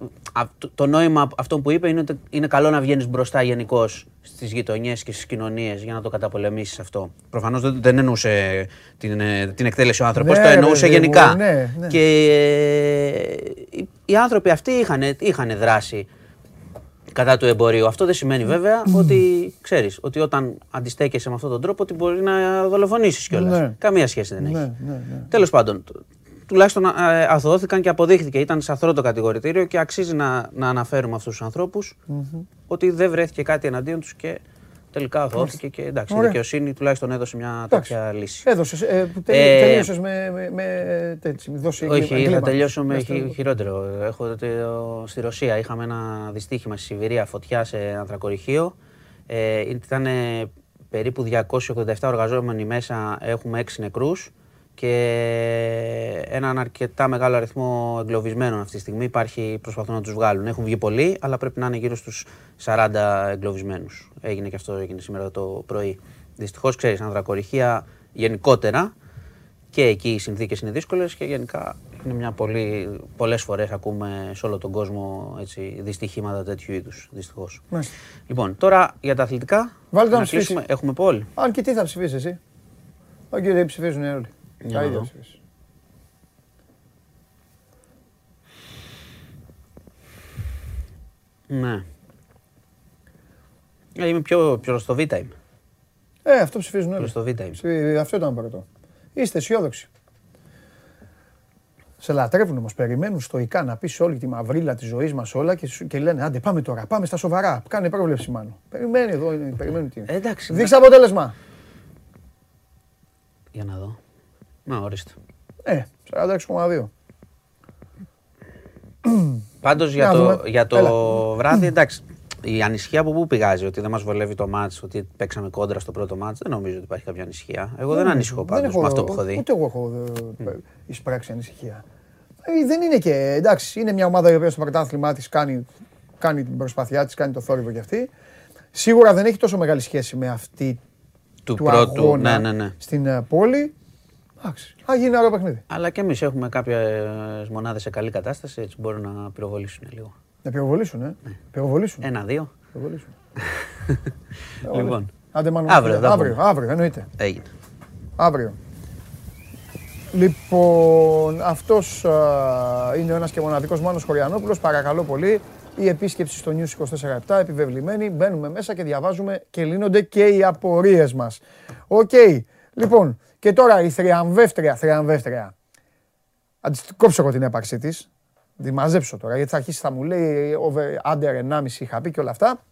Το νόημα αυτό που είπε είναι ότι είναι καλό να βγαίνεις μπροστά γενικώς στις γειτονιές και στις κοινωνίες για να το καταπολεμήσεις αυτό. Προφανώς δεν, δεν εννοούσε την, ε, την εκτέλεση ο άνθρωπος, Ναι, το εννοούσε παιδί μου, γενικά. ναι, ναι. Και ε, οι- οι άνθρωποι αυτοί είχαν, είχαν δράσει κατά του εμπορίου. Αυτό δεν σημαίνει βέβαια ότι ξέρεις ότι όταν αντιστέκεσαι με αυτόν τον τρόπο ότι μπορεί να δολοφονήσεις κιόλας. Ναι. Καμία σχέση δεν έχει. Ναι, ναι, ναι. Τέλος πάντων, τ- τουλάχιστον ε, αθωώθηκαν και αποδείχθηκε. Ήταν σαθρό το κατηγορητήριο και αξίζει να, να αναφέρουμε αυτούς τους ανθρώπους ότι δεν βρέθηκε κάτι εναντίον τους και τελικά αθωώθηκε και εντάξει, η Ωραία. δικαιοσύνη τουλάχιστον έδωσε μια Εντάξει. τέτοια λύση. Έδωσες, ε, που Ε, τελείωσες με, με, με τέτοιο, δώσει Όχι, εγκλήμα. θα τελειώσω με Μες στο- χει- χειρότερο. Έχω, το- στη Ρωσία είχαμε ένα δυστύχημα στη Σιβηρία, φωτιά σε ανθρακοριχείο. Ε, ήταν περίπου 287 εργαζόμενοι μέσα, έχουμε 6 νεκρούς και έναν αρκετά μεγάλο αριθμό εγκλωβισμένων αυτή τη στιγμή. Υπάρχει, προσπαθούν να τους βγάλουν. Έχουν βγει πολλοί, αλλά πρέπει να είναι γύρω στους 40 εγκλωβισμένους. Έγινε και αυτό έγινε σήμερα το πρωί. Δυστυχώς, ξέρεις, ανθρακοριχεία γενικότερα και εκεί οι συνθήκες είναι δύσκολες και γενικά είναι μια πολύ. Πολλές φορές ακούμε σε όλο τον κόσμο έτσι, δυστυχήματα τέτοιου είδους. Δυστυχώς. Μάλιστα. Λοιπόν, τώρα για τα αθλητικά. Βάλτε να να ψηφίσεις. κλείσουμε. Έχουμε πόλ. Αν και τι θα ψηφίσεις εσύ. Όχι, δεν ψηφίζουν όλοι. Για Τα να ίδια δω. ψηφίσεις. Ναι. Ε, είμαι πιο, πιο στο Β είμαι. Ε, αυτό ψηφίζουν Πιο όλοι. στο Β είμαι. Ψη- Αυτό ήταν πρώτο. Είστε αισιόδοξοι. Σε λατρεύουν όμως. Περιμένουν στοικά να πεις όλη τη μαυρίλα της ζωής μας όλα και, σου- και λένε Άντε, πάμε τώρα, πάμε στα σοβαρά. Κάνε πρόβλεψη μάλλον. Περιμένει εδώ, είναι- περιμένει τι. Ε, εντάξει. Δείξε αποτέλεσμα. Για να δω. Να, ορίστε. Ε, 46,2. Πάντως για, Να το, δούμε. για το Έλα. βράδυ, εντάξει. Η ανησυχία από πού πηγάζει, ότι δεν μας βολεύει το μάτς, ότι παίξαμε κόντρα στο πρώτο μάτς, δεν νομίζω ότι υπάρχει κάποια ανησυχία. Εγώ δεν, ανησυχώ Δεν πάντως έχω- με αυτό που έχω δει. Ούτε εγώ έχω ε, εισπράξει ανησυχία. Ε, Δεν είναι και. Εντάξει, είναι μια ομάδα η οποία στο πρωτάθλημά της κάνει, κάνει την προσπάθειά της, κάνει το θόρυβο κι αυτή. Σίγουρα δεν έχει τόσο μεγάλη σχέση με αυτή Του, του πρώτου, αγώνα ναι, ναι, ναι. στην ε, πόλη. Εντάξει, θα γίνει ένα ωραίο παιχνίδι. Αλλά και εμείς έχουμε κάποιες μονάδες σε καλή κατάσταση, έτσι μπορούν να πυροβολήσουν λίγο. Να πυροβολήσουν, ε. Πυροβολήσουν. Ένα-δύο. Πυροβολήσουν. λοιπόν, Άντε, μάλλον, Αύριο, θα αύριο, πούμε. αύριο, εννοείται. έγινε. Αύριο. Λοιπόν, αυτός α, είναι ο ένας και μοναδικός Μάνος Χωριανόπουλος. Παρακαλώ πολύ. Η επίσκεψη στο News 24-7 επιβεβλημένη. Μπαίνουμε μέσα και διαβάζουμε και λύνονται και οι απορίες μας. Οκ. Λοιπόν, και τώρα η θριαμβεύτρια, θριαμβεύτρια. Αν της κόψω εγώ την έπαρσή της. Τη μαζέψω τώρα, γιατί θα αρχίσει θα μου λέει over, under 1,5 είχα πει και όλα αυτά.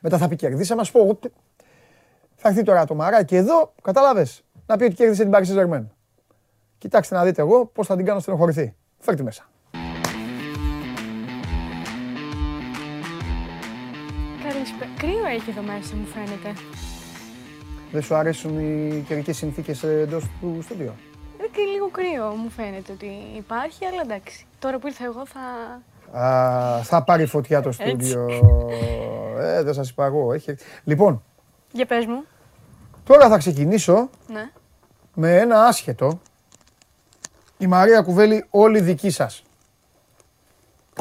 Μετά θα πει κερδίσαμε, ας πω εγώ θα έρθει τώρα το μαράκι εδώ, κατάλαβε. Να πει ότι κέρδισε την Paris Saint-Germain. Κοιτάξτε να δείτε εγώ πώς θα την κάνω στενοχωρηθεί. Φέρτε μέσα. Καλησπέρα. Κρύο έχει εδώ μέσα, μου φαίνεται. Δεν σου αρέσουν οι καιρικές συνθήκες εντός του στούντιο; Είναι και λίγο κρύο, μου φαίνεται ότι υπάρχει, αλλά εντάξει. Τώρα που ήρθα εγώ θα. Α, θα πάρει φωτιά το στούντιο. Ε, δεν σας είπα εγώ. Έχει... Λοιπόν, Για πες μου. τώρα θα ξεκινήσω Ναι. με ένα άσχετο. Η Μαρία Κουβέλη, όλη δική σας.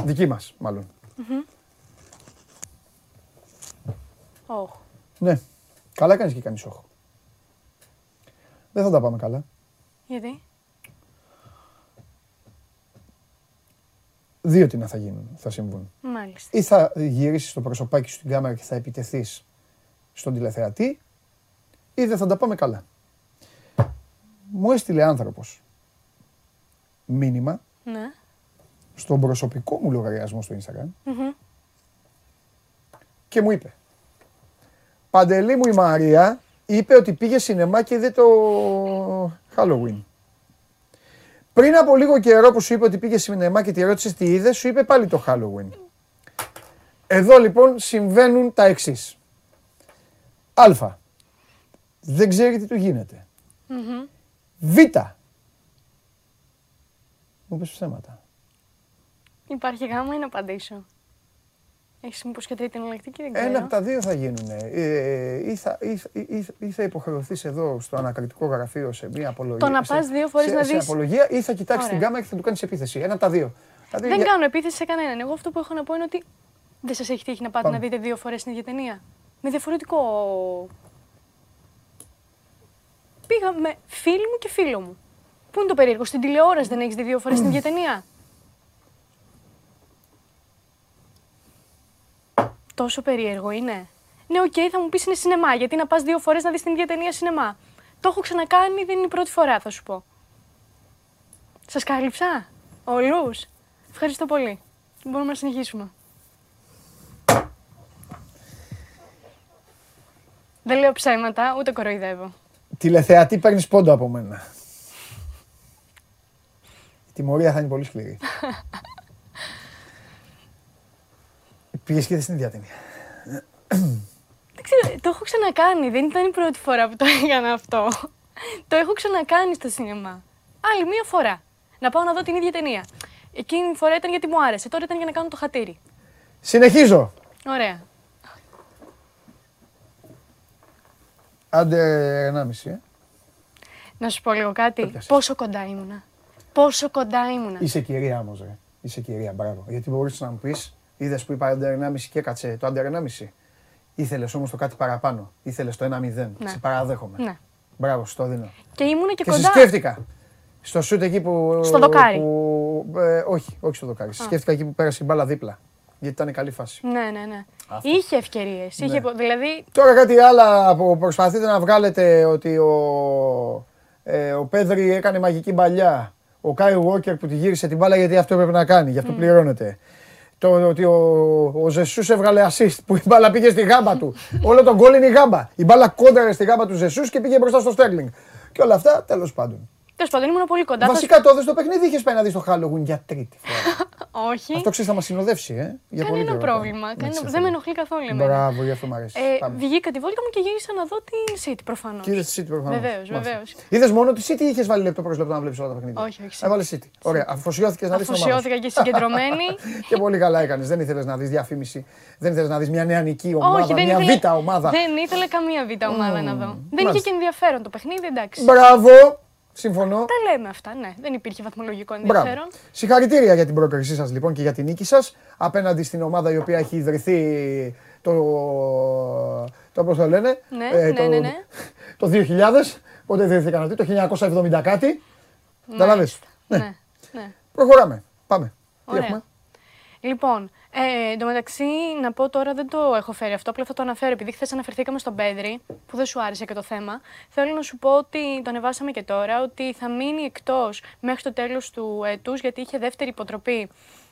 Δική μας, μάλλον. Όχ. Ναι. Καλά κάνεις και κάνεις όχο. Δεν θα τα πάμε καλά. Γιατί; Δύο τι να θα γίνουν, θα συμβούν. Μάλιστα. Ή θα γυρίσεις το προσωπάκι σου στην κάμερα και θα επιτεθείς στον τηλεθεατή ή δεν θα τα πάμε καλά. Μου έστειλε άνθρωπος μήνυμα Ναι. στον προσωπικό μου λογαριασμό στο Instagram Μμμ. και μου είπε Παντελή μου η Μαρία είπε ότι πήγε σινεμά και είδε το Halloween. Πριν από λίγο καιρό που σου είπε ότι πήγε σινεμά και τη ρώτησες τι είδες, σου είπε πάλι το Halloween. Εδώ λοιπόν συμβαίνουν τα εξής. Α. Δεν ξέρει τι του γίνεται. Μμμ. Β. Μου πες ψέματα. Υπάρχει γάμα ή να απαντήσω; Έχεις μήπως και τρίτη εναλλακτική, δεν Ένα ξέρω. από τα δύο θα γίνουν. Ε, ή, θα, ή, ή, ή θα υποχρεωθείς εδώ στο ανακριτικό γραφείο σε μια απολογία. Το να σε- πας δύο φορές σε- να σε δεις- απολογία ή θα κοιτάξεις Ωραία. την κάμερα και θα του κάνεις επίθεση. Ένα από τα δύο. Δηλαδή, Δεν για- κάνω επίθεση σε κανέναν. Εγώ αυτό που έχω να πω είναι ότι δεν σας έχει τύχει να πάτε Πάμε. να δείτε δύο φορές την ίδια ταινία. Με διαφορετικό. Πήγα με φίλη μου και φίλο μου. Πού είναι το περίεργο, στην τηλεόραση δεν έχεις δει δύο φορές την ίδια ταινία; Τόσο περίεργο είναι. Ναι, οκ, θα μου πεις είναι σινεμά. Γιατί να πας δύο φορές να δεις την ίδια ταινία σινεμά. Το έχω ξανακάνει, δεν είναι η πρώτη φορά, θα σου πω. Σας κάλυψα, όλους; Ευχαριστώ πολύ. Μπορούμε να συνεχίσουμε. Δεν λέω ψέματα, ούτε κοροϊδεύω. Τηλεθεατή παίρνεις πόντο από μένα. Η τιμωρία θα είναι πολύ σκληρή. Πήγες και είδες την ίδια ταινία. Δεν ξέρω, το έχω ξανακάνει. Δεν ήταν η πρώτη φορά που το έκανα αυτό. το έχω ξανακάνει στο σινεμά. Άλλη μία φορά. Να πάω να δω την ίδια ταινία. Εκείνη η φορά ήταν γιατί μου άρεσε. Τώρα ήταν για να κάνω το χατήρι. Συνεχίζω. Ωραία. Άντε 1,5. Ε. Να σου πω λίγο κάτι. πιάσεις. Πόσο κοντά ήμουνα. Πόσο κοντά ήμουνα. Είσαι κυρία όμως, ρε. Είσαι κυρία, μπράβο. Γιατί μπορείς να μου πεις, είδες που είπα under 1,5 και έκατσε το under 1,5. Ήθελες όμως το κάτι παραπάνω. Ήθελες το 1-0. Ναι. Σε παραδέχομαι. Ναι. Μπράβο, στο δίνω. Και ήμουνα και, Και σε κοντά. σκέφτηκα. Στο σουτ εκεί που. Στο δοκάρι. Που, ε, όχι, όχι στο δοκάρι. Σε σκέφτηκα εκεί που πέρασε η μπάλα δίπλα. Γιατί ήταν καλή φάση. Ναι, ναι, ναι. Είχε ευκαιρίες. Είχε... πο- Δηλαδή, Τώρα κάτι άλλο που προσπαθείτε να βγάλετε ότι ο, ε, ο Πέδρη έκανε μαγική παλιά. Ο Κάι Walker που τη γύρισε την μπάλα γιατί αυτό έπρεπε να κάνει, γι' αυτό πληρώνεται. Το ότι ο, ο Ζεσούς έβγαλε assist που η μπάλα πήγε στη γάμπα του. Όλο τον γκολ είναι η γάμπα. Η μπάλα κόνταρε στη γάμπα του Ζεσούς και πήγε μπροστά στο Στέρλινγκ. Και όλα αυτά τέλος πάντων. Τέλος πάντων, ήμουν πολύ κοντά. Θα Βασικά το δες το παιχνίδι είχες πάει να δεις το Halloween για τρίτη φορά. σου- Όχι. Αυτό ξέρεις θα μας συνοδεύσει, ε. Για πολύ Κανένα καιρό πρόβλημα. ακόμα. Κανένα- Ναι, Δεν με ξέρω. ενοχλεί καθόλου εμένα. Μπράβο, γι' αυτό μου αρέσει. Ε, Πάμε. βγήκα τη βόλτα μου και γύρισα να δω την City προφανώς. Και είδες τη City προφανώς. Βεβαίως, Μάλιστα. βεβαίως. Είδες μόνο τη City ή είχες βάλει λεπτό προς λεπτό να βλέπεις όλα τα παιχνίδια; Όχι, όχι, City. Έβαλε City. Ωραία. Αφοσιώθηκες να δεις την ομάδα. σου. Αφοσιώθηκα και συγκεντρωμένη. και πολύ καλά έκανες. Δεν ήθελες να δεις διαφήμιση. Δεν ήθελες να δεις μια νεανική ομάδα, Όχι, δεν μια ήθελε, β' ομάδα. Δεν ήθελε καμία β' ομάδα να δω. Δεν είχε Μάλιστα. και ενδιαφέρον το παιχνίδι, εντάξει. Μπράβο. Συμφωνώ. Τα λέμε αυτά, ναι. Δεν υπήρχε βαθμολογικό Μπράβο. ενδιαφέρον. Συγχαρητήρια για την πρόκρισή σας λοιπόν και για την νίκη σας απέναντι στην ομάδα η οποία έχει ιδρυθεί το, το πώς το λένε, Ναι, ε, ναι, το, ναι, ναι. το 2000, πότε ιδρύθηκαν αυτοί, το 1970 κάτι. Καταλάβες. Μάλιστα. Ναι. Ναι, ναι. Προχωράμε. Πάμε. Τι Ωραία. έχουμε; Λοιπόν, ε, εν τω μεταξύ να πω τώρα δεν το έχω φέρει αυτό, απλά θα το αναφέρω επειδή χθες αναφερθήκαμε στον Πέδρη, που δεν σου άρεσε και το θέμα. Θέλω να σου πω ότι το ανεβάσαμε και τώρα, ότι θα μείνει εκτός μέχρι το τέλος του έτους, γιατί είχε δεύτερη υποτροπή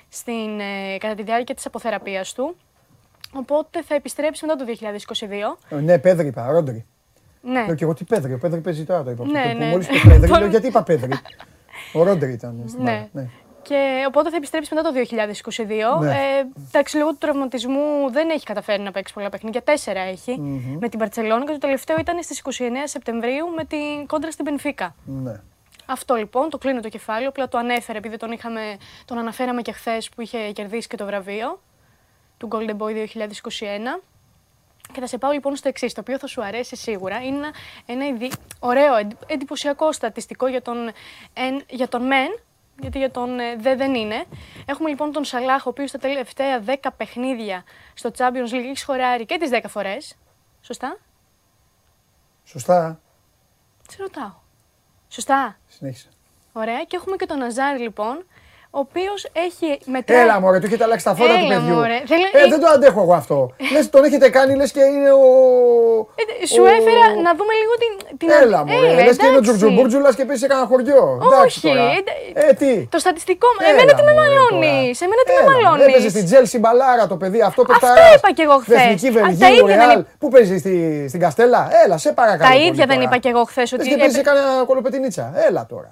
στην, ε, κατά τη διάρκεια της αποθεραπείας του. Οπότε θα επιστρέψει μετά το 2022. Ε, Ναι, Πέδρη είπα, Ρόντρι. Ναι. Λέω και εγώ τι Πέδρη, ο Πέδρη παίζει τώρα το είπα. Ναι, Που ναι. Μόλις είπε Πέδρη, Τον- λέω γιατί είπα Πέδρη; Ο Ρόντρι ήταν στην Ναι. μπάλα, ναι. Και οπότε θα επιστρέψει μετά το 2022. Ναι. Ε, εντάξει, λόγω του τραυματισμού δεν έχει καταφέρει να παίξει πολλά παιχνίδια. Τέσσερα έχει με την Παρσελόνα και το τελευταίο ήταν στις 29 Σεπτεμβρίου με την κόντρα στην Πενφύκα. ναι. Αυτό λοιπόν, το κλείνω το κεφάλαιο, απλά το ανέφερε επειδή τον, είχαμε, τον αναφέραμε και χθες που είχε κερδίσει και το βραβείο του Golden Boy 2021. Και θα σε πάω λοιπόν στο εξής, το οποίο θα σου αρέσει σίγουρα. Είναι ένα, ένα ειδι- ωραίο, εντι- εντυπωσιακό στατιστικό για τον, εν, για τον μεν, γιατί για τον ε, δε δεν είναι. Έχουμε λοιπόν τον Σαλάχ, ο οποίος στα τελευταία 10 παιχνίδια στο Champions League έχει σχοράρει και τις 10 φορές. Σωστά; Σωστά. Σε ρωτάω. Σωστά; Συνέχισε. Ωραία. Και έχουμε και τον Αζάρ λοιπόν, ο οποίος έχει μετράει... Έλα μωρέ, του έχετε αλλάξει τα φώτα του Έλα, παιδιού. μωρέ. Θέλω- Ε, δεν το αντέχω εγώ αυτό. Λες, τον έχετε κάνει, λες και είναι ο... Ε, σου ο- έφερα να δούμε λίγο την... την Έλα μωρέ, Έλα, λες και είναι ο εντάξει. Τζουρτζουμπουρτζουλας και πες σε κανένα χωριό. Εντάξει Όχι, τώρα. εντα- Ε, τι; Το στατιστικό μου. Έλα, Εμένα τι με μωρέ, μαλώνεις. τώρα. Εμένα τι με Έλα, μωρέ, μαλώνεις. Έπαιζε στην Τζέλσι μπαλάρα το παιδί αυτό Αυτό παιχταράς. είπα κι εγώ χθες. Εθνική Α, τα Βελγίου, ίδια δεν Ρεάλ. είπα. Πού παίζει στη, στην Καστέλα; Έλα, σε παρακαλώ. Τα πολύ ίδια δεν τώρα. είπα κι εγώ χθες. Λες Ότι και παίζει έπαι- κανένα κολοπετινίτσα. Έλα τώρα.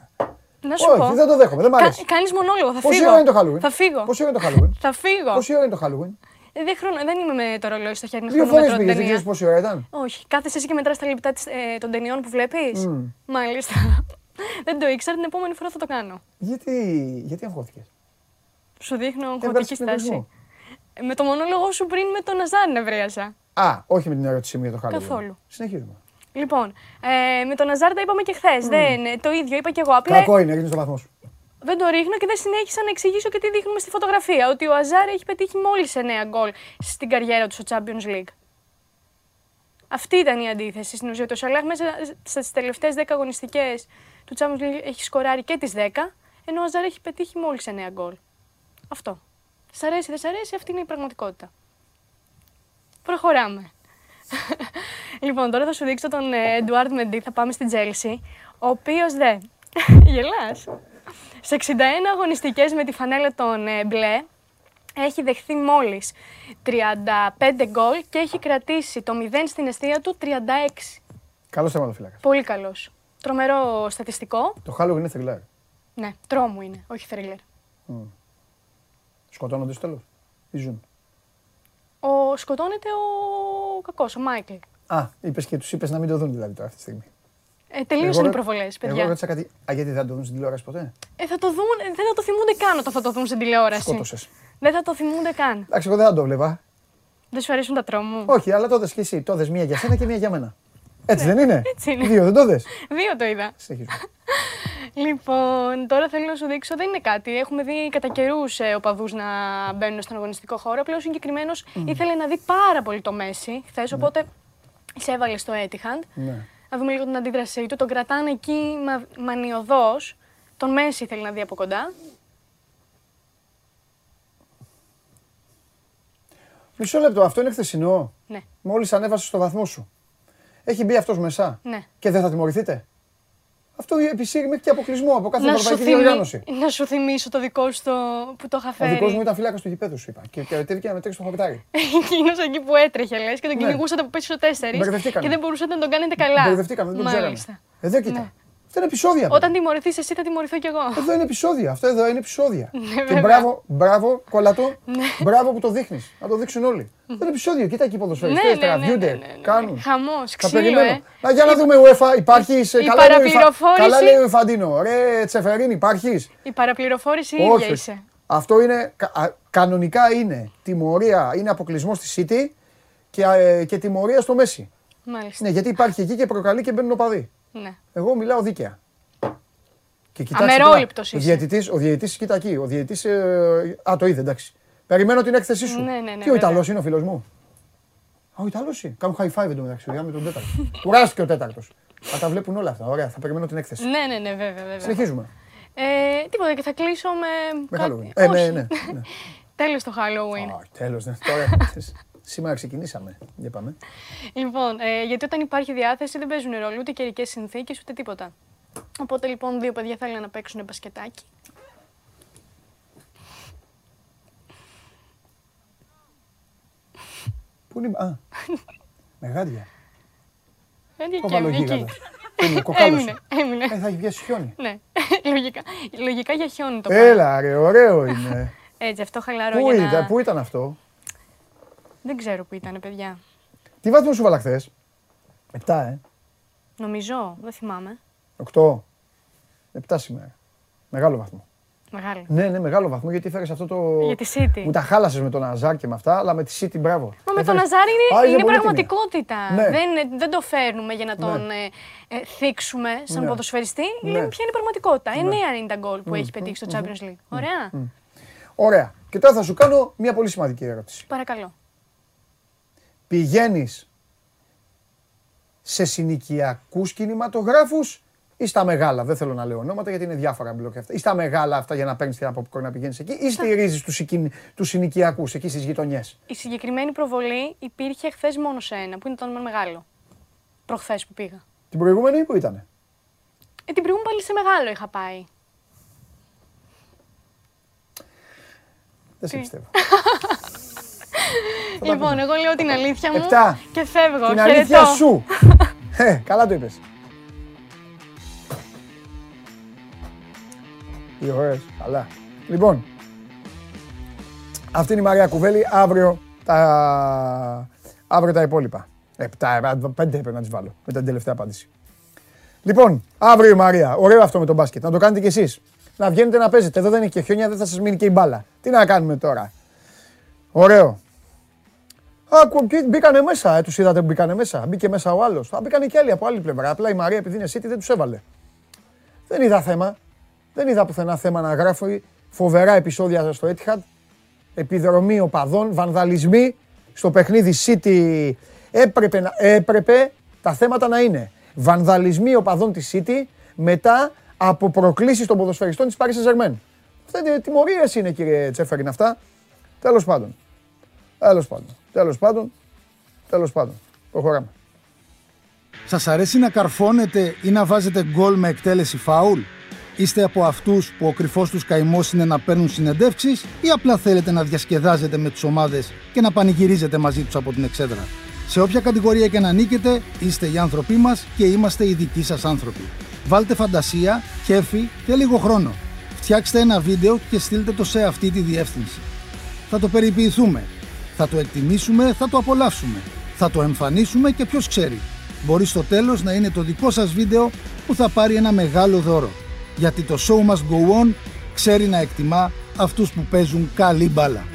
Να σου Όχι, πω. δεν το δέχομαι, δεν μ' αρέσει. Κάνεις μονόλογο. Θα Πόση φύγω. ώρα είναι το Halloween; Θα φύγω. Πόση ώρα είναι το Halloween; Θα φύγω. Πόση ώρα είναι το Halloween; Ε, Δεν, χρόνο, δεν είμαι με το ρολόι στο χέρι να Δύο φορές χρονομετρώ την πήγε, δεν ταινία. ξέρεις πόση ώρα ήταν. Όχι. Κάθεσαι εσύ και μετράς τα λεπτά της, ε, των ταινιών που βλέπεις; Μάλιστα. δεν το ήξερα. Την επόμενη φορά θα το κάνω. Γιατί, γιατί αγχώθηκες; Σου δείχνω Έβγαλες αγχωτική τον στάση. εγωισμό. Με το μονόλογο σου πριν με τον Ναζάρ νευρίασα. Α, όχι με την ερώτησή μου για το Halloween. Καθόλου. Συνεχίζουμε. Λοιπόν, ε, με τον Ναζάρ τα είπαμε και χθες. Δεν, ε, το ίδιο είπα και εγώ. Απλά Κακό είναι, ρίχνει το βαθμός σου. δεν το ρίχνω και δεν συνέχισα να εξηγήσω και τι δείχνουμε στη φωτογραφία. Ότι ο Αζάρ έχει πετύχει μόλις 9 γκολ στην καριέρα του στο Champions League. Αυτή ήταν η αντίθεση στην ουσία. Το Σαλάχ μέσα στις τελευταίες 10 αγωνιστικές του Champions League έχει σκοράρει και τις 10, ενώ ο Αζάρ έχει πετύχει μόλις 9 γκολ. Αυτό. Σ' αρέσει, δεν σ' αρέσει, αυτή είναι η πραγματικότητα. Προχωράμε. Λοιπόν, τώρα θα σου δείξω τον Εντουάρντ Μεντί, θα πάμε στην Τσέλσι, ο οποίος δε, γελάς, σε 61 αγωνιστικές με τη φανέλα των ε, μπλε, έχει δεχθεί μόλις 35 γκολ και έχει κρατήσει το 0 στην αιστεία του 36. Καλός θεματοφύλακας. Πολύ καλός. Τρομερό στατιστικό. Το Halloween είναι θρυλάρ. Ναι, τρόμου είναι, όχι θρίλερ. Σκοτώνονται στο τέλος. Ή ζουν; Ο, σκοτώνεται ο κακός, ο Μάικλ. Α, είπες και τους είπες να μην το δουν δηλαδή τώρα αυτή τη στιγμή. Ε, τελείωσαν Εγώ- οι προβολές, παιδιά. Εγώ ρώτησα κάτι. Α, γιατί δεν το δουν στην τηλεόραση ποτέ; Ε, θα το δουν, ε, δεν θα το θυμούνται καν όταν θα το δουν στην τηλεόραση. Σκότωσες. Δεν θα το θυμούνται καν. Εντάξει, εγώ δεν θα το βλέπα. Δεν σου αρέσουν τα τρόμου; Όχι, αλλά το δες και εσύ. Το δες μία για σένα και μία για μένα. Έτσι δεν είναι; Ναι, έτσι είναι. Δύο δεν το δες; Δύο το είδα. Συνεχίζουμε. Λοιπόν, τώρα θέλω να σου δείξω, δεν είναι κάτι. Έχουμε δει κατά καιρούς ε, οπαδούς να μπαίνουν στον αγωνιστικό χώρο. Απλά ο συγκεκριμένος ήθελε να δει πάρα πολύ το Μέση χθες, οπότε σε έβαλε στο Etihad. Ναι. Να δούμε λίγο την αντίδρασή του. Τον κρατάνε εκεί μα, μανιωδώς. Τον Μέση ήθελε να δει από κοντά. Μισό λεπτό, αυτό είναι χθεσινό; Ναι, Μόλις ανέβασε στο βαθμό σου. Έχει μπει αυτός μέσα. ναι. Και δεν θα τιμωρηθείτε; Αυτό επισύρει μέχρι και αποκλεισμό από κάθε Να σου, ευρωπαϊκή θυμί- διοργάνωση. να σου θυμίσω το δικό σου το... που το είχα Ο φέρει. δικό μου ήταν φυλάκας του γηπέδου, σου είπα. Και κατέβηκε να μετρήσει το χαπιτάρι. Εκείνος εκεί που έτρεχε, λες, και τον Ναι. κυνηγούσατε από πίσω τέσσερις. Μπερδευτήκανε. Και δεν μπορούσατε να τον κάνετε καλά. Μπερδευτήκαμε, δεν το ξέραμε. Μάλιστα. Εδώ κοίτα. Ναι. Αυτό είναι επεισόδια. παιδιά. Όταν τιμωρηθείς, εσύ θα τιμωρηθώ κι εγώ. Εδώ είναι επεισόδια. Αυτό εδώ είναι επεισόδια. και Ναι, βέβαια. Ναι. μπράβο, μπράβο, κολλατό. Μπράβο που το δείχνεις. Να το δείξουν όλοι. Αυτό είναι επεισόδιο. Κοίτα εκεί οι ποδοσφαιριστές, Ναι, ναι, ναι, τραβιούνται, ναι, ναι, ναι. κάνουν. Χαμός, Θα ξύλο, περιμένω. ε. Να, για να Η- δούμε UEFA. Υπάρχεις. σε- η καλά λέει ο Ιφα- παραπληροφόρηση- Καλά λέει ο Ιφαντίνο. Ρε Τσεφερίν, υπάρχεις. Η παραπληροφόρηση η ίδια είσαι. Αυτό είναι, κα- α, κανονικά είναι τιμωρία, είναι αποκλεισμό στη City και, ε, και τιμωρία στο Μέση. Μάλιστα. Ναι, γιατί υπάρχει εκεί και προκαλεί και μπαίνουν οπαδοί. Ναι. Εγώ μιλάω δίκαια. Και κοιτάξτε Αμερόληπτος τώρα, Ο είσαι. διαιτητής, ο διαιτητής, κοίτα εκεί. Ο διαιτητής, ε, α, το είδε, εντάξει. Περιμένω την έκθεσή σου. Ναι, ναι, ναι, και ο βέβαια. Ιταλός είναι ο φίλος μου. Α, ο Ιταλός είναι. Κάνουν high five εντωμεταξύ. με τον τέταρτο. Κουράστηκε ο τέταρτος. Θα τα βλέπουν όλα αυτά. Ωραία, θα περιμένω την έκθεση. Ναι, ναι, ναι, βέβαια. βέβαια. Συνεχίζουμε. Ε, τίποτα και θα κλείσω με. Με κάτι- Halloween. Ε, ναι, Όχι. ναι. ναι. Τέλος το Halloween. Α, τέλος, ναι. Τώρα, σήμερα ξεκινήσαμε. Για πάμε. Λοιπόν, ε, γιατί όταν υπάρχει διάθεση δεν παίζουν ρόλο ούτε καιρικές συνθήκες ούτε τίποτα. Οπότε λοιπόν δύο παιδιά θέλουν να παίξουν μπασκετάκι. Πού είναι. η- Α, μεγάδια. Έτσι Το και βάλω έμεινε εκεί. εκεί. κάτω. Είναι, κοκάλωσε. Έμεινε, έμεινε. Ε, θα έχει πιάσει χιόνι. Ναι, λογικά. Λογικά για χιόνι το πάνω. Έλα ρε, ωραίο είναι. Έτσι, αυτό χαλαρό Πού για ήταν, να... πού ήταν αυτό; Δεν ξέρω που ήταν, παιδιά. Τι βαθμό σου βάλα χθες; Επτά, ε. Νομίζω, δεν θυμάμαι. Οκτώ. Επτά σήμερα. Μεγάλο βαθμό. Μεγάλο. Ναι, ναι, μεγάλο βαθμό γιατί φέρες αυτό το. Για τη City. Μου τα χάλασες με τον Αζάρ και με αυτά, αλλά με τη City μπράβο. Μα με Έφερες- τον Αζάρι είναι, Α, είσαι είναι πολύτιμη. πραγματικότητα. Ναι. Δεν, δεν το φέρνουμε για να τον Ναι. ε, ε, θίξουμε σαν Ναι. ποδοσφαιριστή. Ναι. Λέμε ποια είναι η πραγματικότητα; 9 είναι τα γκολ που έχει πετύχει στο Champions League. Ωραία. Ωραία. Και τώρα θα σου κάνω μια πολύ σημαντική ερώτηση. Παρακαλώ. Πηγαίνεις σε συνοικιακούς κινηματογράφους ή στα μεγάλα; Δεν θέλω να λέω ονόματα γιατί είναι διάφορα μπλοκ αυτά. Ή στα μεγάλα αυτά για να παίρνεις την από να πηγαίνεις εκεί, ή στηρίζεις τους τους συνοικιακούς εκεί στις γειτονιές; Η συγκεκριμένη προβολή υπήρχε χθες μόνο σε ένα, που είναι το όνομα μεγάλο. Προχθές που πήγα. Την προηγούμενη που ήταν. Ε, την προηγούμενη πάλι σε μεγάλο είχα πάει. Δεν σε Τι; πιστεύω. Λοιπόν, εγώ λέω την αλήθεια μου Επτά. και φεύγω. Την αλήθεια Χαιρετώ. σου. Ε, καλά το είπες. Τι ωραίες, καλά. Λοιπόν, αυτή είναι η Μαρία Κουβέλη. Αύριο τα, αύριο τα υπόλοιπα. Επτά, ε, πέντε έπρεπε να τις βάλω με την τελευταία απάντηση. Λοιπόν, αύριο η Μαρία. Ωραίο αυτό με τον μπάσκετ. Να το κάνετε κι εσείς. Να βγαίνετε να παίζετε. Εδώ δεν είναι και χιόνια, δεν θα σας μείνει και η μπάλα. Τι να κάνουμε τώρα. Ωραίο. Άκου, και μπήκανε μέσα, ε, τους είδατε που μπήκανε μέσα. Μπήκε μέσα ο άλλος. Θα μπήκανε και άλλοι από άλλη πλευρά. Απλά η Μαρία επειδή είναι City δεν τους έβαλε. Δεν είδα θέμα. Δεν είδα πουθενά θέμα να γράφω φοβερά επεισόδια στο Etihad. Επιδρομή οπαδών, βανδαλισμοί στο παιχνίδι City. Έπρεπε, να, έπρεπε τα θέματα να είναι βανδαλισμοί οπαδών της City μετά από προκλήσεις των ποδοσφαιριστών της Paris Saint-Germain. Αυτά είναι τιμωρίες είναι κύριε Τσέφεριν αυτά. Τέλος πάντων. Τέλος πάντων. Τέλος πάντων. Τέλος πάντων. Προχωράμε. Σας αρέσει να καρφώνετε ή να βάζετε γκολ με εκτέλεση φάουλ; Είστε από αυτούς που ο κρυφός τους καημός είναι να παίρνουν συνεντεύξεις ή απλά θέλετε να διασκεδάζετε με τις ομάδες και να πανηγυρίζετε μαζί τους από την εξέδρα; Σε όποια κατηγορία και να ανήκετε, είστε οι άνθρωποι μας και είμαστε οι δικοί σας άνθρωποι. Βάλτε φαντασία, κέφι και λίγο χρόνο. Φτιάξτε ένα βίντεο και στείλτε το σε αυτή τη διεύθυνση. Θα το περιποιηθούμε. Θα το εκτιμήσουμε, θα το απολαύσουμε. Θα το εμφανίσουμε και ποιος ξέρει. Μπορεί στο τέλος να είναι το δικό σας βίντεο που θα πάρει ένα μεγάλο δώρο. Γιατί το show must go on ξέρει να εκτιμά αυτούς που παίζουν καλή μπάλα.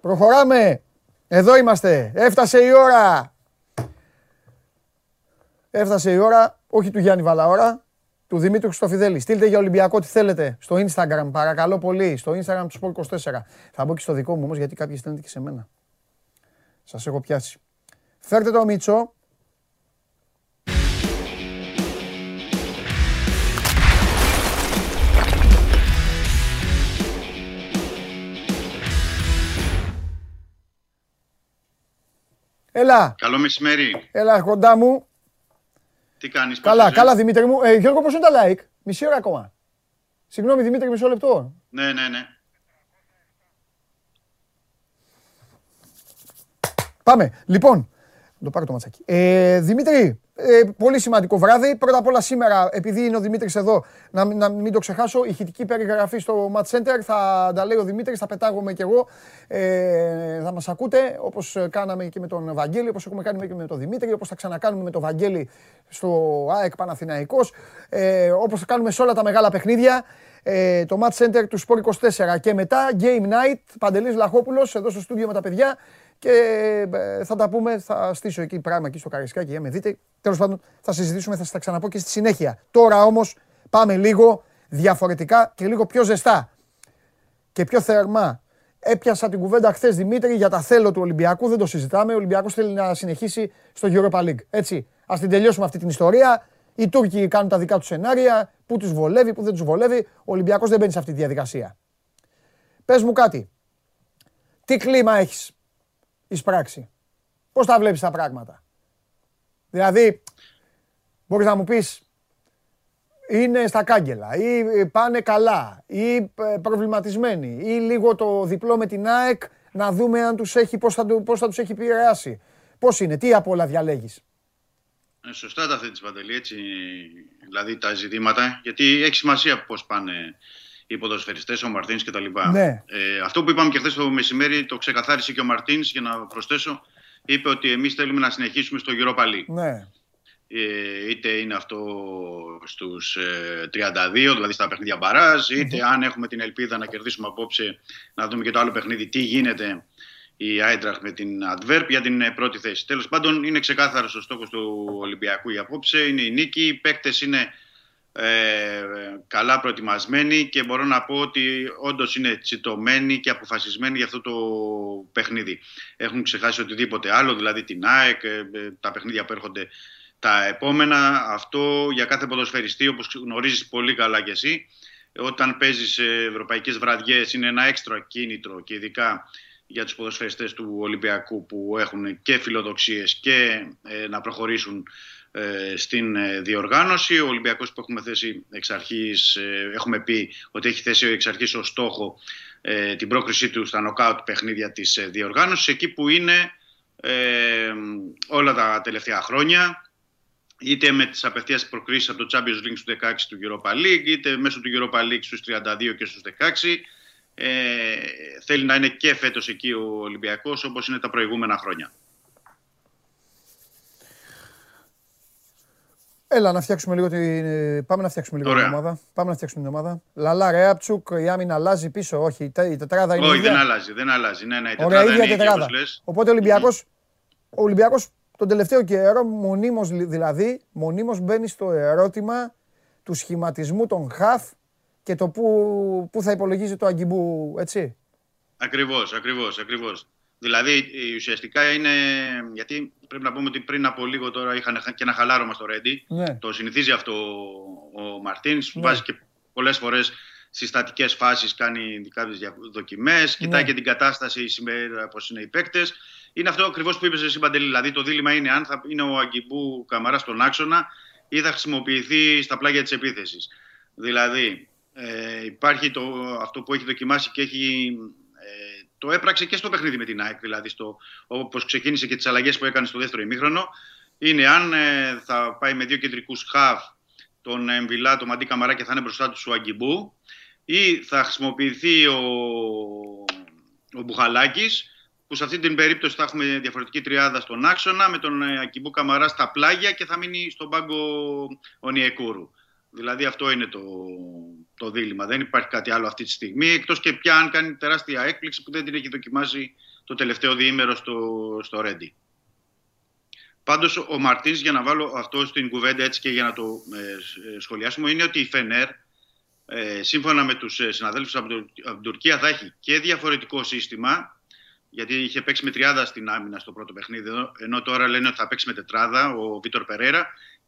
Προχωράμε. Εδώ είμαστε. Έφτασε η ώρα. Έφτασε η ώρα, όχι του Γιάννη Βαλαώρα, του Δημήτρου Χρυστοφιδέλη. Στείλτε για Ολυμπιακό τι θέλετε στο Instagram, παρακαλώ πολύ, στο Instagram του Sport 24. Θα μπω και στο δικό μου όμως γιατί κάποιοι στέλνετε και σε μένα. Σας έχω πιάσει. Φέρτε το Μίτσο. Έλα, Καλό μεσημέρι. έλα κοντά μου. Τι κάνεις, Καλά, πώς καλά είσαι; Δημήτρη μου. Ε, Γιώργο, πώς είναι τα like; Μισή ώρα ακόμα. Συγγνώμη Δημήτρη, μισό λεπτό. Ναι, ναι, ναι. Πάμε. Λοιπόν, να το πάρω το ματσάκι. Ε, Δημήτρη, ε, πολύ σημαντικό βράδυ. Πρώτα απ' όλα σήμερα, επειδή είναι ο Δημήτρης εδώ, να, μην- να μην το ξεχάσω, ηχητική περιγραφή στο Match Center. Θα τα λέει ο Δημήτρης, θα πετάγομαι κι εγώ. Ε, θα μας ακούτε, όπως κάναμε και με τον Βαγγέλη, όπως έχουμε κάνει και με τον Δημήτρη, όπως θα ξανακάνουμε με τον Βαγγέλη στο ΑΕΚ Παναθηναϊκός, ε, όπως θα κάνουμε σε όλα τα μεγάλα παιχνίδια. Ε, το Match Center του Sport 24 και μετά Game Night, Παντελής Λαχόπουλος εδώ στο στούντιο με τα παιδιά και ε, θα τα πούμε, θα στήσω εκεί πράγμα εκεί στο Καρισκάκι για να με δείτε. Τέλος πάντων θα συζητήσουμε, θα σας τα ξαναπώ και στη συνέχεια. Τώρα όμως πάμε λίγο διαφορετικά και λίγο πιο ζεστά και πιο θερμά. Έπιασα την κουβέντα χθες Δημήτρη για τα θέλω του Ολυμπιακού. Δεν το συζητάμε. Ο Ολυμπιακός θέλει να συνεχίσει στο Europa League. Έτσι. Α την τελειώσουμε αυτή την ιστορία. Οι Τούρκοι κάνουν τα δικά τους σενάρια. Πού τους βολεύει, πού δεν τους βολεύει. Ο Ολυμπιακός δεν μπαίνει σε αυτή τη διαδικασία. Πες μου κάτι. Τι κλίμα έχεις; Εισπράξει. Πώς τα βλέπεις τα πράγματα; Δηλαδή, μπορείς να μου πεις είναι στα κάγκελα ή πάνε καλά ή ε, προβληματισμένοι ή λίγο το διπλό με την ΑΕΚ να δούμε αν τους έχει, πώς θα, του- πώς θα τους έχει επηρεάσει. Πώς είναι, τι από όλα διαλέγεις; Ε, Σωστά τα θέτεις Παντελή, έτσι, δηλαδή τα ζητήματα, γιατί έχει σημασία πώς πάνε οι ποδοσφαιριστές, ο Μαρτίνς κτλ. Ναι. Ε, αυτό που είπαμε και χθες το μεσημέρι το ξεκαθάρισε και ο Μαρτίνς, για να προσθέσω, είπε ότι εμείς θέλουμε να συνεχίσουμε στο Europa League. Ναι, Ε, είτε είναι αυτό στους ε, 32, δηλαδή στα παιχνίδια μπαράζ, είτε αν έχουμε την ελπίδα να κερδίσουμε απόψε, να δούμε και το άλλο παιχνίδι, τι γίνεται η Άιντραχ με την Adverb για την ε, πρώτη θέση. Τέλος πάντων, είναι ξεκάθαρος ο στόχος του Ολυμπιακού για απόψε, είναι η νίκη, οι παίκτες είναι ε, καλά προετοιμασμένοι και μπορώ να πω ότι όντως είναι τσιτωμένοι και αποφασισμένοι για αυτό το παιχνίδι. Έχουν ξεχάσει οτιδήποτε άλλο, δηλαδή την ΑΕΚ, ε, ε, τα παιχνίδια που έρχονται τα επόμενα. Αυτό για κάθε ποδοσφαιριστή, όπως γνωρίζεις πολύ καλά κι εσύ, όταν παίζεις σε ευρωπαϊκές βραδιές είναι ένα έξτρα κίνητρο και ειδικά για τους ποδοσφαιριστές του Ολυμπιακού που έχουν και φιλοδοξίες και ε, να προχωρήσουν ε, στην ε, διοργάνωση. Ο Ολυμπιακός που έχουμε θέσει εξ αρχής, ε, έχουμε πει ότι έχει θέσει εξ αρχής ως στόχο ε, την πρόκρισή του στα νοκάουτ παιχνίδια της ε, διοργάνωσης, εκεί που είναι ε, όλα τα τελευταία χρόνια είτε με τις απευθείας προκρίσεις από το Champions League στους 16 του Europa League, είτε μέσω του Europa League στους 32 και στους 16. Ε, θέλει να είναι και φέτος εκεί ο Ολυμπιακός όπως είναι τα προηγούμενα χρόνια. Έλα να φτιάξουμε λίγο την. ε, Πάμε να φτιάξουμε λίγο την Ωραία. ομάδα. Πάμε να φτιάξουμε την ομάδα. Λαλά, Ρέαπτσουκ, η άμυνα αλλάζει πίσω. Όχι, η τε- η τετράδα είναι. Όχι, ίδια. δεν αλλάζει. Δεν αλλάζει. Ναι, ναι, η Ωραία, τετράδα ίδια είναι ίδια, τετράδα. όπως λες. Οπότε ο Ολυμπιακός, ο Ολυμπιακός τον τελευταίο καιρό μονίμως λι- δηλαδή, μονίμως μπαίνει στο ερώτημα του σχηματισμού των χαφ και το που, που θα υπολογίζει το Αγκιμπού, έτσι. Ακριβώς, ακριβώς, ακριβώς. Δηλαδή ε, ουσιαστικά είναι. Γιατί πρέπει να πούμε ότι πριν από λίγο τώρα είχαν και ένα χαλάρωμα στο Ρέντι. Ναι. Το συνηθίζει αυτό ο Μαρτίνς. Ναι. Βάζει και πολλές φορές στι στατικέ φάσεις κάνει κάποιες δοκιμές. Κοιτάει Ναι. και την κατάσταση σήμερα, πώς είναι οι παίκτες. Είναι αυτό ακριβώς που είπες εσύ, Παντελή. Δηλαδή το δίλημα είναι αν θα είναι ο Αγκιμπού Καμαρά στον άξονα ή θα χρησιμοποιηθεί στα πλάγια της επίθεσης. Δηλαδή ε, υπάρχει το, αυτό που έχει δοκιμάσει και έχει. Ε, το έπραξε και στο παιχνίδι με την ΑΕΚ, δηλαδή στο, όπως ξεκίνησε και τις αλλαγές που έκανε στο δεύτερο ημίχρονο, είναι αν ε, θα πάει με δύο κεντρικούς χαφ τον Εμβιλά, τον Μαντί Καμαρά και θα είναι μπροστά του ο Αγκιμπού ή θα χρησιμοποιηθεί ο, ο Μπουχαλάκης που σε αυτή την περίπτωση θα έχουμε διαφορετική τριάδα στον άξονα με τον ε, Αγκιμπού Καμαρά στα πλάγια και θα μείνει στον πάγκο ο Νιεκούρου. Δηλαδή αυτό είναι το, το δίλημα. Δεν υπάρχει κάτι άλλο αυτή τη στιγμή εκτός και πια αν κάνει τεράστια έκπληξη που δεν την έχει δοκιμάσει το τελευταίο διήμερο στο, στο Ρέντι. Πάντως ο Μαρτίνς για να βάλω αυτό στην κουβέντα έτσι και για να το ε, σχολιάσουμε είναι ότι η Φενέρ ε, σύμφωνα με τους ε, συναδέλφους από, το, από την Τουρκία θα έχει και διαφορετικό σύστημα γιατί είχε παίξει με τριάδα στην άμυνα στο πρώτο παιχνίδι ενώ- ενώ τώρα λένε ότι θα παίξει με τετράδα ο Βίτορ Περέρα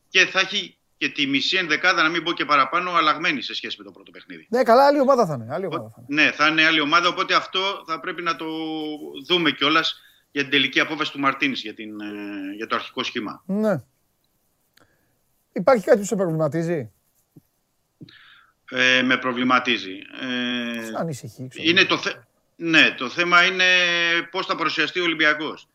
και θα έχει και τη μισή ενδεκάδα να μην πω και παραπάνω αλλαγμένη σε σχέση με το πρώτο παιχνίδι. Ναι, καλά, άλλη ομάδα θα είναι. Άλλη ομάδα θα είναι. Ναι, θα είναι άλλη ομάδα, οπότε αυτό θα πρέπει να το δούμε κιόλας για την τελική απόφαση του Μαρτίνης για, την, ε, για το αρχικό σχήμα. Ναι. Υπάρχει κάτι που σε προβληματίζει; Ε, με προβληματίζει. Ε, Ανησυχεί. ξέρω. είναι το, θε... ναι, το θέμα είναι πώς θα παρουσιαστεί ο Ολυμπιακός.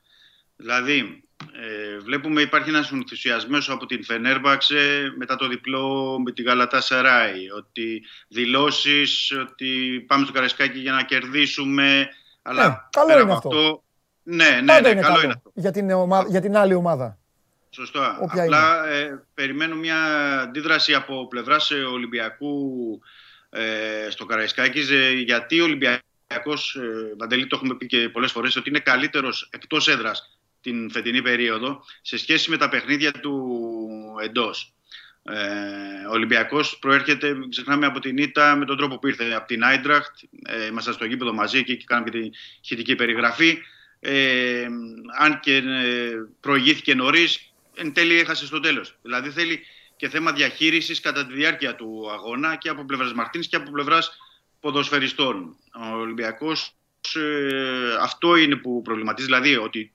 Δηλαδή, ε, βλέπουμε υπάρχει ένας ενθουσιασμός από την Φενέρμπαξε μετά το διπλό με τη Γαλατά Σαράι. Ότι δηλώσεις ότι πάμε στο Καραϊσκάκι για να κερδίσουμε. Αλλά Ναι, καλό πέρα είναι από αυτό. Ναι, ναι, Πάντα ναι, είναι καλό καλό είναι αυτό. για την, ομάδα, για την άλλη ομάδα. Σωστά. Όποια Απλά ε, περιμένω μια αντίδραση από πλευράς ε, Ολυμπιακού ε, στο Καραϊσκάκης ε, γιατί ο Ολυμπιακός, ε, Βαντελή το έχουμε πει και πολλές φορές, ότι είναι καλύτερος εκτός έδρας την φετινή περίοδο σε σχέση με τα παιχνίδια του εντός. Ε, ο Ολυμπιακός προέρχεται, μην ξεχνάμε, από την ήττα με τον τρόπο που ήρθε από την Άιντραχτ. Ε, ήμασταν στο γήπεδο μαζί εκεί και κάναμε και τη χητική περιγραφή. Ε, αν και ε, προηγήθηκε νωρίς, εν τέλει έχασε στο τέλος. Δηλαδή θέλει και θέμα διαχείρισης κατά τη διάρκεια του αγώνα και από πλευράς Μαρτίνη και από πλευράς ποδοσφαιριστών. Ο Ολυμπιακός αυτό είναι που προβληματίζει, δηλαδή ότι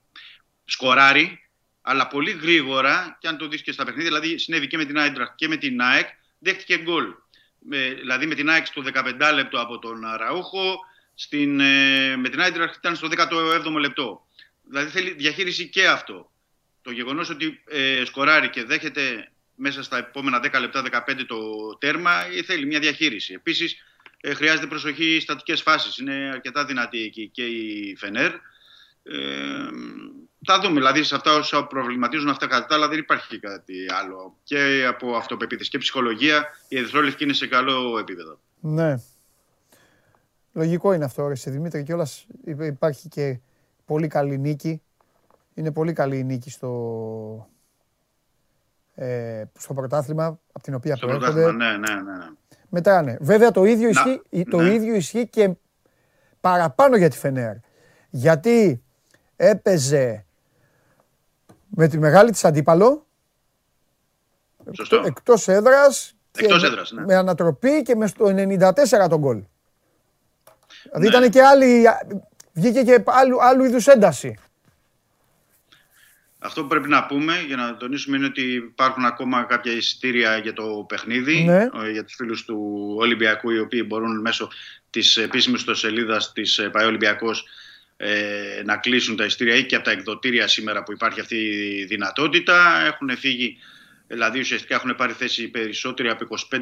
σκοράρει, αλλά πολύ γρήγορα και αν το δεις και στα παιχνίδια, δηλαδή συνέβη και με την Άιντραχτ και με την ΑΕΚ, δέχτηκε γκολ. Με, δηλαδή με την ΑΕΚ στο 15 λεπτό από τον Ραούχο, στην, ε, με την Άιντραχτ ήταν στο 17ο λεπτό. Δηλαδή θέλει διαχείριση και αυτό. Το γεγονός ότι ε, σκοράρει και δέχεται μέσα στα επόμενα 10 λεπτά, 15 το τέρμα, ε, θέλει μια διαχείριση. Επίσης, ε, χρειάζεται προσοχή στις στατικές φάσεις. Είναι αρκετά δυνατή εκεί και η Φενέρ. Ε, θα δούμε, δηλαδή σε αυτά όσα προβληματίζουν αυτά κατά τα άλλα δεν υπάρχει κάτι άλλο. Και από αυτοπεποίθηση και ψυχολογία η Ερυθρόλευκη είναι σε καλό επίπεδο. Ναι. Λογικό είναι αυτό, ρε σε Δημήτρη, και υπάρχει και πολύ καλή νίκη. Είναι πολύ καλή η νίκη στο, ε, στο πρωτάθλημα, από την οποία Στο προέρχονται. πρωτάθλημα, ναι, ναι, ναι. Μετράνε. Βέβαια το ίδιο, Να, ισχύει, το ναι. ίδιο ισχύει και παραπάνω για τη Φενέρ. Γιατί έπαιζε με τη μεγάλη της αντίπαλο, Σωστό. εκτό- εκτός έδρας, και Εκτός με- έδρας, ναι. με ανατροπή και με στο 94 τον γκολ. Δηλαδή Ναι. ήταν και άλλη, βγήκε και άλλου, άλλου είδους ένταση. Αυτό που πρέπει να πούμε για να τονίσουμε είναι ότι υπάρχουν ακόμα κάποια εισιτήρια για το παιχνίδι Ναι. ε, για τους φίλους του Ολυμπιακού οι οποίοι μπορούν μέσω της επίσημης ιστοσελίδας της ε, ΠαΕ Ολυμπιακός ε, να κλείσουν τα εισιτήρια ή και από τα εκδοτήρια σήμερα που υπάρχει αυτή η δυνατότητα. Έχουν φύγει, δηλαδή ουσιαστικά έχουν πάρει θέση περισσότεροι από 25.000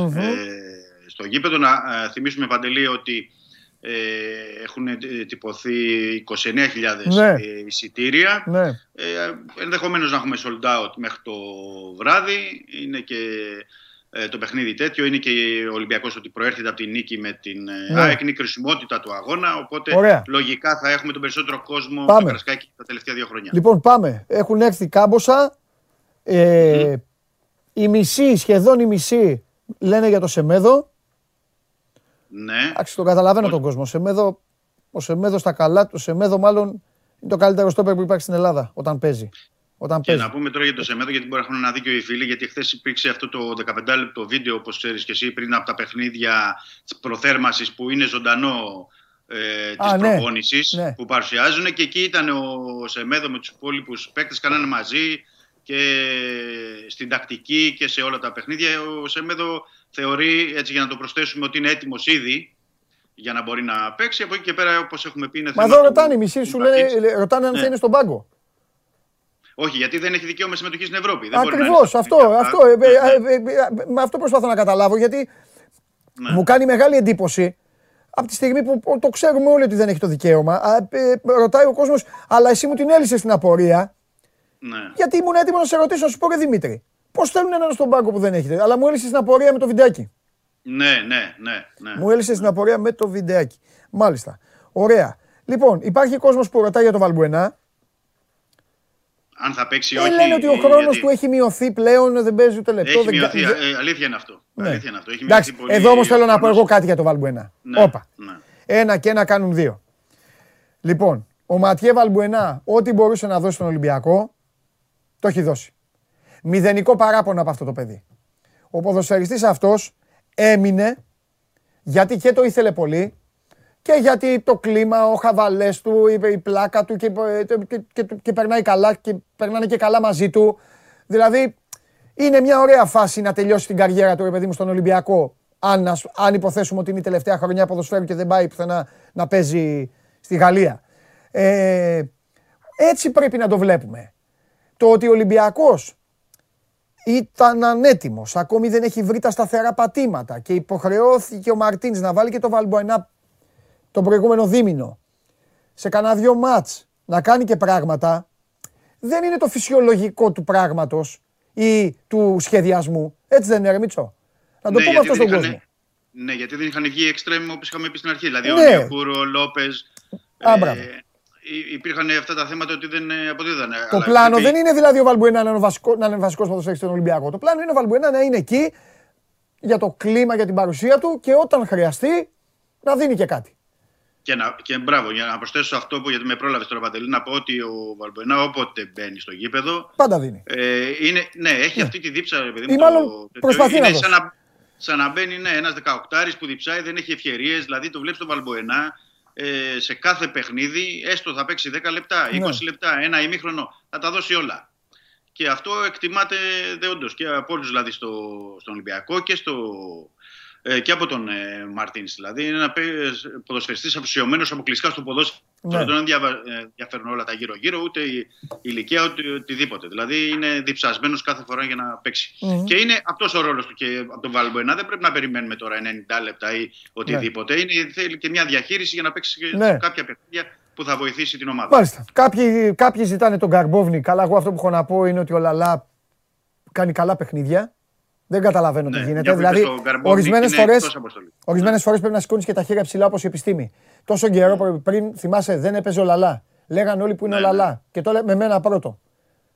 Μμμ. ε, στο γήπεδο. Να ε, θυμίσουμε Παντελή ότι ε, έχουν ε, τυπωθεί 29.000 Ναι. ε, εισιτήρια. Ναι. Ε, ενδεχομένως να έχουμε sold out μέχρι το βράδυ. Είναι και ε, το παιχνίδι τέτοιο. Είναι και ο Ολυμπιακός ότι προέρχεται από τη νίκη με την ε, Ναι. ΑΕΚ. Είναι η χρησιμότητα του αγώνα. Οπότε Ωραία. λογικά θα έχουμε τον περισσότερο κόσμο Πάμε. στο Καρασκάκι τα τελευταία δύο χρόνια. Λοιπόν, πάμε. Έχουν έρθει κάμποσα. Ε, Οι μισοί, σχεδόν οι μισοί, λένε για το Σεμέδο. Ναι. Εντάξει, τον καταλαβαίνω τον κόσμο. Ο Σεμέδο, ο Σεμέδο στα καλά του. Ο Σεμέδο, μάλλον είναι το καλύτερο στόπερ που υπάρχει στην Ελλάδα όταν παίζει. Όταν Και παίζει. να πούμε τώρα για το Σεμέδο, γιατί μπορεί να έχουν ένα δίκιο οι φίλοι, γιατί χθες υπήρξε αυτό το 15 λεπτό βίντεο, όπως ξέρεις και εσύ, πριν από τα παιχνίδια της προθέρμανσης που είναι ζωντανό ε, της Α, ναι. προπόνησης Ναι. που παρουσιάζουν. Και εκεί ήταν ο Σεμέδο με τους υπόλοιπους παίκτες, κάνανε μαζί και στην τακτική και σε όλα τα παιχνίδια. Ο Σεμέδο θεωρεί, έτσι για να το προσθέσουμε, ότι είναι έτοιμος ήδη για να μπορεί να παίξει. Από εκεί και πέρα, όπως έχουμε πει, είναι Μα θέμα εδώ του- ρωτάνε, οι μισοί σου του λένε, Μπακίτς. ρωτάνε αν Ναι. θα είναι στον πάγκο. Όχι, γιατί δεν έχει δικαίωμα συμμετοχής στην Ευρώπη. Δεν μπορεί να Ακριβώς είναι στα αυτό. παιχνίδια. αυτό, ε, Ναι, ε, ναι. ε, ε, ε, με αυτό προσπαθώ να καταλάβω γιατί Ναι. μου κάνει μεγάλη εντύπωση από τη στιγμή που που το ξέρουμε όλοι ότι δεν έχει το δικαίωμα. Α, ε, ρωτάει ο κόσμος, αλλά εσύ μου την έλυσες στην απορία. Ναι. Γιατί ήμουν έτοιμο να σε ρωτήσω, να σου πω ρε Δημήτρη. Πώς θέλουν έναν στον πάγκο που δεν έχετε. Αλλά μου έλυσες την απορία με το βιντεάκι. Ναι, ναι, ναι. ναι. Μου έλυσες την απορία με το βιντεάκι. Μάλιστα. Ωραία. Λοιπόν, υπάρχει κόσμος που ρωτάει για το Βαλμπουενά. Αν θα παίξει ή Ε, όχι. λένε ότι ο χρόνος γιατί του έχει μειωθεί πλέον, δεν παίζει ούτε λεπτό. Έχει δεν κα- μειωθεί. δεν- ε, αλήθεια είναι αυτό. Ναι. Αλήθεια είναι αυτό. Έχει Εντάξει, μειωθεί πολύ εδώ όμως ο θέλω να πω χρόνος. εγώ κάτι για το Βαλμπουενά. Ναι, Όπα. ναι. Ένα και ένα κάνουν δύο. Λοιπόν, ο Ματιέ Βαλμπουενά, ό,τι μπορούσε να δώσει στον Ολυμπιακό, το έχει δώσει. Μηδενικό παράπονο από αυτό το παιδί. Ο ποδοσφαιριστής αυτός έμεινε γιατί και το ήθελε πολύ και γιατί το κλίμα, ο χαβαλές του, η, η πλάκα του και, και, και, και περνάει καλά και περνάνε και καλά μαζί του. Δηλαδή, είναι μια ωραία φάση να τελειώσει την καριέρα του, ρε παιδί μου, στον Ολυμπιακό. Αν, ας- αν υποθέσουμε ότι είναι η τελευταία χρονιά ποδοσφαίρου και δεν πάει πουθενά να παίζει στη Γαλλία. Ε, έτσι πρέπει να το βλέπουμε. Το ότι ο Ολυμπιακός ήταν ανέτοιμος, ακόμη δεν έχει βρει τα σταθερά πατήματα και υποχρεώθηκε ο Μαρτίνς να βάλει και το Βαλμποενά τον προηγούμενο δίμηνο σε κανένα δυο μάτς να κάνει και πράγματα, δεν είναι το φυσιολογικό του πράγματος ή του σχεδιασμού. Έτσι δεν είναι, ρε Μίτσο. Να το Ναι, πούμε γιατί αυτό στον δεν κόσμο. είχαν- Ναι, γιατί δεν είχαν βγει εξτρέμ όπως είχαμε πει στην αρχή. Δηλαδή Ναι. ο Νιακούρο, ο Λόπες. Α, μπράβο. υπήρχαν αυτά τα θέματα ότι δεν ε, αποδίδανε. Το Αλλά πλάνο πρέπει- δεν είναι δηλαδή ο Βαλμπουενά να είναι βασικό, να είναι βασικός ποδοσφαιριστής στον Ολυμπιακό. Το πλάνο είναι ο Βαλμπουενά να είναι εκεί για το κλίμα, για την παρουσία του και όταν χρειαστεί να δίνει και κάτι. Και, να, και μπράβο, για να προσθέσω σε αυτό που γιατί με πρόλαβες τώρα Παντελή, να πω ότι ο Βαλμποενά όποτε μπαίνει στο γήπεδο. Πάντα δίνει. Ε, είναι, ναι, έχει αυτή τη δίψα, ρε παιδί Ή μου. μάλλον το- προσπαθεί είναι να σαν δώσει. να, σαν να μπαίνει ναι, ένας 18 που διψάει, δεν έχει ευκαιρίες. Δηλαδή το βλέπεις τον Βαλμποενά ε, σε κάθε παιχνίδι, έστω θα παίξει 10 λεπτά, 20 Ναι. λεπτά, ένα ημίχρονο, θα τα δώσει όλα. Και αυτό εκτιμάται δεόντως και από όλους δηλαδή στο, στον Ολυμπιακό και, στο, ε, και από τον ε, Μαρτίνς. Δηλαδή είναι ένα παί- ποδοσφαιριστής αφοσιωμένος αποκλειστικά στο ποδόσφαιρο. Ναι. Δεν τον ενδιαβα- ε, ενδιαφέρουν όλα τα γύρω-γύρω, ούτε η ηλικία, ούτε οτιδήποτε. Δηλαδή είναι διψασμένος κάθε φορά για να παίξει. Μμμ. Και είναι αυτός ο ρόλος του και από τον Βαλμποενά. Δεν πρέπει να περιμένουμε τώρα 90 λεπτά ή οτιδήποτε. Είναι, θέλει και μια διαχείριση για να παίξει και Ναι. κάποια παιχνίδια που θα βοηθήσει την ομάδα. Μάλιστα. Κάποιοι, κάποιοι ζητάνε τον Καρμπόβνη. Καλά, εγώ αυτό που έχω να πω είναι ότι ο Λαλά κάνει καλά παιχνίδια. Δεν καταλαβαίνω τι Ναι, γίνεται. μια που είπες Δηλαδή, τον Καρμπόβνη, ορισμένες είναι φορέ εκτός αποστολής. ορισμένες φορές πρέπει να σηκώνεις και τα χέρια ψηλά όπως η επιστήμη. Τόσο καιρό προ- πριν, θυμάσαι, δεν έπαιζε ο Λαλά. Λέγαν όλοι που είναι Ναι, ο ναι. Λαλά. Και το λέει με μένα πρώτο.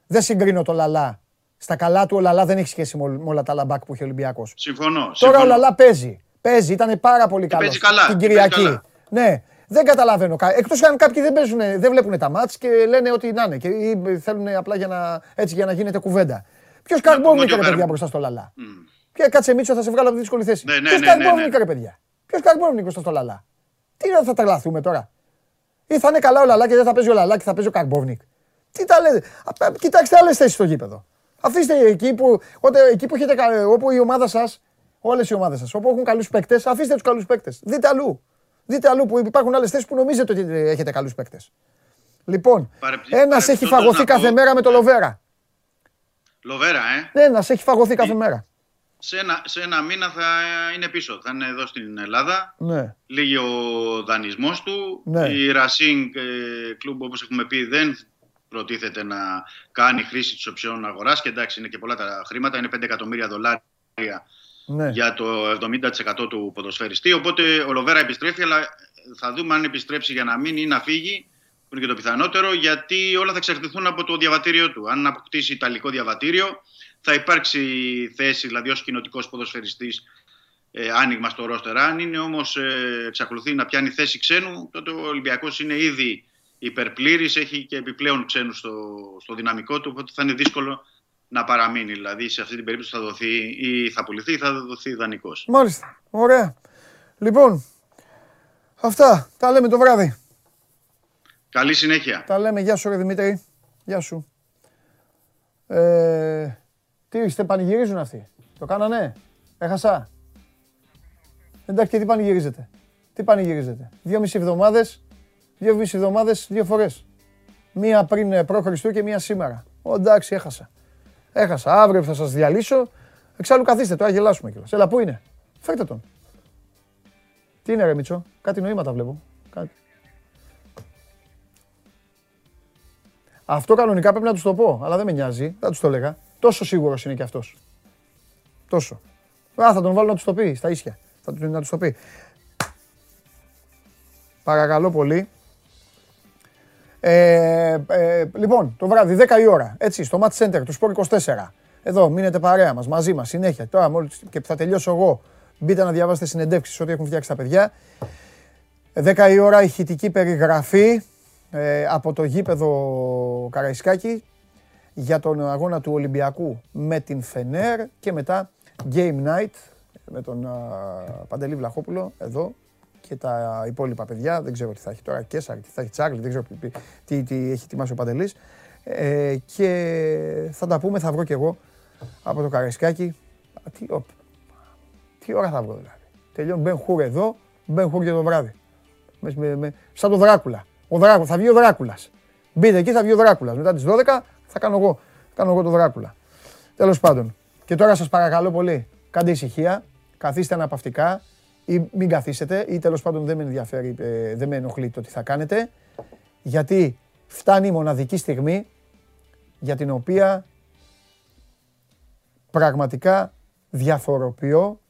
Δεν συγκρίνω το Λαλά. Στα καλά του ο Λαλά δεν έχει σχέση με, ό- με όλα τα λαμπάκ που έχει ο Ολυμπιακός. Συμφωνώ. Τώρα συμφωνώ. ο Λαλά παίζει. Παίζει, ήταν πάρα πολύ καλός. παίζει καλά, Την παίζει Κυριακή. καλά. Ναι, δεν καταλαβαίνω. Εκτός αν κάποιοι δεν, παίζουν, δεν βλέπουν τα μάτς και λένε ότι να είναι. Και, ή θέλουν απλά για να, έτσι, για να γίνεται κουβέντα. Ποιος πούμε καρμπόβνικε ότι ο ρε παιδιά Καρ- μπροστά στο Λαλά; Μμ. Και κάτσε Μίτσο, θα σε βγάλω από τη δύσκολη θέση. Ναι, ναι, Ποιος ναι, ναι, ναι. καρμπόβνικε ρε παιδιά; Ποιος καρμπόβνικε μπροστά στο Λαλά; Τι να θα τρελαθούμε τώρα; Ή θα είναι καλά ο Λαλά και δεν θα παίζει ο Λαλά και θα παίζει ο Καρμπόβνικ. Τι τα λέτε. Α, α, Κοιτάξτε άλλες θέσεις στο γήπεδο. Αφήστε εκεί που, όταν, εκεί που έχετε, κα- όπου η ομάδα σας, όλες οι ομάδες σας, όπου έχουν καλούς παίκτες, αφήστε τους καλούς παίκτες. Δείτε αλλού. Δείτε αλλού που υπάρχουν άλλες θέσεις που νομίζετε ότι έχετε καλούς παίκτες. Λοιπόν, Παρεπι- ένας έχει παρεπιπτόντως φαγωθεί να κάθε πω- μέρα με το Λοβέρα. Λοβέρα, ε. Ένας έχει φαγωθεί κάθε μέρα. σε ένα, σε ένα μήνα θα είναι πίσω. Θα είναι εδώ στην Ελλάδα. Ναι. Λίγη ο δανεισμός του. Ναι. Η Racing ε, Club, όπως έχουμε πει, δεν προτίθεται να κάνει χρήση της οψιών αγοράς. Και εντάξει, είναι και πολλά τα χρήματα. Είναι 5 εκατομμύρια δολάρια Ναι. για το 70% του ποδοσφαιριστή. Οπότε ο Λοβέρα επιστρέφει, αλλά θα δούμε αν επιστρέψει για να μείνει ή να φύγει, που είναι και το πιθανότερο, γιατί όλα θα εξαρτηθούν από το διαβατήριο του. Αν αποκτήσει Ιταλικό διαβατήριο, θα υπάρξει θέση, δηλαδή ως κοινοτικός ποδοσφαιριστής, ε, άνοιγμα στο ρόστερ. Αν είναι όμως ε, εξακολουθεί να πιάνει θέση ξένου, τότε ο Ολυμπιακός είναι ήδη υπερπλήρης, έχει και επιπλέον ξένους στο, στο δυναμικό του, οπότε θα είναι δύσκολο να παραμείνει. Δηλαδή σε αυτή την περίπτωση θα δοθεί ή θα πουληθεί ή θα δοθεί δανεικός. Μάλιστα. Ωραία. Λοιπόν, αυτά. Τα λέμε το βράδυ. Καλή συνέχεια. Τα λέμε. Γεια σου, ρε Δημήτρη. Γεια σου. Ε, τι είστε, πανηγυρίζουν αυτοί. Το κάνανε; Έχασα; Εντάξει, και τι πανηγυρίζετε. Τι πανηγυρίζετε. Δύο μισή εβδομάδες, δύο μισή εβδομάδες, δύο φορές. Μία πριν ε, προ Χριστού και μία σήμερα. Ω, εντάξει, έχασα. Έχασα. Αύριο θα σας διαλύσω. Εξάλλου καθίστε τώρα, γελάσουμε κιόλας. Έλα, πού είναι; Φέρτε τον. Τι είναι ρε Μίτσο, κάτι νοήματα βλέπω. Αυτό κανονικά πρέπει να τους το πω, αλλά δεν με νοιάζει. Δεν τους το έλεγα. Τόσο σίγουρος είναι και αυτός. Τόσο. Α, θα τον βάλω να τους το πει στα ίσια. Θα του, να τους το πει. Παρακαλώ πολύ. Ε, ε, λοιπόν, το βράδυ, 10 η ώρα, έτσι, στο Match Center του Sport 24. Εδώ, μείνετε παρέα μας, μαζί μας, συνέχεια. Τώρα, μόλις και θα τελειώσω εγώ, μπείτε να διαβάσετε συνεντεύξεις, ό,τι έχουν φτιάξει τα παιδιά. 10 η ώρα, ηχητική περιγραφή ε, από το γήπεδο Καραϊσκάκη για τον αγώνα του Ολυμπιακού με την Φενέρ και μετά Game Night με τον α, Παντελή Βλαχόπουλο εδώ και τα υπόλοιπα παιδιά. Δεν ξέρω τι θα έχει τώρα, Κέσσαρ, τι θα έχει Τσάρλι, δεν ξέρω τι, τι, τι έχει ετοιμάσει ο Παντελής. Ε, και θα τα πούμε, θα βρω κι εγώ από το Καραϊσκάκη. Α, Τι, οπ, τι ώρα θα βρω δηλαδή. Τελειώνει Μπεν Χούρ εδώ, Μπεν Χούρ και το βράδυ. Μες, με, με, σαν το Δράκουλα. Ο Δράκου, θα βγει ο Δράκουλας. Μπείτε εκεί, θα βγει ο Δράκουλας. Μετά τις 12 θα κάνω εγώ, θα κάνω εγώ το Δράκουλα. Τέλος πάντων. Και τώρα σας παρακαλώ πολύ, κάντε ησυχία, καθίστε αναπαυτικά ή μην καθίσετε ή τέλος πάντων δεν με ενδιαφέρει, ε, δεν με ενοχλεί το τι θα κάνετε. Γιατί φτάνει η μοναδική στιγμή για την οποία πραγματικά διαφοροποιώ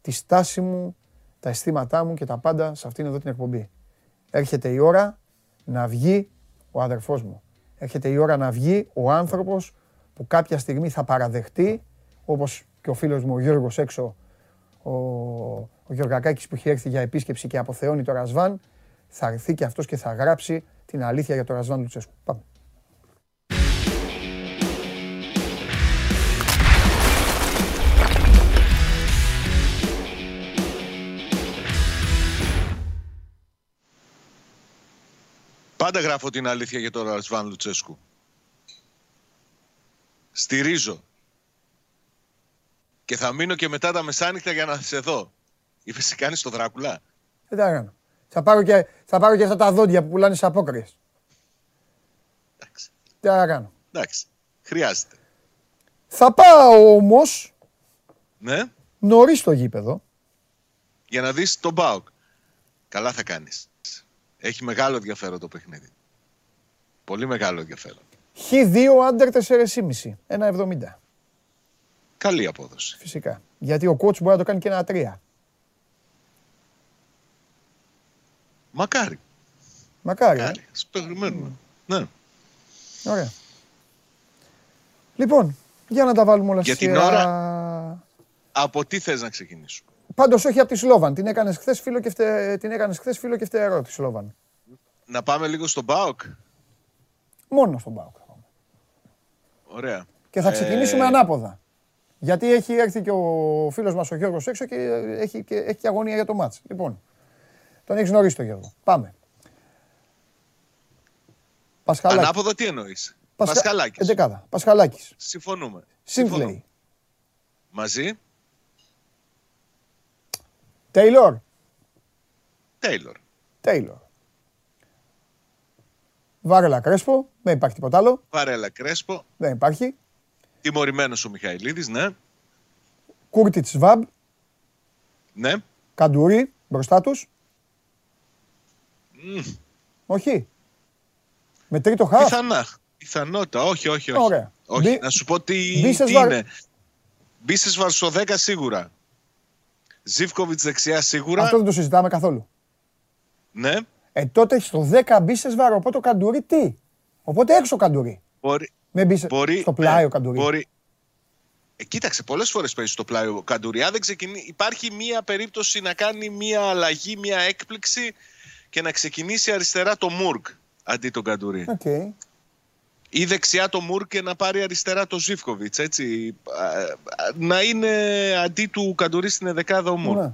τη στάση μου, τα αισθήματά μου και τα πάντα σε αυτήν εδώ την εκπομπή. Έρχεται η ώρα να βγει ο αδερφός μου. Έρχεται η ώρα να βγει ο άνθρωπος που κάποια στιγμή θα παραδεχτεί, όπως και ο φίλος μου ο Γιώργος έξω, ο, ο Γιωργακάκης που έχει έρθει για επίσκεψη και αποθεώνει το Ρασβάν, θα έρθει και αυτός και θα γράψει την αλήθεια για το Ρασβάν Λουτσέσκου. Πάμε. Πάντα γράφω την αλήθεια για τον Ρασβάν Λουτσέσκου. Στηρίζω. Και θα μείνω και μετά τα μεσάνυχτα για να σε δω. Είπε, σε κάνεις το Δράκουλα. Δεν τα κάνω. Θα πάρω και, θα πάρω και αυτά τα δόντια που πουλάνε σε απόκριες. Εντάξει. Τι θα κάνω. Εντάξει. Χρειάζεται. Θα πάω όμως Ναι. νωρίς στο γήπεδο. Για να δεις τον Μπάουκ. Καλά θα κάνεις. Έχει μεγάλο ενδιαφέρον το παιχνίδι. Πολύ μεγάλο ενδιαφέρον. Χ2 άντερ 4,5. 1,70. Καλή απόδοση. Φυσικά. Γιατί ο coach μπορεί να το κάνει και ένα 3. Μακάρι. Μακάρι. ε. Μακάρι. Ας περιμένουμε. Ναι. Ωραία. Λοιπόν, για να τα βάλουμε όλα Για στη την σειρά. Από τι θες να ξεκινήσουμε; Πάντως όχι από τη Σλόβαν. Την έκανες χθες φίλο και, φτε... την έκανες χθες φίλο και φτερό τη Σλόβαν. Να πάμε λίγο στον Μπάουκ; Μόνο στον Πάοκ. Ωραία. Και θα Ε, ξεκινήσουμε ανάποδα. Γιατί έχει έρθει και ο φίλος μας ο Γιώργος έξω και έχει και, έχει και αγωνία για το μάτς. Λοιπόν, τον έχεις γνωρίσει τον Γιώργο. Πάμε. Πασχαλάκη. Ανάποδα τι εννοείς; Πασχα- Πασχαλάκης. Εντεκάδα. Πασχαλάκης. Συμφωνούμε. Σίμφλεϊ. Μαζί; Τέιλορ. Τέιλορ. Τέιλορ. Βάρελα Κρέσπο. Δεν υπάρχει τίποτα άλλο. Βαρέλα Κρέσπο. Δεν υπάρχει. Τιμωρημένος ο Μιχαηλίδης, ναι. Κούρτιτς Σβάμπ, Ναι. Καντουρί μπροστά τους. Όχι. Με τρίτο χαφ. Πιθανά. Πιθανότητα. Όχι, όχι, όχι. Ωραία. όχι. Μπι- Να σου πω τι, Μπίσεσβαρ- τι είναι. Μπίσεσβαρ στο 10 σίγουρα. Ζίβκοβιτ δεξιά σίγουρα. Αυτό δεν το συζητάμε καθόλου. Ναι. Ε, τότε στο 10 μπίσες βάρο. Οπότε ο Καντουρί τι; Οπότε έξω ο Καντουρί. Μπορεί, Με μπίσε μπορεί, στο πλάι ναι, ο Καντουρί. Μπορεί. Ε, κοίταξε, πολλές φορές παίζει στο πλάι ο Καντουρί. Αν δεν ξεκινεί, υπάρχει μία περίπτωση να κάνει μία αλλαγή, μία έκπληξη και να ξεκινήσει αριστερά το Μουργκ αντί τον Καντουρί. Οκ. Ή δεξιά το Μουργκ και να πάρει αριστερά το Ζίβκοβιτς. Έτσι. Α, α, Να είναι αντί του Καντουρί στην δεκάδα ο Μουργκ. Ναι.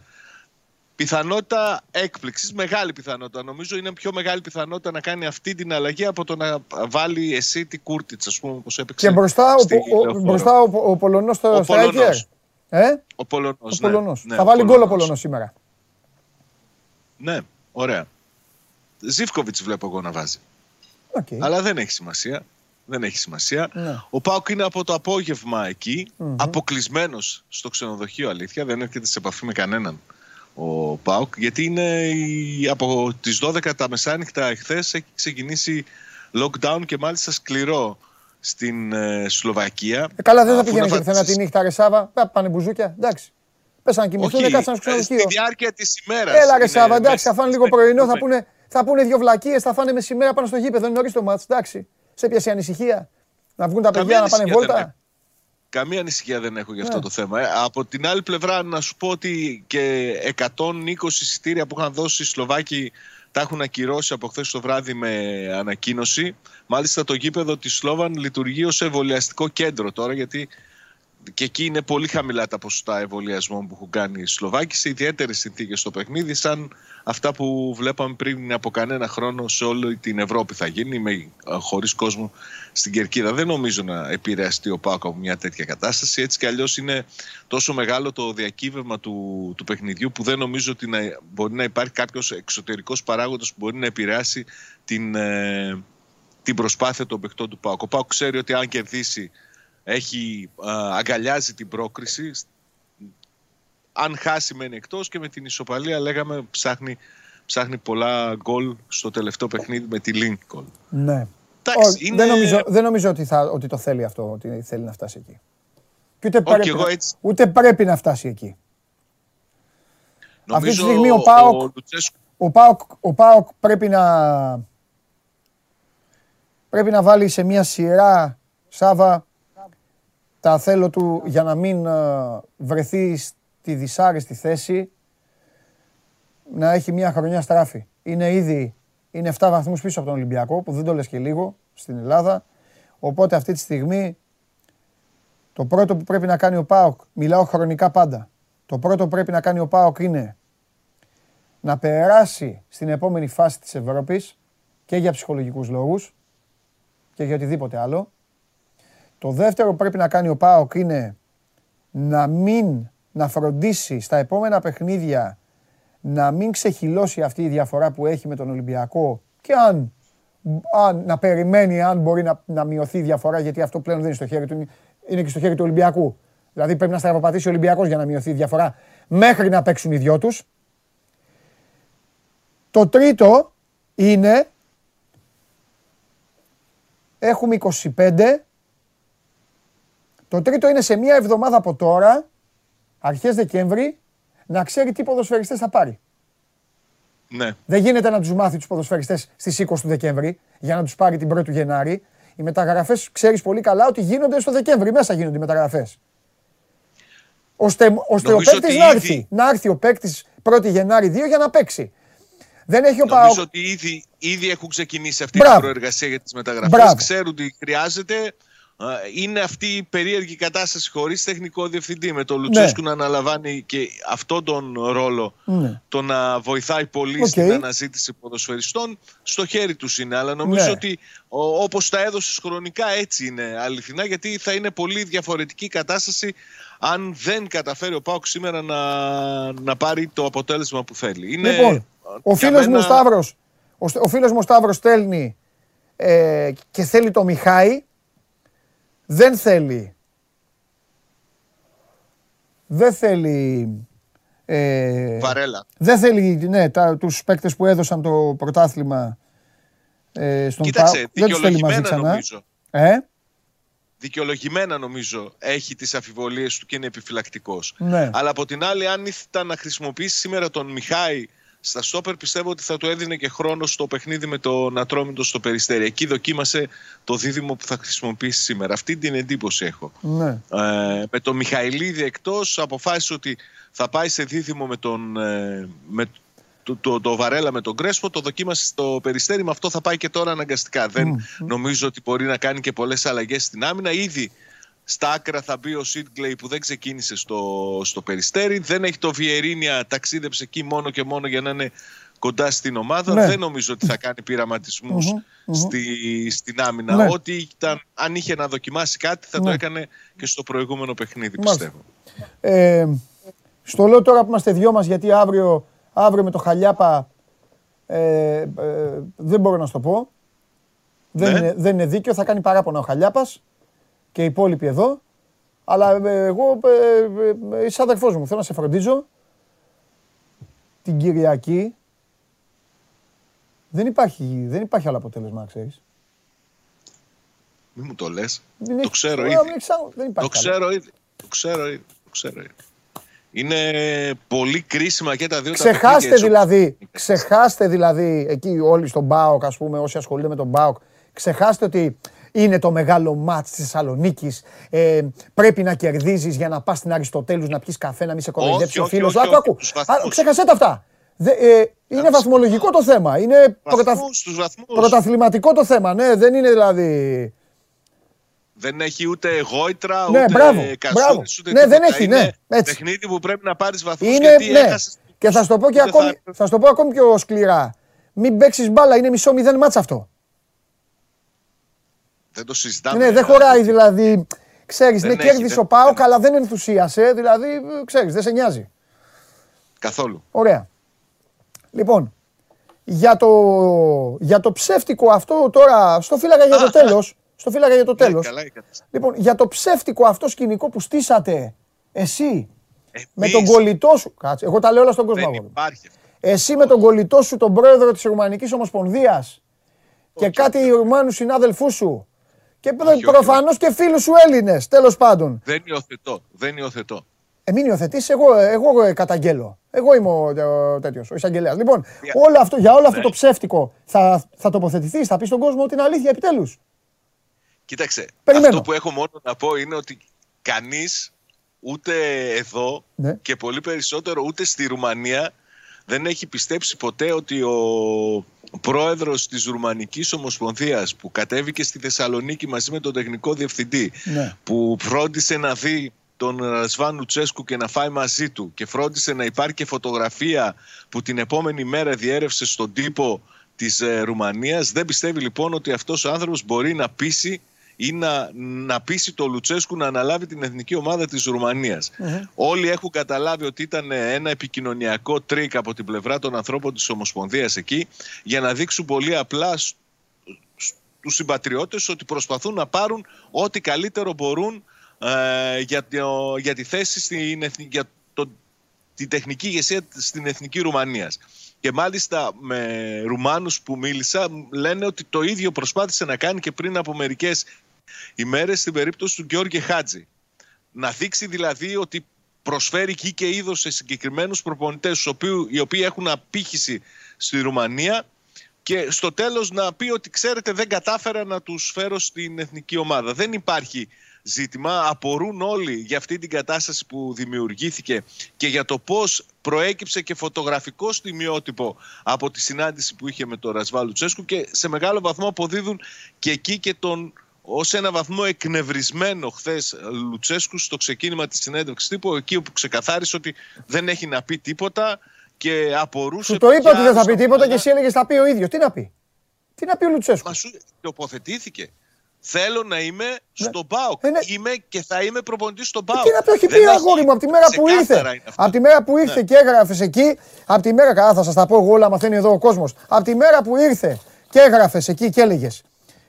Πιθανότητα έκπληξης, μεγάλη πιθανότητα. Νομίζω είναι πιο μεγάλη πιθανότητα να κάνει αυτή την αλλαγή από το να βάλει εσύ τη Κούρτιτς, ας πούμε, όπως έπαιξε. Και μπροστά, ο, στη ο, ο, Λεωφόρο. μπροστά ο, ο Πολωνός στο Ο striker. Πολωνός. Ε, Ο Πολωνός. ο ναι. Πολωνός. Ναι, Θα ο βάλει γκολ ο Πολωνός. Πολωνός σήμερα. Ναι, ωραία. Ζίβκοβιτς βλέπω εγώ να βάζει. Οκ. Αλλά δεν έχει σημασία. Δεν έχει σημασία. Ναι. Ο ΠΑΟΚ είναι από το απόγευμα εκεί, αποκλεισμένος στο ξενοδοχείο, αλήθεια. Δεν έρχεται σε επαφή με κανέναν ο ΠΑΟΚ, γιατί είναι η- από τις 12 τα μεσάνυχτα εχθές έχει ξεκινήσει lockdown και μάλιστα σκληρό στην ε, Σλοβακία. Ε, καλά, δεν θα Αφού πηγαίνει να και πουθενά τη φανταστείς- νύχτα, ρε Σάβα. Θα πάνε μπουζούκια. Εντάξει. Πες να κοιμηθούν, Όχι, κάτσαν στο ε, ξενοδοχείο. στη διάρκεια της ημέρας. Έλα ρε είναι Σάβα, εντάξει, μέσα θα φάνε στις λίγο πρωινό, θα δέκα. πούνε, θα πούνε δύο βλακίες, θα φάνε μεσημέρα πάνω στο γήπεδο, είναι νωρίς το μάτς, εντάξει. Σε πιάσει η ανησυχία. Να βγουν τα Καμία παιδιά να πάνε ανησυχία δεν βόλτα; Καμία ανησυχία δεν έχω για αυτό Ναι. το θέμα. Ε, από την άλλη πλευρά να σου πω ότι και 120 εισιτήρια που είχαν δώσει οι Σλοβάκοι τα έχουν ακυρώσει από χθες το βράδυ με ανακοίνωση. Μάλιστα το γήπεδο της Σλόβαν λειτουργεί ως εμβολιαστικό κέντρο τώρα γιατί και εκεί είναι πολύ χαμηλά τα ποσοστά εμβολιασμών που έχουν κάνει οι Σλοβάκοι σε ιδιαίτερες συνθήκες στο παιχνίδι, σαν αυτά που βλέπαμε πριν από κανένα χρόνο σε όλη την Ευρώπη θα γίνει, με χωρίς κόσμο στην κερκίδα. Δεν νομίζω να επηρεαστεί ο Πάκο από μια τέτοια κατάσταση. Έτσι κι αλλιώς είναι τόσο μεγάλο το διακύβευμα του, του παιχνιδιού που δεν νομίζω ότι να, μπορεί να υπάρχει κάποιος εξωτερικός παράγοντας που μπορεί να επηρεάσει την, ε, την προσπάθεια των παιχτών του Πάουκ. Ο Πάουκ ξέρει ότι αν κερδίσει έχει, α, αγκαλιάζει την πρόκριση. Αν χάσει μένει εκτός και με την ισοπαλία λέγαμε ψάχνει, ψάχνει πολλά γκολ στο τελευταίο παιχνίδι με τη Lincoln. Ναι. Εντάξει, Όχι, είναι- δεν, νομίζω, δεν νομίζω ότι, θα, ότι το θέλει αυτό, ότι θέλει να φτάσει εκεί. Και ούτε, Όχι, πρέπει, εγώ να- έτσι- ούτε πρέπει να φτάσει εκεί. Αυτή τη Νομίζω στιγμή ο ο ΠΑΟΚ- Λουτσέσκου Ο ΠΑΟΚ, ο ΠΑΟΚ πρέπει να πρέπει να βάλει σε μια σειρά Σάβα τα θέλω του για να μην ε, βρεθεί στη δυσάρεστη θέση να έχει μια χρονιά στράφη. Είναι ήδη είναι 7 βαθμούς πίσω από τον Ολυμπιακό που δεν το λες και λίγο στην Ελλάδα. Οπότε αυτή τη στιγμή το πρώτο που πρέπει να κάνει ο ΠΑΟΚ, μιλάω χρονικά πάντα, το πρώτο που πρέπει να κάνει ο ΠΑΟΚ είναι να περάσει στην επόμενη φάση της Ευρώπης και για ψυχολογικούς λόγους και για οτιδήποτε άλλο. Το δεύτερο που πρέπει να κάνει ο ΠΑΟΚ είναι να μην, να φροντίσει στα επόμενα παιχνίδια να μην ξεχυλώσει αυτή η διαφορά που έχει με τον Ολυμπιακό και αν, αν να περιμένει αν μπορεί να, να μειωθεί η διαφορά γιατί αυτό πλέον δεν είναι στο χέρι του, είναι και στο χέρι του Ολυμπιακού. Δηλαδή πρέπει να στραβοπατήσει ο Ολυμπιακός για να μειωθεί η διαφορά μέχρι να παίξουν οι δυο τους. Το τρίτο είναι έχουμε 25. Το τρίτο είναι σε μία εβδομάδα από τώρα, αρχές Δεκέμβρη, να ξέρει τι ποδοσφαιριστές θα πάρει. ναι. Δεν γίνεται να τους μάθει τους ποδοσφαιριστές στις 20 του Δεκέμβρη για να τους πάρει την 1η του Γενάρη. Οι μεταγραφές ξέρεις πολύ καλά ότι γίνονται στο Δεκέμβρη, μέσα γίνονται οι μεταγραφές. Ώστε, ώστε ο Νομίζω παίκτης ότι να ήδη- έρθει. Να έρθει ο παίκτης 1η Γενάρη 2 για να παίξει. Δεν έχει ο Νομίζω ΠΑΟΚ. ότι ήδη, ήδη έχουν ξεκινήσει αυτή Μπράβο. την προεργασία για τις μεταγραφές. Μπράβο. Ξέρουν τι χρειάζεται. Α, Είναι αυτή η περίεργη κατάσταση χωρίς τεχνικό διευθυντή με τον Λουτσέσκου να αναλαμβάνει και αυτόν τον ρόλο Ναι. το να βοηθάει πολύ Οκ. στην αναζήτηση ποδοσφαιριστών στο χέρι τους είναι αλλά νομίζω Ναι. ότι ο, όπως τα έδωσες χρονικά έτσι είναι αληθινά γιατί θα είναι πολύ διαφορετική κατάσταση αν δεν καταφέρει ο ΠΑΟΚ σήμερα να, να πάρει το αποτέλεσμα που θέλει. Είναι, Λοιπόν, ο για φίλος μου ο μένα- Σταύρος, ο, Στε- ο φίλος μου ο Σταύρος στέλνει ε, και θέλει το Μιχάη. Δεν θέλει. δεν θέλει. Ε, Βαρέλα. δεν θέλει ναι, τα, τους παίκτες που έδωσαν το πρωτάθλημα ε, στον Κοίταξε, ΠΑΟΚ. Δεν τους θέλει μαζί δικαιολογημένα ξανά. νομίζω. Ε, δικαιολογημένα νομίζω έχει τις αμφιβολίες του και είναι επιφυλακτικός. Ναι. Αλλά από την άλλη αν ήθελα να χρησιμοποιήσει σήμερα τον Μιχάη στα στόπερ πιστεύω ότι θα του έδινε και χρόνο στο παιχνίδι με τον Ατρόμητο στο Περιστέρι. Εκεί δοκίμασε το δίδυμο που θα χρησιμοποιήσει σήμερα. Αυτή την εντύπωση έχω. ναι. Ε, με τον Μιχαηλίδη εκτός αποφάσισε ότι θα πάει σε δίδυμο με τον ε, με το, το, το Βαρέλα με τον Κρέσπο, το δοκίμασε στο Περιστέρι, με αυτό θα πάει και τώρα αναγκαστικά. Δεν νομίζω ότι μπορεί να κάνει και πολλές αλλαγές στην άμυνα. Ήδη στα άκρα θα μπει ο Σίτγκλεϊ που δεν ξεκίνησε στο, στο Περιστέρι. Δεν έχει το Βιερίνια, ταξίδεψε εκεί μόνο και μόνο για να είναι κοντά στην ομάδα. Ναι. Δεν νομίζω ότι θα κάνει πειραματισμούς Μμμ, μμμ. Στη, στην άμυνα. Ναι. Ό,τι ήταν, αν είχε να δοκιμάσει κάτι θα το Ναι. έκανε και στο προηγούμενο παιχνίδι, Μάλιστα. πιστεύω. Ε, στο λέω τώρα που είμαστε δυο μας γιατί αύριο, αύριο με το Χαλιάπα ε, ε, δεν μπορώ να σου το πω. Δεν, Ναι. είναι, δεν είναι δίκαιο, θα κάνει παράπονα ο Χαλιάπας και οι υπόλοιποι εδώ. Αλλά ε, εγώ ε, ε, είσαι αδερφός μου, θέλω να σε φροντίζω. Την Κυριακή δεν υπάρχει, δεν υπάρχει άλλο αποτέλεσμα, ξέρεις. Μην μου το λες. Δεν το έχει- ξέρω Ε, ήδη. δεν ξέρω, δεν Το υπάρχει άλλο. ξέρω ήδη. Το ξέρω ήδη. Το ξέρω ήδη. Είναι πολύ κρίσιμα και τα δύο τα Ξεχάστε παιχνίδια, έτσι δηλαδή, όπως- ξεχάστε δηλαδή εκεί όλοι στον ΠΑΟΚ, ας πούμε, όσοι ασχολούνται με τον ΠΑΟΚ, ξεχάστε ότι είναι το μεγάλο μάτς της Θεσσαλονίκης. Ε, πρέπει να κερδίζεις για να πας στην Αριστοτέλους να πιεις καφέ, να μην σε κοροϊδέψει ο όχι, φίλος. όχι, Άκου, όχι, άκου. τους Α, βαθμούς. Ξεχασέ τα αυτά. Δε, ε, είναι βαθμολογικό το θέμα. Είναι πρωτα... Βαθμούς, τους βαθμούς. πρωταθληματικό το θέμα. Ναι, δεν είναι δηλαδή. Δεν έχει ούτε γόητρα, Ναι, ούτε μπράβο, κασούρες, μπράβο. ούτε Ναι, δεν τίποτα. έχει, Είναι ναι, έτσι. παιχνίδι που πρέπει να πάρεις βαθμούς Είναι, γιατί ναι. έχασες Και θα σου το πω και Δεν θα ακόμη, έπρεπε. θα σου το πω ακόμη πιο σκληρά. Μην παίξεις μπάλα, είναι μισό μηδέν μάτς αυτό. Δεν το συζητάμε. Ναι, δεν χωράει δηλαδή. Ξέρεις, Δεν δεν έχει, κέρδισε δεν- ο Πάοκ, αλλά δεν ενθουσίασε. Δηλαδή, ξέρεις, δεν σε νοιάζει. Καθόλου. Ωραία. Λοιπόν, για το, για το ψεύτικο αυτό τώρα, στο φύλακα για το τέλος, στο φύλακα για το Ναι, τέλος. καλά έκανες. Λοιπόν, για το ψεύτικο αυτό σκηνικό που στήσατε εσύ με Εμείς τον κολλητό σου. Κάτσε, εγώ τα λέω όλα στον κόσμο. Δεν αγόρι μου. υπάρχει. Εσύ με τον κολλητό σου, τον πρόεδρο της Ρουμανικής Ομοσπονδίας και κάτι Ρουμάνους συνάδελφούς σου και όχι, προφανώς και φίλους σου Έλληνες, τέλος πάντων. Δεν υιοθετώ. Δεν υιοθετώ. Ε, μην υιοθετήσεις, εγώ, εγώ ε, καταγγέλω. Εγώ είμαι ο, ο τέτοιος, ο εισαγγελέας. Λοιπόν, όλο αυτό, για όλο αυτό Ναι. το ψεύτικο θα, θα τοποθετηθείς, θα πεις στον κόσμο την αλήθεια επιτέλους. Κοίταξε, Περιμένω. αυτό που έχω μόνο να πω είναι ότι κανείς ούτε εδώ Ναι. και πολύ περισσότερο ούτε στη Ρουμανία δεν έχει πιστέψει ποτέ ότι ο πρόεδρος της Ρουμανικής Ομοσπονδίας που κατέβηκε στη Θεσσαλονίκη μαζί με τον τεχνικό διευθυντή Ναι. που φρόντισε να δει τον Ρασβάν Λουτσέσκου και να φάει μαζί του και φρόντισε να υπάρχει και φωτογραφία που την επόμενη μέρα διέρευσε στον τύπο της ε, Ρουμανίας δεν πιστεύει λοιπόν ότι αυτός ο άνθρωπος μπορεί να πείσει ή να, να πείσει το Λουτσέσκου να αναλάβει την εθνική ομάδα της Ρουμανίας Όλοι έχουν καταλάβει ότι ήταν ένα επικοινωνιακό τρικ από την πλευρά των ανθρώπων της Ομοσπονδίας εκεί για να δείξουν πολύ απλά σ- στους συμπατριώτες ότι προσπαθούν να πάρουν ό,τι καλύτερο μπορούν ε, για, το- για τη θέση στην εθνική, για το, την τεχνική ηγεσία στην εθνική Ρουμανίας. Και μάλιστα με Ρουμάνους που μίλησα λένε ότι το ίδιο προσπάθησε να κάνει και πριν από μερικές ημέρες στην περίπτωση του Γιώργη Χάτζη. Να δείξει δηλαδή ότι προσφέρει εκεί και είδος σε συγκεκριμένους προπονητές στους οποίου- οι οποίοι έχουν απήχηση στη Ρουμανία και στο τέλος να πει ότι ξέρετε δεν κατάφερα να τους φέρω στην εθνική ομάδα. Δεν υπάρχει ζήτημα. Απορούν όλοι για αυτή την κατάσταση που δημιουργήθηκε και για το πώς προέκυψε και φωτογραφικό στιγμιότυπο από τη συνάντηση που είχε με τον Ρασβά Λουτσέσκου και σε μεγάλο βαθμό αποδίδουν και εκεί και τον ως ένα βαθμό εκνευρισμένο χθες Λουτσέσκου στο ξεκίνημα της συνέντευξης τύπου εκεί όπου ξεκαθάρισε ότι δεν έχει να πει τίποτα και απορούσε Σου το είπα ποια ότι δεν θα πει στο τίποτα και μυαλά- εσύ έλεγες θα πει ο ίδιος. Τι να πει; Τι να πει ο Λουτσέσκου; Μα σου τοποθετήθηκε. Θέλω να είμαι στον ΠΑΟΚ. Ε, ναι. Είμαι και θα είμαι προπονητής στον Ε, ΠΑΟΚ. Τι να πει, όχι Δεν πει έχει- αγόρι μου, από τη μέρα που ήρθε. ξεκάθαρα είναι αυτό. Ναι. Από τη μέρα που ήρθε και έγραφες εκεί, από τη μέρα, καλά θα σας τα πω εγώ όλα, μαθαίνει εδώ ο κόσμος. Από τη μέρα που ήρθε και έγραφες εκεί και έλεγες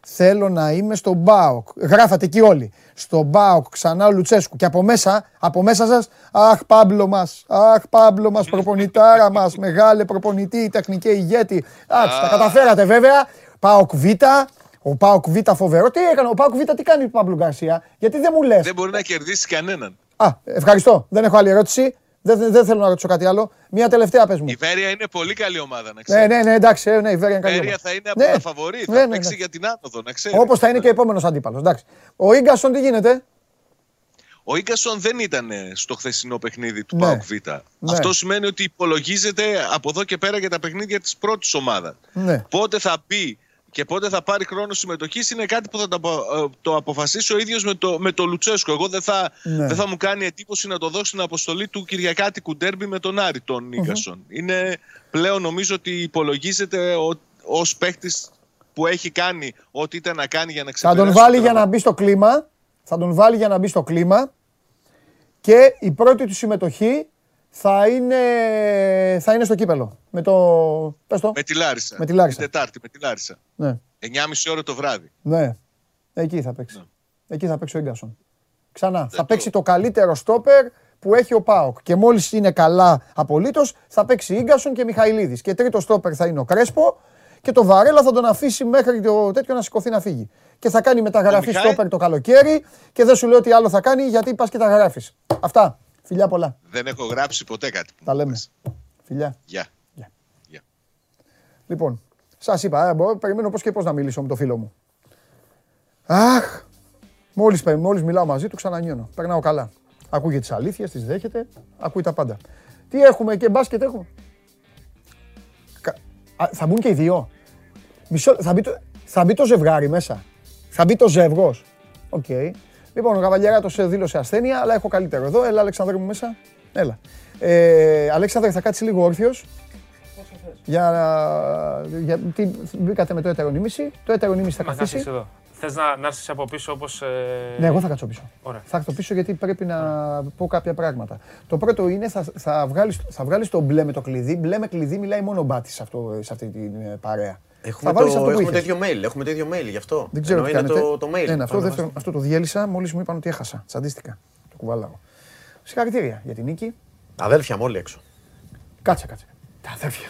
Θέλω να είμαι στον ΠΑΟΚ. Γράφατε εκεί όλοι. Στον ΠΑΟΚ ξανά ο Λουτσέσκου. Και από μέσα, από μέσα σας, αχ Πάμπλο μας, αχ Πάμπλο μας, προπονητάρα μας, μεγάλε προπονητή, τεχνική ηγέτη. Εντάξει, τα καταφέρατε βέβαια. Πάοκ Β, ο Πάοκ Β φοβερό. Τι έκανε, ο Πάοκ Β τι κάνει ο Πάμπλο Γκαρσία; Γιατί δεν μου λες. Δεν μπορεί να κερδίσει κανέναν. Α, ευχαριστώ. Δεν έχω άλλη ερώτηση. Δεν, δεν, δεν θέλω να ρωτήσω κάτι άλλο. Μία τελευταία πες μου. Η Βέρεια είναι πολύ καλή ομάδα, να Ναι, ξέρεις. ναι, ναι, εντάξει, ε, ναι, η Βέρεια είναι Η καλή. Βέρεια ομάδα. θα είναι από Ναι. τα φαβορή, Ναι, θα ναι, παίξει ναι. για την άνοδο, να ξέρεις. Όπως θα είναι και επόμενος αντίπαλος. Εντάξει. Ο γκασον τι γίνεται; Ο Ίγκασον δεν ήταν στο χθεσινό παιχνίδι του Ναι. ΠΑΟΚ Β. Ναι. Αυτό σημαίνει ότι υπολογίζεται από εδώ και πέρα για τα παιχνίδια της πρώτης ομάδας. Ναι. Πότε θα μπει και πότε θα πάρει χρόνο συμμετοχής είναι κάτι που θα το, απο- ε, το αποφασίσει ο ίδιος με το, με το Λουτσέσκο. Εγώ δεν θα, Ναι. δεν θα μου κάνει εντύπωση να το δώσει στην αποστολή του Κυριακάτικου ντέρμπι με τον Άρη, τον Ίγκασον. Είναι πλέον νομίζω ότι υπολογίζεται ως παίχτη που έχει κάνει ό,τι ήταν να κάνει για να Θα ξεπεράσει. τον βάλει το για να μπει στο κλίμα. Θα τον βάλει για να μπει στο κλίμα. Και η πρώτη του συμμετοχή θα είναι, θα είναι στο κύπελο. Με το. Πες το. Με τη Λάρισα. Με τη Λάρισα. Την Τετάρτη με τη Λάρισα. Ναι. 9.30 ώρα το βράδυ. ναι. Εκεί θα παίξει. Ναι. Εκεί θα παίξει ο Ίγκασον. Ξανά. θα παίξει το καλύτερο στόπερ που έχει ο Πάοκ. Και μόλις είναι καλά απολύτως, θα παίξει Ίγκασον και Μιχαηλίδης. Και τρίτο στόπερ θα είναι ο Κρέσπο. Και το Βαρέλα θα τον αφήσει μέχρι το τέτοιο να σηκωθεί να φύγει. Και θα κάνει μεταγραφή Μιχάη- στόπερ το καλοκαίρι. Και δεν σου λέω τι άλλο θα κάνει γιατί πας και τα γράφεις. Αυτά. Φιλιά πολλά. Δεν έχω γράψει ποτέ κάτι. που Τα μου λέμε. πες. Φιλιά. Γεια. Λοιπόν, σας είπα, ε, μπορώ, περιμένω πώς και πώς να μιλήσω με το φίλο μου. Αχ, μόλις μόλις μιλάω μαζί του, ξανανιώνω. Περνάω καλά. Ακούγεται τις αλήθειες, τις δέχεται, ακούει τα πάντα. Τι έχουμε και μπάσκετ έχουμε; Κα- Α, θα μπουν και οι δύο. Μισό, θα, μπει το, θα μπει το ζευγάρι μέσα. Θα μπει το ζεύγος. Οκ. Λοιπόν, ο Καβαλιαράτο δήλωσε ασθένεια, αλλά έχω καλύτερο εδώ. Έλα, Αλεξανδρέ μου μέσα. Έλα. Ε, Αλέξανδρε, θα κάτσεις λίγο όρθιος. Για, να- για, τι, μπήκατε με το έτερον ήμισυ. Το έτερον ήμισυ θα Μα καθίσει. κάθεσαι εδώ. Θες να, να έρθεις από πίσω όπως. Ναι, εγώ θα κάτσω πίσω. Ωραία. Θα έρθω πίσω γιατί πρέπει να πω κάποια πράγματα. Το πρώτο είναι θα, θα, βγάλεις, θα βγάλεις το μπλε με το κλειδί. Μπλε με κλειδί μιλάει μόνο ο Μπάτης σε, αυτό, σε αυτή την ε, παρέα. Έχουμε, θα βάλεις το, αυτό που έχουμε το είχες. ίδιο mail. Έχουμε το ίδιο mail γι' αυτό. Δεν ξέρω Ενώ τι είναι κάνετε. το, το mail. Ένα, αυτό, Πάμε δεύτερο, βάστε. αυτό το διέλυσα μόλις μου είπαν ότι έχασα. Τσαντίστηκα. Το κουβαλάω. Συγχαρητήρια για την νίκη. Αδέλφια μου όλοι έξω. Κάτσε, κάτσε. Τα αδέρφια.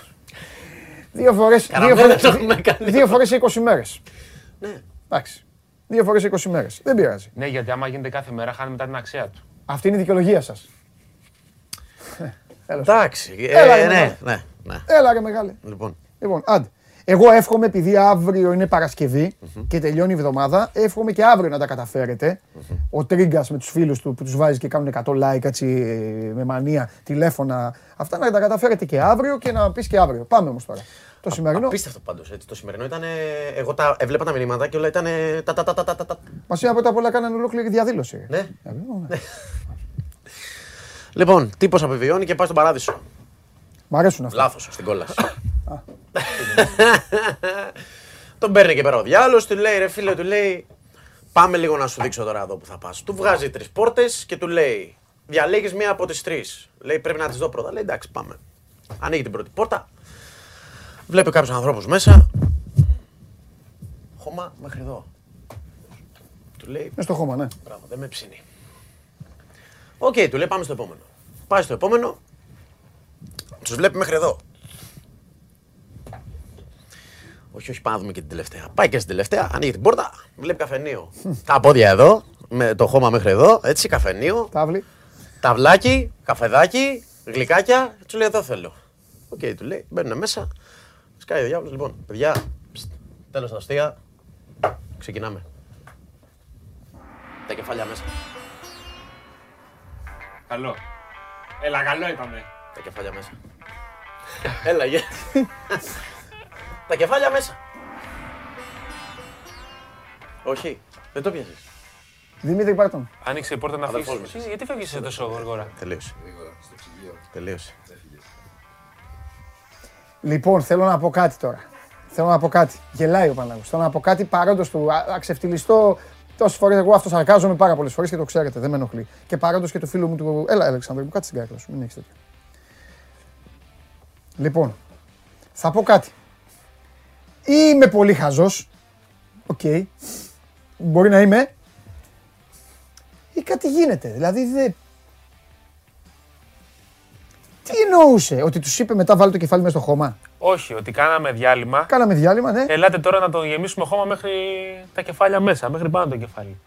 Δύο φορές, δύο Καραμέλα φορές, το έχουμε κάνει. δύο φορές σε 20 μέρες. Ναι. Εντάξει. Δύο φορές σε 20 μέρες. Δεν πειράζει. Ναι, γιατί άμα γίνεται κάθε μέρα, χάνει μετά την αξία του. Αυτή είναι η δικαιολογία σας. Έλα, σου. Εντάξει. Έλα, Ε, ρε, ναι, μεγάλε. ναι, ναι. Έλα ρε μεγάλε. Λοιπόν. Λοιπόν, άντε. Εγώ εύχομαι, επειδή αύριο είναι Παρασκευή και τελειώνει η εβδομάδα, εύχομαι και αύριο να τα καταφέρετε. Ο Τρίγκας με τους φίλους του που τους βάζει και κάνουν 100 like έτσι ε, με μανία, τηλέφωνα. Αυτά να τα καταφέρετε και αύριο και να πεις και αύριο. Πάμε όμως τώρα. Το σημερινό. Απίστευτο πάντως. Το σημερινό ήταν. Εγώ τα έβλεπα τα μηνύματα και όλα ήταν. Τα, τα, τα, τα, τα, τα, τα. Μα είπα πρώτα απ' όλα κάνανε ολόκληρη διαδήλωση. Ναι. Ε, ναι. Λοιπόν, τύπος απεβιώνει και πάει στον παράδεισο. Μ' αρέσουν αυτά. Λάθος στην κόλαση. Τον παίρνει και πέρα ο διάλογο, του λέει ρε φίλε, του λέει Πάμε λίγο να σου δείξω τώρα εδώ που θα πας. Του βγάζει τρεις πόρτες και του λέει Διαλέγεις μία από τις τρεις. Λέει πρέπει να τις δω πρώτα. Λέει εντάξει, πάμε. Ανοίγει την πρώτη πόρτα. Βλέπει κάποιους ανθρώπους μέσα. Χώμα μέχρι εδώ. Του λέει Είναι στο χώμα, ναι. Μπράβο, δεν με ψήνει. Οκ, του λέει πάμε στο επόμενο. Πάει στο επόμενο. Τους βλέπει μέχρι εδώ. Όχι, όχι, πάμε να δούμε και την τελευταία. Πάει και στην τελευταία, ανοίγει την πόρτα, βλέπει καφενείο. Τα πόδια εδώ, με το χώμα μέχρι εδώ, έτσι, καφενείο. Τάβλι. Ταβλάκι, καφεδάκι, γλυκάκια. Του λέει εδώ θέλω. Οκ, του λέει, μπαίνουν μέσα. Σκάει ο διάβολος. Λοιπόν, παιδιά, τέλος τα αστεία. Ξεκινάμε. Τα κεφάλια μέσα. Καλό. Έλα, καλό είπαμε. Τα κεφάλια μέσα. Έλα, γεια. Τα κεφάλια μέσα. Όχι, δεν το πιάσεις. Δημήτρη Πάρτον. Άνοιξε η πόρτα να Αδερφός φύγεις. μου. Γιατί φεύγεις τόσο γρήγορα. Τελείωσε. Τελείωσε. Λοιπόν, θέλω να πω κάτι τώρα. Θέλω να πω κάτι. Γελάει ο Παναγός. Θέλω να πω κάτι παρόντος του. Α, αξευτιλιστώ τόσες φορές. Εγώ αυτός σαρκάζομαι πάρα πολλές φορές και το ξέρετε. Δεν με ενοχλεί. Και παρόντος και του φίλου μου του. Έλα, Αλεξάνδρου, μου κάτσε την κάρτα σου. Μην έχεις τέτοια. Λοιπόν, θα πω κάτι. Ή είμαι πολύ χαζός Οκ. Μπορεί να είμαι. Ή κάτι γίνεται. Δηλαδή δεν. Τι εννοούσε, ότι τους είπε μετά βάλει το κεφάλι μέσα στο χώμα; Όχι, ότι κάναμε διάλειμμα. Κάναμε διάλειμμα, ναι. Ελάτε τώρα να τον γεμίσουμε χώμα μέχρι τα κεφάλια μέσα, μέχρι πάνω το κεφάλι.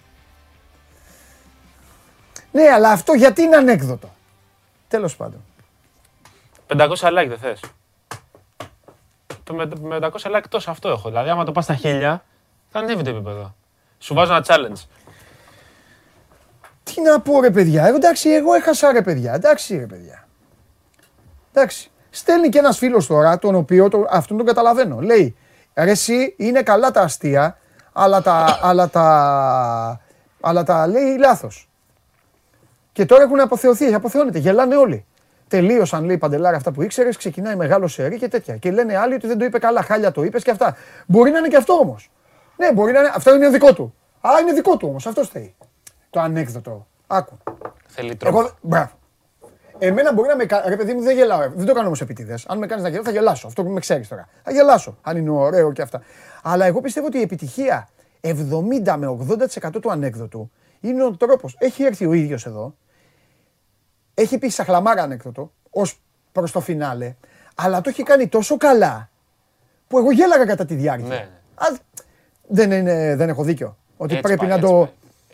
Ναι, αλλά αυτό γιατί είναι ανέκδοτο; Τέλος πάντων. 500 like δεν θες. Το με, με 500 like τόσο αυτό έχω. Δηλαδή, άμα το πας στα χίλια, θα ανέβει το επίπεδο. Σου βάζω ένα challenge. Τι να πω ρε παιδιά, ε, εντάξει εγώ έχασα ρε παιδιά, εντάξει ρε παιδιά. Εντάξει. Στέλνει και ένας φίλος τώρα, τον οποίο το, αυτόν τον καταλαβαίνω. Λέει, ρε εσύ είναι καλά τα αστεία, αλλά τα, αλλά τα, αλλά τα λέει λάθος. Και τώρα έχουν αποθεωθεί, αποθεώνεται, γελάνε όλοι. Τελείωσαν, λέει παντελάρα αυτά που ήξερες, ξεκινάει μεγάλο σερί και τέτοια. Και λένε άλλοι ότι δεν το είπε καλά, χάλια το είπες και αυτά. Μπορεί να είναι και αυτό όμως. Ναι, μπορεί να είναι, αυτό είναι δικό του. Α, είναι δικό του όμως, αυτό θέλει. Το ανέκδοτο. Άκου. Θέλει τρόπο. Εγώ, μπράβο. Εμένα μπορεί να με κάνει. Ρε παιδί μου, δεν γελάω. Δεν το κάνω όμως επίτηδε. Αν με κάνεις να γελάω, θα γελάσω. Αυτό που με ξέρεις τώρα. Θα γελάσω. Αν είναι ωραίο και αυτά. Αλλά εγώ πιστεύω ότι η επιτυχία 70 με 80% του ανέκδοτου είναι ο τρόπος. Έχει έρθει ο ίδιος εδώ. Έχει πει σαχλαμάρα ανέκδοτο ως προς το φινάλε. Αλλά το έχει κάνει τόσο καλά που εγώ γέλαγα κατά τη διάρκεια. Ναι. Α, δεν, είναι, δεν έχω δίκιο. Ότι Έτσι πρέπει πάει, να έτσι το. πάει.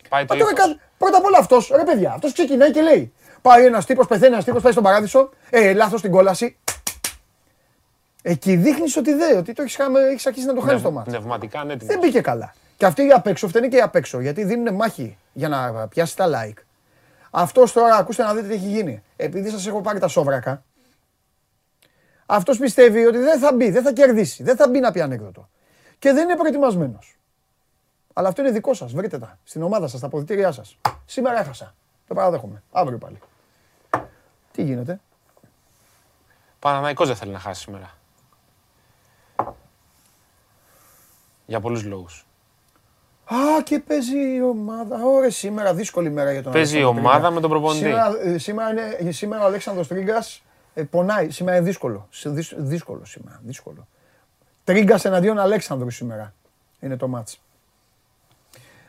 Πάει το Μα τώρα ύφος. κα- Πρώτα απ' όλα αυτός, ρε παιδιά, αυτός ξεκινάει και λέει. Πάει ένας τύπος, πεθαίνει ένας τύπος, πάει στον παράδεισο. Ε, λάθος στην κόλαση. Εκεί δείχνεις ότι δεν, ότι το έχεις έχεις αρχίσει να το χάνεις Πνευ- το μάτι. Πνευματικά ναι, Δεν μπήκε καλά. Και αυτοί οι απ' έξω φταίνουν και οι απ' έξω γιατί δίνουν μάχη για να πιάσει τα like. Αυτός τώρα, ακούστε να δείτε τι έχει γίνει. Επειδή σας έχω πάρει τα σόβρακα, αυτός πιστεύει ότι δεν θα μπει, δεν θα κερδίσει, δεν θα μπει να πει ανέκδοτο. Και δεν είναι προετοιμασμένος. Αλλά αυτό είναι δικό σας. Βρείτε τα στην ομάδα σας, στα αποδητήριά σας. Σήμερα έχασα. Το παραδέχομαι. Αύριο πάλι. Τι γίνεται; Παναναϊκός δεν θέλει να χάσει σήμερα. Για πολλούς λόγους. Α, και παίζει η ομάδα. Ωραία, σήμερα δύσκολη μέρα για τον Παίζει η Αλέξανδρο ομάδα Τρίγκα. με τον προπονητή. Σήμερα, ε, σήμερα, είναι, σήμερα ο Αλέξανδρος Τρίγκας ε, πονάει. Σήμερα είναι δύσκολο. Σε- δυσ- δύσκολο σήμερα. Δύσκολο. Τρίγκας εναντίον Αλέξανδρου σήμερα είναι το μάτς.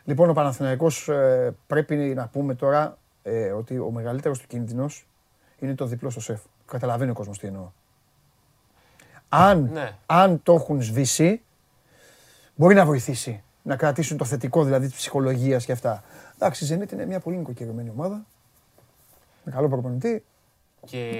Λοιπόν, ο Παναθηναϊκός ε, πρέπει να πούμε τώρα ε, ότι ο μεγαλύτερος του κίνδυνος είναι το διπλό στο σεφ. Καταλαβαίνει ο κόσμος τι εννοώ. Αν, Ναι. αν το έχουν σβήσει, μπορεί να βοηθήσει. Να κρατήσουν το θετικό δηλαδή της ψυχολογίας και αυτά. Εντάξει, η Zenit είναι μια πολύ νοικοκυρωμένη ομάδα. Με καλό προπονητή. Και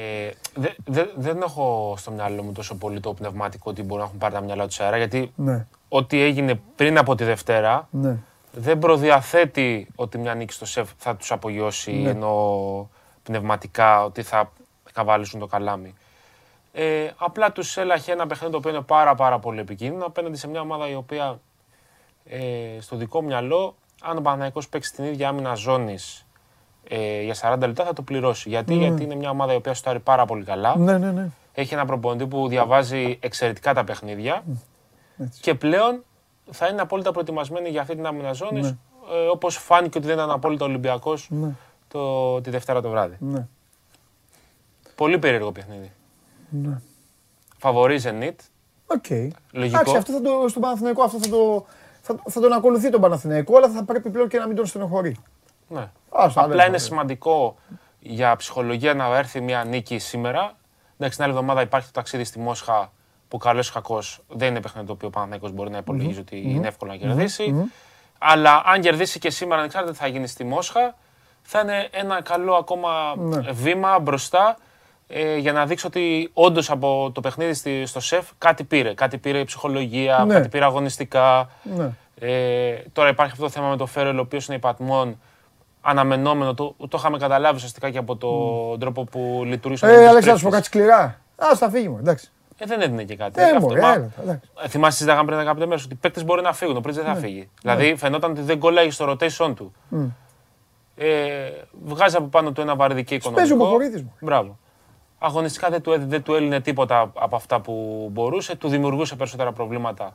δε- δε- δεν έχω στο μυαλό μου τόσο πολύ το πνευματικό ότι μπορούν να έχουν πάρει τα μυαλά τους αέρα. Γιατί Ναι, ό,τι έγινε πριν από τη Δευτέρα ναι. δεν προδιαθέτει ότι μια νίκη στο σεφ θα τους απογειώσει Ναι. ενώ πνευματικά ότι θα καβαλήσουν το καλάμι. Ε, απλά τους έλαχε ένα παιχνίδι το οποίο είναι πάρα πάρα πολύ επικίνδυνο απέναντι σε μια ομάδα η οποία ε, στο δικό μου μυαλό αν ο Παναθηναϊκός παίξει την ίδια άμυνα ζώνης ε, για 40 λεπτά θα το πληρώσει. Γιατί, Γιατί είναι μια ομάδα η οποία σουτάρει πάρα πολύ καλά. Ναι, ναι, ναι. Έχει ένα προπονητή που διαβάζει εξαιρετικά τα παιχνίδια Έτσι. και πλέον θα είναι απόλυτα προετοιμασμένη για αυτή την άμυνα ζώνης. Ναι. Ε, Όπως φάνηκε ότι δεν ήταν απόλυτα Ολυμπιακός Ναι, το, τη Δευτέρα το βράδυ. ναι. Πολύ περίεργο παιχνίδι. Ναι. Φαβορί Zenit. OK. Λογικό. Εντάξει, αυτό θα το, στον Παναθηναϊκό αυτό θα, το, θα, θα τον ακολουθεί τον Παναθηναϊκό, αλλά θα πρέπει πλέον και να μην τον στενοχωρεί. Ναι. Ας τα Απλά λέμε, είναι ρε. σημαντικό για ψυχολογία να έρθει μια νίκη σήμερα. Εντάξει, την άλλη εβδομάδα υπάρχει το ταξίδι στη Μόσχα που καλό ή κακό δεν είναι παιχνίδι το οποίο ο Παναθηναϊκός μπορεί να υπολογίζει ότι είναι εύκολο να κερδίσει. Αλλά αν κερδίσει και σήμερα, ανεξάρτητα τι θα γίνει στη Μόσχα, θα είναι ένα καλό ακόμα Ναι. βήμα μπροστά ε, για να δείξει ότι όντως από το παιχνίδι στη- στο σεφ κάτι πήρε. Κάτι πήρε η ψυχολογία, Ναι. κάτι πήρε αγωνιστικά. Ναι. Ε, τώρα υπάρχει αυτό το θέμα με το Φέρελ, ο οποίος είναι υπατμόν αναμενόμενο. Το, το είχαμε καταλάβει ουσιαστικά και από τον τρόπο που λειτουργήσε. ο Ε, Δημήτρης Αλέξανδρος, σου πω Τρίτης. κάτι σκληρά. Α, θα φύγει μου, εντάξει. Ε, δεν έδινε και κάτι. Ε, Αυτό, μωρέ, μα- έλα, εντάξει. Ε, Θυμάσαι, συζητάγαμε πριν 15 μέρες ότι οι παίκτες μπορεί να φύγουν. Ο Πρίτζ δεν θα φύγει. Δηλαδή φαινόταν ότι δεν κολλάει στο rotation του. Ε, βγάζει από πάνω του ένα βαρυδική παίζει ο οικονομικό. Μποχορίδης, μωρέ. Μπράβο. Αγωνιστικά δεν του, έδι- δεν του έλυνε τίποτα από αυτά που μπορούσε. Του δημιουργούσε περισσότερα προβλήματα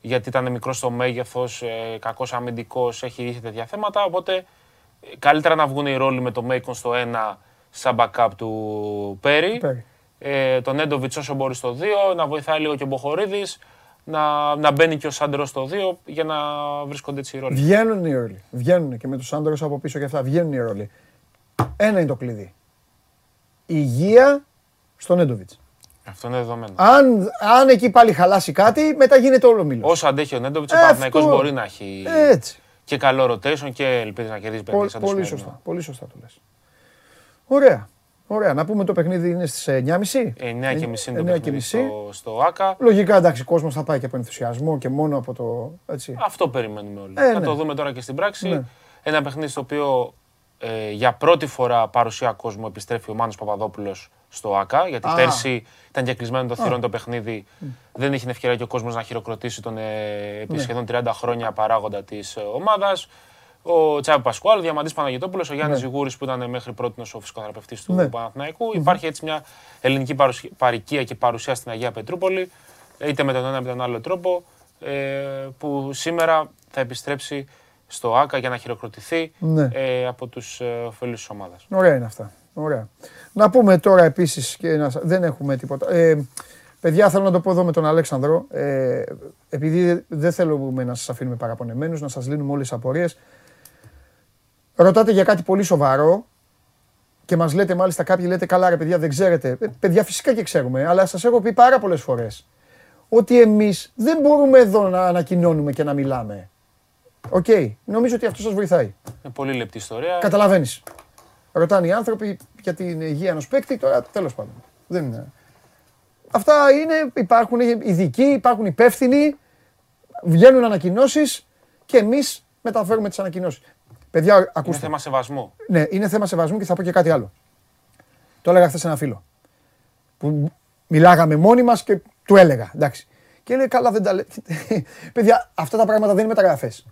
γιατί ήταν μικρό στο μέγεθος, ε, κακός αμυντικός, έχει είχε τέτοια θέματα. Οπότε ε, καλύτερα να βγουν οι ρόλοι με το Μέικον στο 1 σαν backup του Πέρι. Πέρι. Ε, τον Έντοβιτς όσο μπορεί στο 2, να βοηθάει λίγο και ο Μποχορίδης. να, να μπαίνει και ο Σάντερο στο 2 για να βρίσκονται έτσι οι ρόλοι. Βγαίνουν οι ρόλοι. Βγαίνουν και με τους άντρε από πίσω και αυτά. Βγαίνουν οι ρόλοι. Ένα είναι το κλειδί. Υγεία στον Νέντοβιτ. Αυτό είναι δεδομένο. Αν, αν εκεί πάλι χαλάσει κάτι, μετά γίνεται όλο μήλος. Όσο αντέχει ο Νέντοβιτς, ο Ε, Παναθηναϊκός αυτό. μπορεί να έχει Έτσι. και καλό rotation και ελπίζει να κερδίσει παιχνίδι σαν το Πολύ σημερινό. σωστά. Πολύ σωστά το λες. Ωραία. Ωραία. Να πούμε το παιχνίδι είναι στις 9.30. 9 και μισή είναι το 9 και παιχνίδι μισή. στο, στο ΑΚΑ. Λογικά εντάξει, ο κόσμος θα πάει και από ενθουσιασμό και μόνο από το. Έτσι. Αυτό περιμένουμε όλοι. Ε, θα ναι. το δούμε τώρα και στην πράξη. Ναι. Ένα παιχνίδι στο οποίο ε, για πρώτη φορά παρουσία κόσμου επιστρέφει ο Μάνος Παπαδόπουλος στο ΑΚΑ. Γιατί Α. πέρσι ήταν και κλεισμένο το Α. θηρόν το παιχνίδι. Δεν είχε την ευκαιρία και ο κόσμος να χειροκροτήσει τον ε, επί Ναι. σχεδόν 30 χρόνια παράγοντα της ε, ομάδας. Ο Τσάβη Πασκουάλ, ο Διαμαντής Παναγιώτοπουλος, ο Γιάννης Ναι. Ζιγούρης που ήταν μέχρι πρώτης ο φυσικοθεραπευτής του Ναι. Παναθηναϊκού. Υπάρχει έτσι μια ελληνική παρουσία- παροικία και παρουσία στην Αγία Πετρούπολη, είτε με τον ένα είτε με τον άλλο τρόπο, ε, που σήμερα θα επιστρέψει στο ΆΚΑ για να χειροκροτηθεί Ναι. ε, από τους ε, ωφελούς της ομάδας. Ωραία είναι αυτά. Ωραία. Να πούμε τώρα επίσης και να, σα- δεν έχουμε τίποτα. Ε, παιδιά, θέλω να το πω εδώ με τον Αλέξανδρο. Ε, επειδή δεν θέλουμε να σας αφήνουμε παραπονεμένους, να σας λύνουμε όλες τις απορίες. Ρωτάτε για κάτι πολύ σοβαρό και μας λέτε μάλιστα κάποιοι λέτε καλά ρε παιδιά δεν ξέρετε. Ε, παιδιά φυσικά και ξέρουμε, αλλά σας έχω πει πάρα πολλές φορές ότι εμείς δεν μπορούμε εδώ να ανακοινώνουμε και να μιλάμε. Οκ, νομίζω ότι αυτό σας βοηθάει. Είναι πολύ λεπτή ιστορία. Καταλαβαίνεις. Ρωτάνε οι άνθρωποι για την υγεία ενό παίκτη, τώρα τέλος πάντων. Δεν είναι. Αυτά είναι, υπάρχουν ειδικοί, υπάρχουν υπεύθυνοι, βγαίνουν ανακοινώσεις και εμείς μεταφέρουμε τις ανακοινώσεις. Παιδιά, Είναι ακούστε. θέμα σεβασμού. Ναι, είναι θέμα σεβασμού και θα πω και κάτι άλλο. Το έλεγα χθες σε ένα φίλο. Που μιλάγαμε μόνοι μας και του έλεγα. Εντάξει. Και λέει, καλά, δεν τα λέει. Παιδιά, αυτά τα πράγματα δεν είναι μεταγραφές.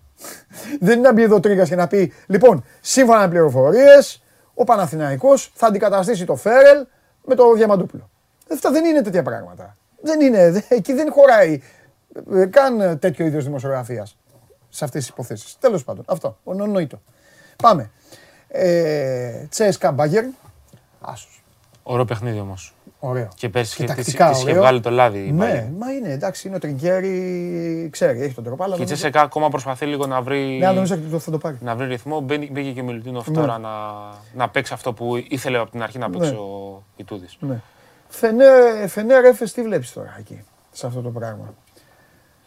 Δεν είναι να μπει εδώ τρίγκα και να πει, λοιπόν, σύμφωνα με πληροφορίες, ο Παναθηναϊκός θα αντικαταστήσει το Φέρελ με το Διαμαντούπουλο. Αυτά δεν είναι τέτοια πράγματα. Δεν είναι, δε- εκεί δεν χωράει ε, καν τέτοιο είδος δημοσιογραφίας σε αυτές τις υποθέσεις. Τέλος πάντων, αυτό. Ονονοήτο. Πάμε. Ε, Τσέσκα Μπάγκερ. Άσος. Ωραίο παιχνίδι όμως. Ωραίο. Και πέρσι Και και της τακτικά της είχε ωραίο. βγάλει το λάδι. η Ναι, Bayern. μα είναι εντάξει, είναι ο Τριγκέρι, ξέρει, έχει τον τρόπο. Αλλά Και η δεν- Τσέσσεκα ακόμα προσπαθεί λίγο να βρει, Ναι, αλλά νομίζω ότι το- θα το πάρει. να βρει ρυθμό. Μπαίνει- Μπήκε και ο Μιλουτίνοφ Ναι. τώρα να, να παίξει αυτό που ήθελε από την αρχή να παίξει Ναι. ο Ιτούδης. Ναι. Φενέρ, Φενέρ Έφες, τι βλέπεις τώρα εκεί, σε αυτό το πράγμα;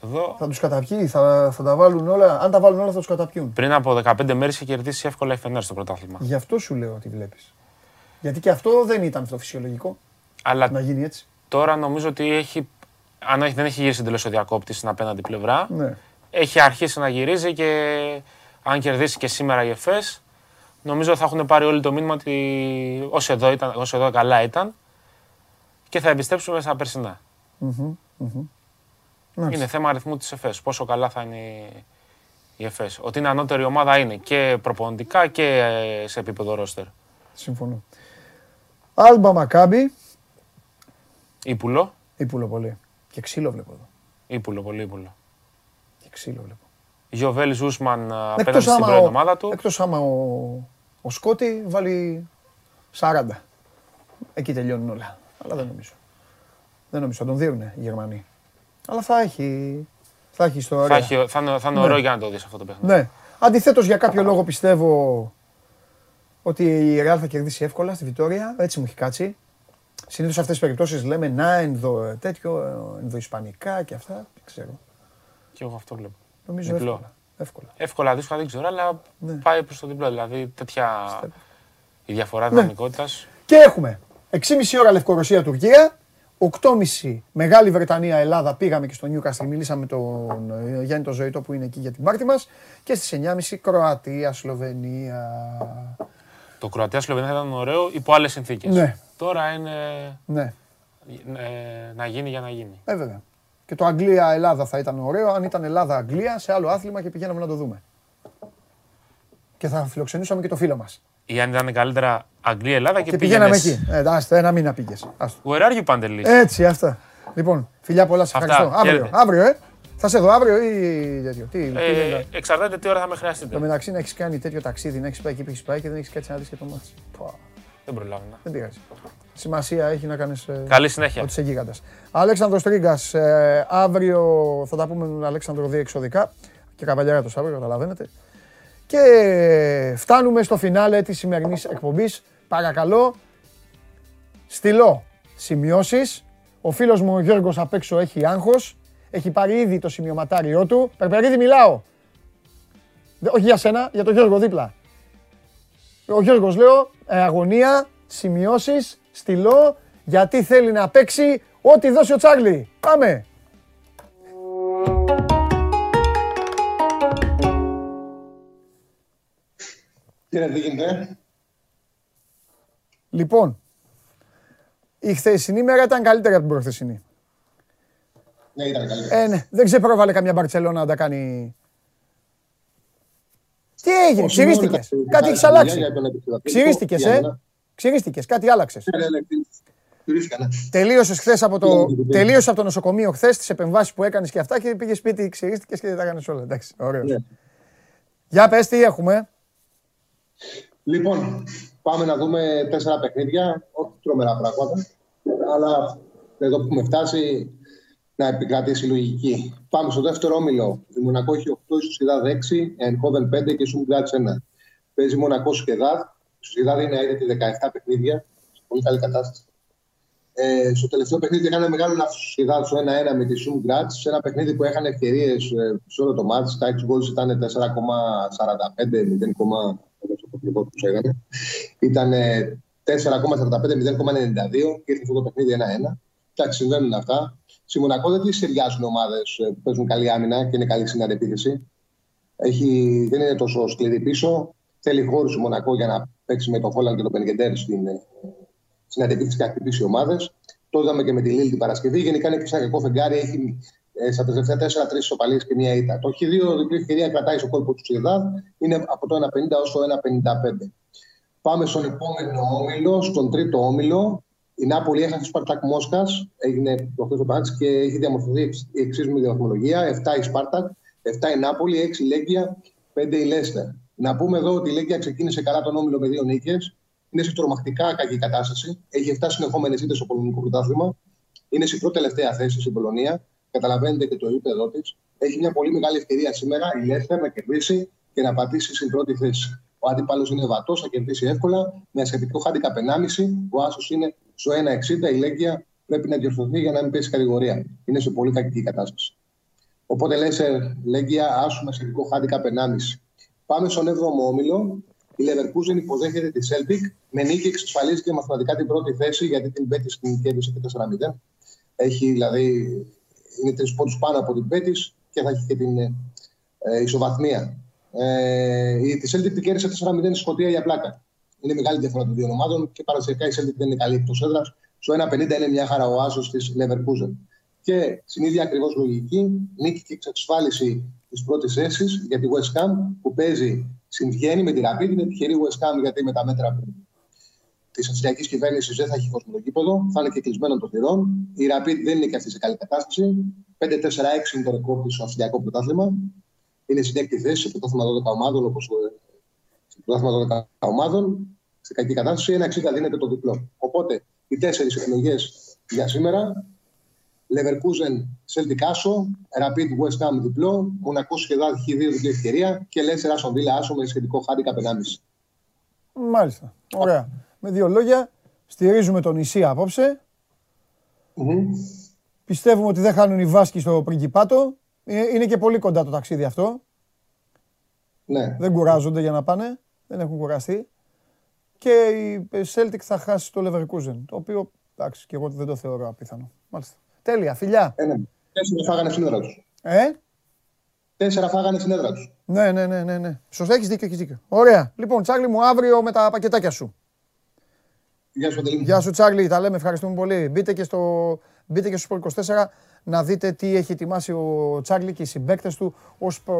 Εδώ Θα τους καταπιεί, θα, θα τα βάλουν όλα, αν τα βάλουν όλα θα τους καταπιούν. πριν από 15 μέρες είχε κερδίσει εύκολα η Φενέρ στο πρωτάθλημα. Γι' αυτό σου λέω ότι βλέπεις. Γιατί και αυτό δεν ήταν αυτό φυσιολογικό, Αλλά να γίνει έτσι. τώρα νομίζω ότι έχει, αν όχι- δεν έχει γυρίσει εντελώς ο διακόπτης στην απέναντι πλευρά, Ναι. έχει αρχίσει να γυρίζει και αν κερδίσει και σήμερα η ΕΦΕΣ, νομίζω θα έχουν πάρει όλοι το μήνυμα ότι όσο εδώ, ήταν, όσο εδώ καλά ήταν και θα επιστρέψουμε στα περσινά. Μμμ, μμμ. Μάλιστα. Είναι θέμα αριθμού της ΕΦΕΣ, πόσο καλά θα είναι η ΕΦΕΣ. Ότι είναι ανώτερη ομάδα είναι και προπονητικά και ε, σε επίπεδο ρόστερ. Συμφωνώ. Άλμπα Μακάμπι, Ήπουλο, ύπουλο πολύ. Και ξύλο βλέπω εδώ. Ήπουλο, πολύ Ήπουλο. Και ξύλο βλέπω. Γιωβέλ Ζούσμαν ε, απέναντι Εκτός στην άμα, πρώην ο, ομάδα του. εκτός άμα ο, ο Σκότη βάλει 40. Εκεί τελειώνουν όλα. Αλλά δεν νομίζω. Δεν νομίζω. Θα τον δίνουν οι Γερμανοί. Αλλά θα έχει, θα έχει ιστορία. Θα, έχει, θα, είναι, θα είναι Ναι. ωραίο για να το δεις αυτό το παιχνίδι. Ναι. Αντιθέτως για κάποιο λόγο πιστεύω ότι η Real θα κερδίσει εύκολα στη Βιτόρια. Έτσι μου έχει κάτσει. Συνήθως αυτές τις περιπτώσεις λέμε να ενδο, τέτοιο, ενδοϊσπανικά και αυτά. Δεν ξέρω. Και εγώ αυτό βλέπω. Νομίζω Διπλό. εύκολα. εύκολα. Εύκολα, δύσκολα δεν ξέρω, αλλά Ναι. πάει προς το διπλό. Δηλαδή τέτοια η διαφορά Ναι. δυναμικότητας. Και έχουμε 6,5 ώρα Λευκορωσία-Τουρκία. 8.30 Μεγάλη Βρετανία, Ελλάδα. Πήγαμε και στο Newcastle, μιλήσαμε με τον ε, Γιάννη το Ζωητό που είναι εκεί για την πάρτι μας. Και στις 9.30 Κροατία, Σλοβενία. Το Κροατία Σλοβενία θα ήταν ωραίο υπό άλλες συνθήκες. Ναι. Τώρα είναι Ναι, ε, να γίνει για να γίνει. ε, βέβαια. Και το Αγγλία-Ελλάδα θα ήταν ωραίο. Αν ήταν Ελλάδα-Αγγλία σε άλλο άθλημα και πηγαίναμε να το δούμε. Και θα φιλοξενούσαμε και το φίλο μας. Ή αν ήταν καλύτερα Αγγλία-Ελλάδα και, Και πηγαίναμε πήγαινες- εκεί. Ε, άστα, ένα μήνα πήγες. Άστα. Where are you, Παντελής; Έτσι, αυτά. Λοιπόν, φιλιά πολλά, σε Αυτά, ευχαριστώ. Αύριο, χαίρετε. αύριο, ε. Θα σε δω αύριο ή τέτοιο. Τι, τι Ε, δεν εξαρτάται τι ώρα θα με χρειαστείτε. Το μεταξύ να έχεις κάνει τέτοιο ταξίδι, να έχεις πάει εκεί που έχεις πάει και δεν έχεις κάτσει να δεις και το μάτι. Δεν προλάβαινα. Δεν πειράζει. Σημασία έχει να κάνεις. Καλή συνέχεια. Ότι είσαι γίγαντας. Αλέξανδρος Τρίγκας, ε, αύριο θα τα πούμε με τον Αλέξανδρο διεξοδικά και καβαλιάρα το αύριο, καταλαβαίνετε. Και φτάνουμε στο φινάλε της σημερινής εκπομπής. Παρακαλώ, στυλώ σημειώσεις. Ο φίλος μου ο Γιώργος απ' έξω έχει άγχος. Έχει πάρει ήδη το σημειωματάριό του. Περπερίδη μιλάω. Δε- Όχι για σένα, για τον Γιώργο δίπλα. Ο Γιώργος λέω, ε, αγωνία, σημειώσεις, στυλό, γιατί θέλει να παίξει ό,τι δώσει ο Τσάρλι. Πάμε. Τι είναι, τι γίνεται; Λοιπόν, η χθεσινή μέρα ήταν καλύτερη από την προχθεσινή. Ναι, ήταν καλύτερα. Ε, ναι, δεν ξεπρόβαλε καμιά Μπαρτσελώνα να τα κάνει. Τι έγινε, Ο Σιμεώνη ξυρίστηκες. τα- Κάτι τα- έχεις τα αλλάξει. δουλειά για τον επιστρατευτικό, Ξυρίστηκες, για ε. μένα. Ξυρίστηκες, κάτι άλλαξες. Ναι, ναι, ναι, ξυρίστηκα, ναι. Τελείωσες χθες από το. Ναι, ναι, ναι. Τελείωσες από το νοσοκομείο χθες τις επεμβάσεις που έκανες και αυτά και πήγες σπίτι, ξυρίστηκε και τα έκανες όλα. Εντάξει, ωραίος. Ναι. Για πες, τι έχουμε. Λοιπόν, πάμε να δούμε τέσσερα παιχνίδια, όχι τρομερά πράγματα, αλλά εδώ που έχουμε φτάσει να επικρατήσει η λογική. Πάμε στο δεύτερο όμιλο. Η Μονακό έχει 8, η Σουσιδάδ 6, Ενχόβεν 5 και η Σουγκράτς 1. Παίζει Μονακό Σουσιδάδ. Η Σουσιδάδ είναι αίρετη 17 παιχνίδια, σε πολύ καλή κατάσταση. Ε, στο τελευταίο παιχνίδι έκανε μεγάλο λάθος η Σουσιδάδ στο 1-1 με τη Σουγκράτ. Σε ένα παιχνίδι που είχαν ευκαιρίες σε όλο το μάτι. Τα 6 goals ήταν 4,45, 0, το ακριβώ που τους έκανε. Ήταν 4,45-0,92 και ήρθε αυτό το παιχνίδι 1-1. Εντάξει, συμβαίνουν αυτά. Στη Μονακό δεν τη ταιριάζουν ομάδες που παίζουν καλή άμυνα και είναι καλή στην αντεπίθεση. Έχει, δεν είναι τόσο σκληρή πίσω. Θέλει χώρους η Μονακό για να παίξει με τον Φόλαν και τον Πενγκεντέρ στην, ε, στην αντεπίθεση και να χτυπήσει ομάδες. Το είδαμε και με τη Λίλ την Παρασκευή. Γενικά είναι και σαν κακό φεγγάρι. Έχει ε, στα τελευταία 4-3 ισοπαλίες και μία ήττα. Το έχει δύο διπλή ευκαιρία κρατάει στο κόλπο του Σιεδάδ. Είναι από το 1,50 ω το 1,55. Πάμε στον επόμενο όμιλο, στον τρίτο όμιλο. Η Νάπολη έχασε Σπαρτάκ Μόσχα. Έγινε προχθέ το μάτς και έχει διαμορφωθεί η εξή με βαθμολογία. 7 η Σπάρτακ, 7 η Νάπολη, 6 η Λέγκια, 5 η Λέστερ. Να πούμε εδώ ότι η Λέγκια ξεκίνησε καλά τον όμιλο με δύο νίκες. Είναι σε τρομακτικά κακή κατάσταση. Έχει 7 συνεχόμενες ήττες στο πολωνικό πρωτάθλημα. Είναι στην πρώτη τελευταία θέση στην Πολωνία. Καταλαβαίνετε και το επίπεδο της. Έχει μια πολύ μεγάλη ευκαιρία σήμερα η Λέστερ να κερδίσει και να πατήσει στην πρώτη θέση. Ο αντίπαλος είναι βατός, θα κερδίσει εύκολα. Με ασχετικό χάντικα 1,5. Ο Άσος είναι στο 1,60. Η Λέγκια πρέπει να διορθωθεί για να μην πέσει κατηγορία. Είναι σε πολύ κακή κατάσταση. Οπότε Λέστερ, Λέγκια, Άσο με ασχετικό χάντικα 1,5. Πάμε στον 7ο όμιλο. Η Leverkusen υποδέχεται τη Celtic. Με νίκη εξασφαλίζει μαθηματικά την πρώτη θέση γιατί την Πέτη την κέρδισε και 4-0. Έχει δηλαδή, είναι τρεις πόντους πάνω από την Πέτη και θα έχει και την ε, ισοβαθμία. Ε, η τη Celtic την κέρδισε 4-0 στη Σκωτία για πλάκα. Είναι μεγάλη διαφορά των δύο ομάδων και παραδοσιακά η Celtic δεν είναι καλή εκτός έδρας. Στο 1-50 είναι μια χαρά ο άσος της Leverkusen. Και στην ίδια ακριβώς λογική, νίκη και εξασφάλιση της πρώτης θέση για τη West Ham που παίζει συμβγαίνει με τη Rapid. Είναι τυχερή η West Ham γιατί με τα μέτρα της αυστριακής κυβέρνησης δεν θα έχει κόσμο το γήπεδο, θα είναι και κλεισμένο των θυρών. Η Rapid δεν είναι και αυτή σε καλή κατάσταση. 5-4-6 είναι το ρεκόρ της στο αυστριακό πρωτάθλημα. Είναι στην έκτη θέση στο πρωτάθλημα 12 ομάδων, όπως στο πρωτάθλημα 12 ομάδων. Σε κακή κατάσταση, ένα 60 δίνεται το διπλό. Οπότε οι τέσσερις επιλογέ για σήμερα Leverkusen, Celtic Άσο, Rapid West Ham διπλό, Μονακό Σχεδά έχει δύο διπλή ευκαιρία και Leicester Άσο Βίλα Άσο με σχετικό χάντικα 1,5. Μάλιστα. Ωραία. Με δύο λόγια, στηρίζουμε τον νησί απόψε. Πιστεύουμε ότι δεν χάνουν οι Βάσκοι στο Πριγκιπάτο. Είναι, είναι και πολύ κοντά το ταξίδι αυτό. Ναι. Δεν κουράζονται για να πάνε. Δεν έχουν κουραστεί. Και η Celtic θα χάσει το Leverkusen. Το οποίο, εντάξει, και εγώ δεν το θεωρώ απίθανο. Μάλιστα. Τέλεια, φιλιά. Ε, ναι. Τέσσερα φάγανε στην έδρα τους. Ε; Τέσσερα φάγανε στην έδρα τους. Ναι, ναι, ναι, ναι, ναι. Σωστά, έχεις δίκιο, έχεις δίκιο. Ωραία. Λοιπόν, Τσάρλι μου, αύριο με τα πακετάκια σου. Γεια σου, Αντελή. Γεια σου, Τσάρλι. Τα λέμε, ευχαριστούμε πολύ. Μπείτε και στο, μπείτε και στο Sport 24 να δείτε τι έχει ετοιμάσει ο Τσάρλι και οι συμπαίκτες του ως προ,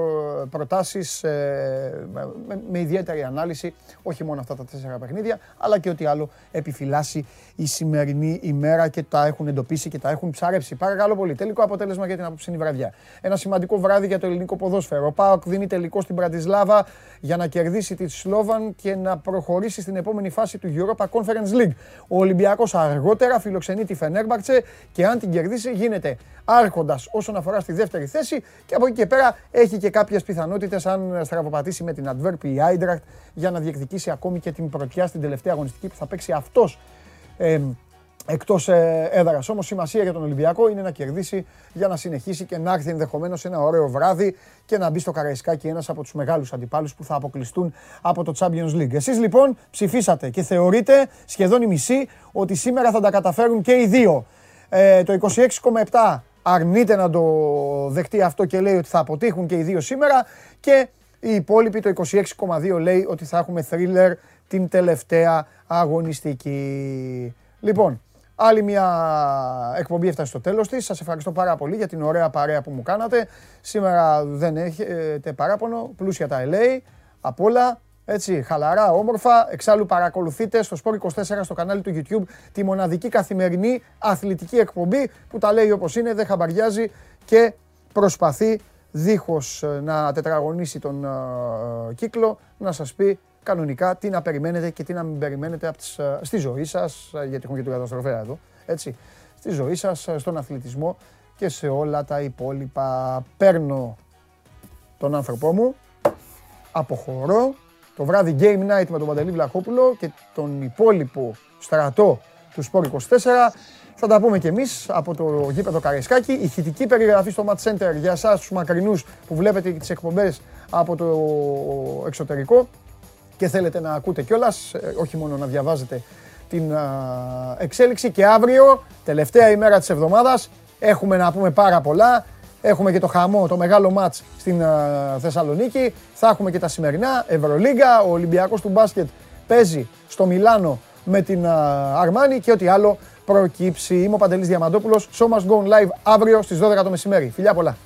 προτάσεις ε, με, με ιδιαίτερη ανάλυση, όχι μόνο αυτά τα τέσσερα παιχνίδια, αλλά και ό,τι άλλο επιφυλάσσει η σημερινή ημέρα και τα έχουν εντοπίσει και τα έχουν ψαρέψει. Παρακαλώ πολύ. Τελικό αποτέλεσμα για την απόψινή βραδιά. Ένα σημαντικό βράδυ για το ελληνικό ποδόσφαιρο. Ο Πάοκ δίνει τελικό στην Πρατισλάβα για να κερδίσει τη Σλόβαν και να προχωρήσει στην επόμενη φάση του Europa Conference League. Ο Ολυμπιακός αργότερα φιλοξενεί τη Φενέρμπαξε και αν την κερδίσει γίνεται άρχοντας όσον αφορά στη δεύτερη θέση και από εκεί και πέρα έχει και κάποιες πιθανότητες αν στραβοπατήσει με την Adverb η Άιντρακτ για να διεκδικήσει ακόμη και την πρωτιά στην τελευταία αγωνιστική που θα παίξει αυτός ε, εκτός έδρας. Όμως σημασία για τον Ολυμπιακό είναι να κερδίσει για να συνεχίσει και να έρθει ενδεχομένως ένα ωραίο βράδυ και να μπει στο Καραϊσκάκι ένας από τους μεγάλους αντιπάλους που θα αποκλειστούν από το Champions League. Εσείς λοιπόν ψηφίσατε και θεωρείτε σχεδόν η μισή ότι σήμερα θα τα καταφέρουν και οι δύο. Ε, το 26,7 αρνείται να το δεχτεί αυτό και λέει ότι θα αποτύχουν και οι δύο σήμερα και η υπόλοιπη το 26,2 λέει ότι θα έχουμε thriller την τελευταία αγωνιστική. Λοιπόν, άλλη μια εκπομπή έφτασε στο τέλος της. Σας ευχαριστώ πάρα πολύ για την ωραία παρέα που μου κάνατε. Σήμερα δεν έχετε παράπονο, πλούσια τα LA, απ' όλα. Έτσι, χαλαρά, όμορφα. Εξάλλου παρακολουθείτε στο Sport 24 στο κανάλι του YouTube τη μοναδική καθημερινή αθλητική εκπομπή που τα λέει όπως είναι, δεν χαμπαριάζει και προσπαθεί δίχως ε, να τετραγωνίσει τον uh, κύκλο να σας πει κανονικά τι να περιμένετε και τι να μην περιμένετε από τις, uh, στη ζωή σας, γιατί έχουμε και τον καταστροφέα εδώ, έτσι, στη ζωή σας, στον αθλητισμό και σε όλα τα υπόλοιπα. Παίρνω τον άνθρωπό μου, αποχωρώ, το βράδυ Game Night με τον Παντελή Βλαχόπουλο και τον υπόλοιπο στρατό του Sport 24. Θα τα πούμε κι εμείς από το γήπεδο Καρεσκάκη. Ηχητική περιγραφή στο Match Center για εσάς τους μακρινούς που βλέπετε τις εκπομπές από το εξωτερικό και θέλετε να ακούτε κιόλας, όχι μόνο να διαβάζετε την εξέλιξη. Και αύριο, τελευταία ημέρα της εβδομάδας, έχουμε να πούμε πάρα πολλά. Έχουμε και το χαμό, το μεγάλο μάτς στην Θεσσαλονίκη. Θα έχουμε και τα σημερινά, Ευρωλίγκα, ο Ολυμπιακός του μπάσκετ παίζει στο Μιλάνο με την Αρμάνη και ό,τι άλλο προκύψει. Είμαι ο Παντελής Διαμαντόπουλος. Show must go live αύριο στις 12 το μεσημέρι. Φιλιά πολλά.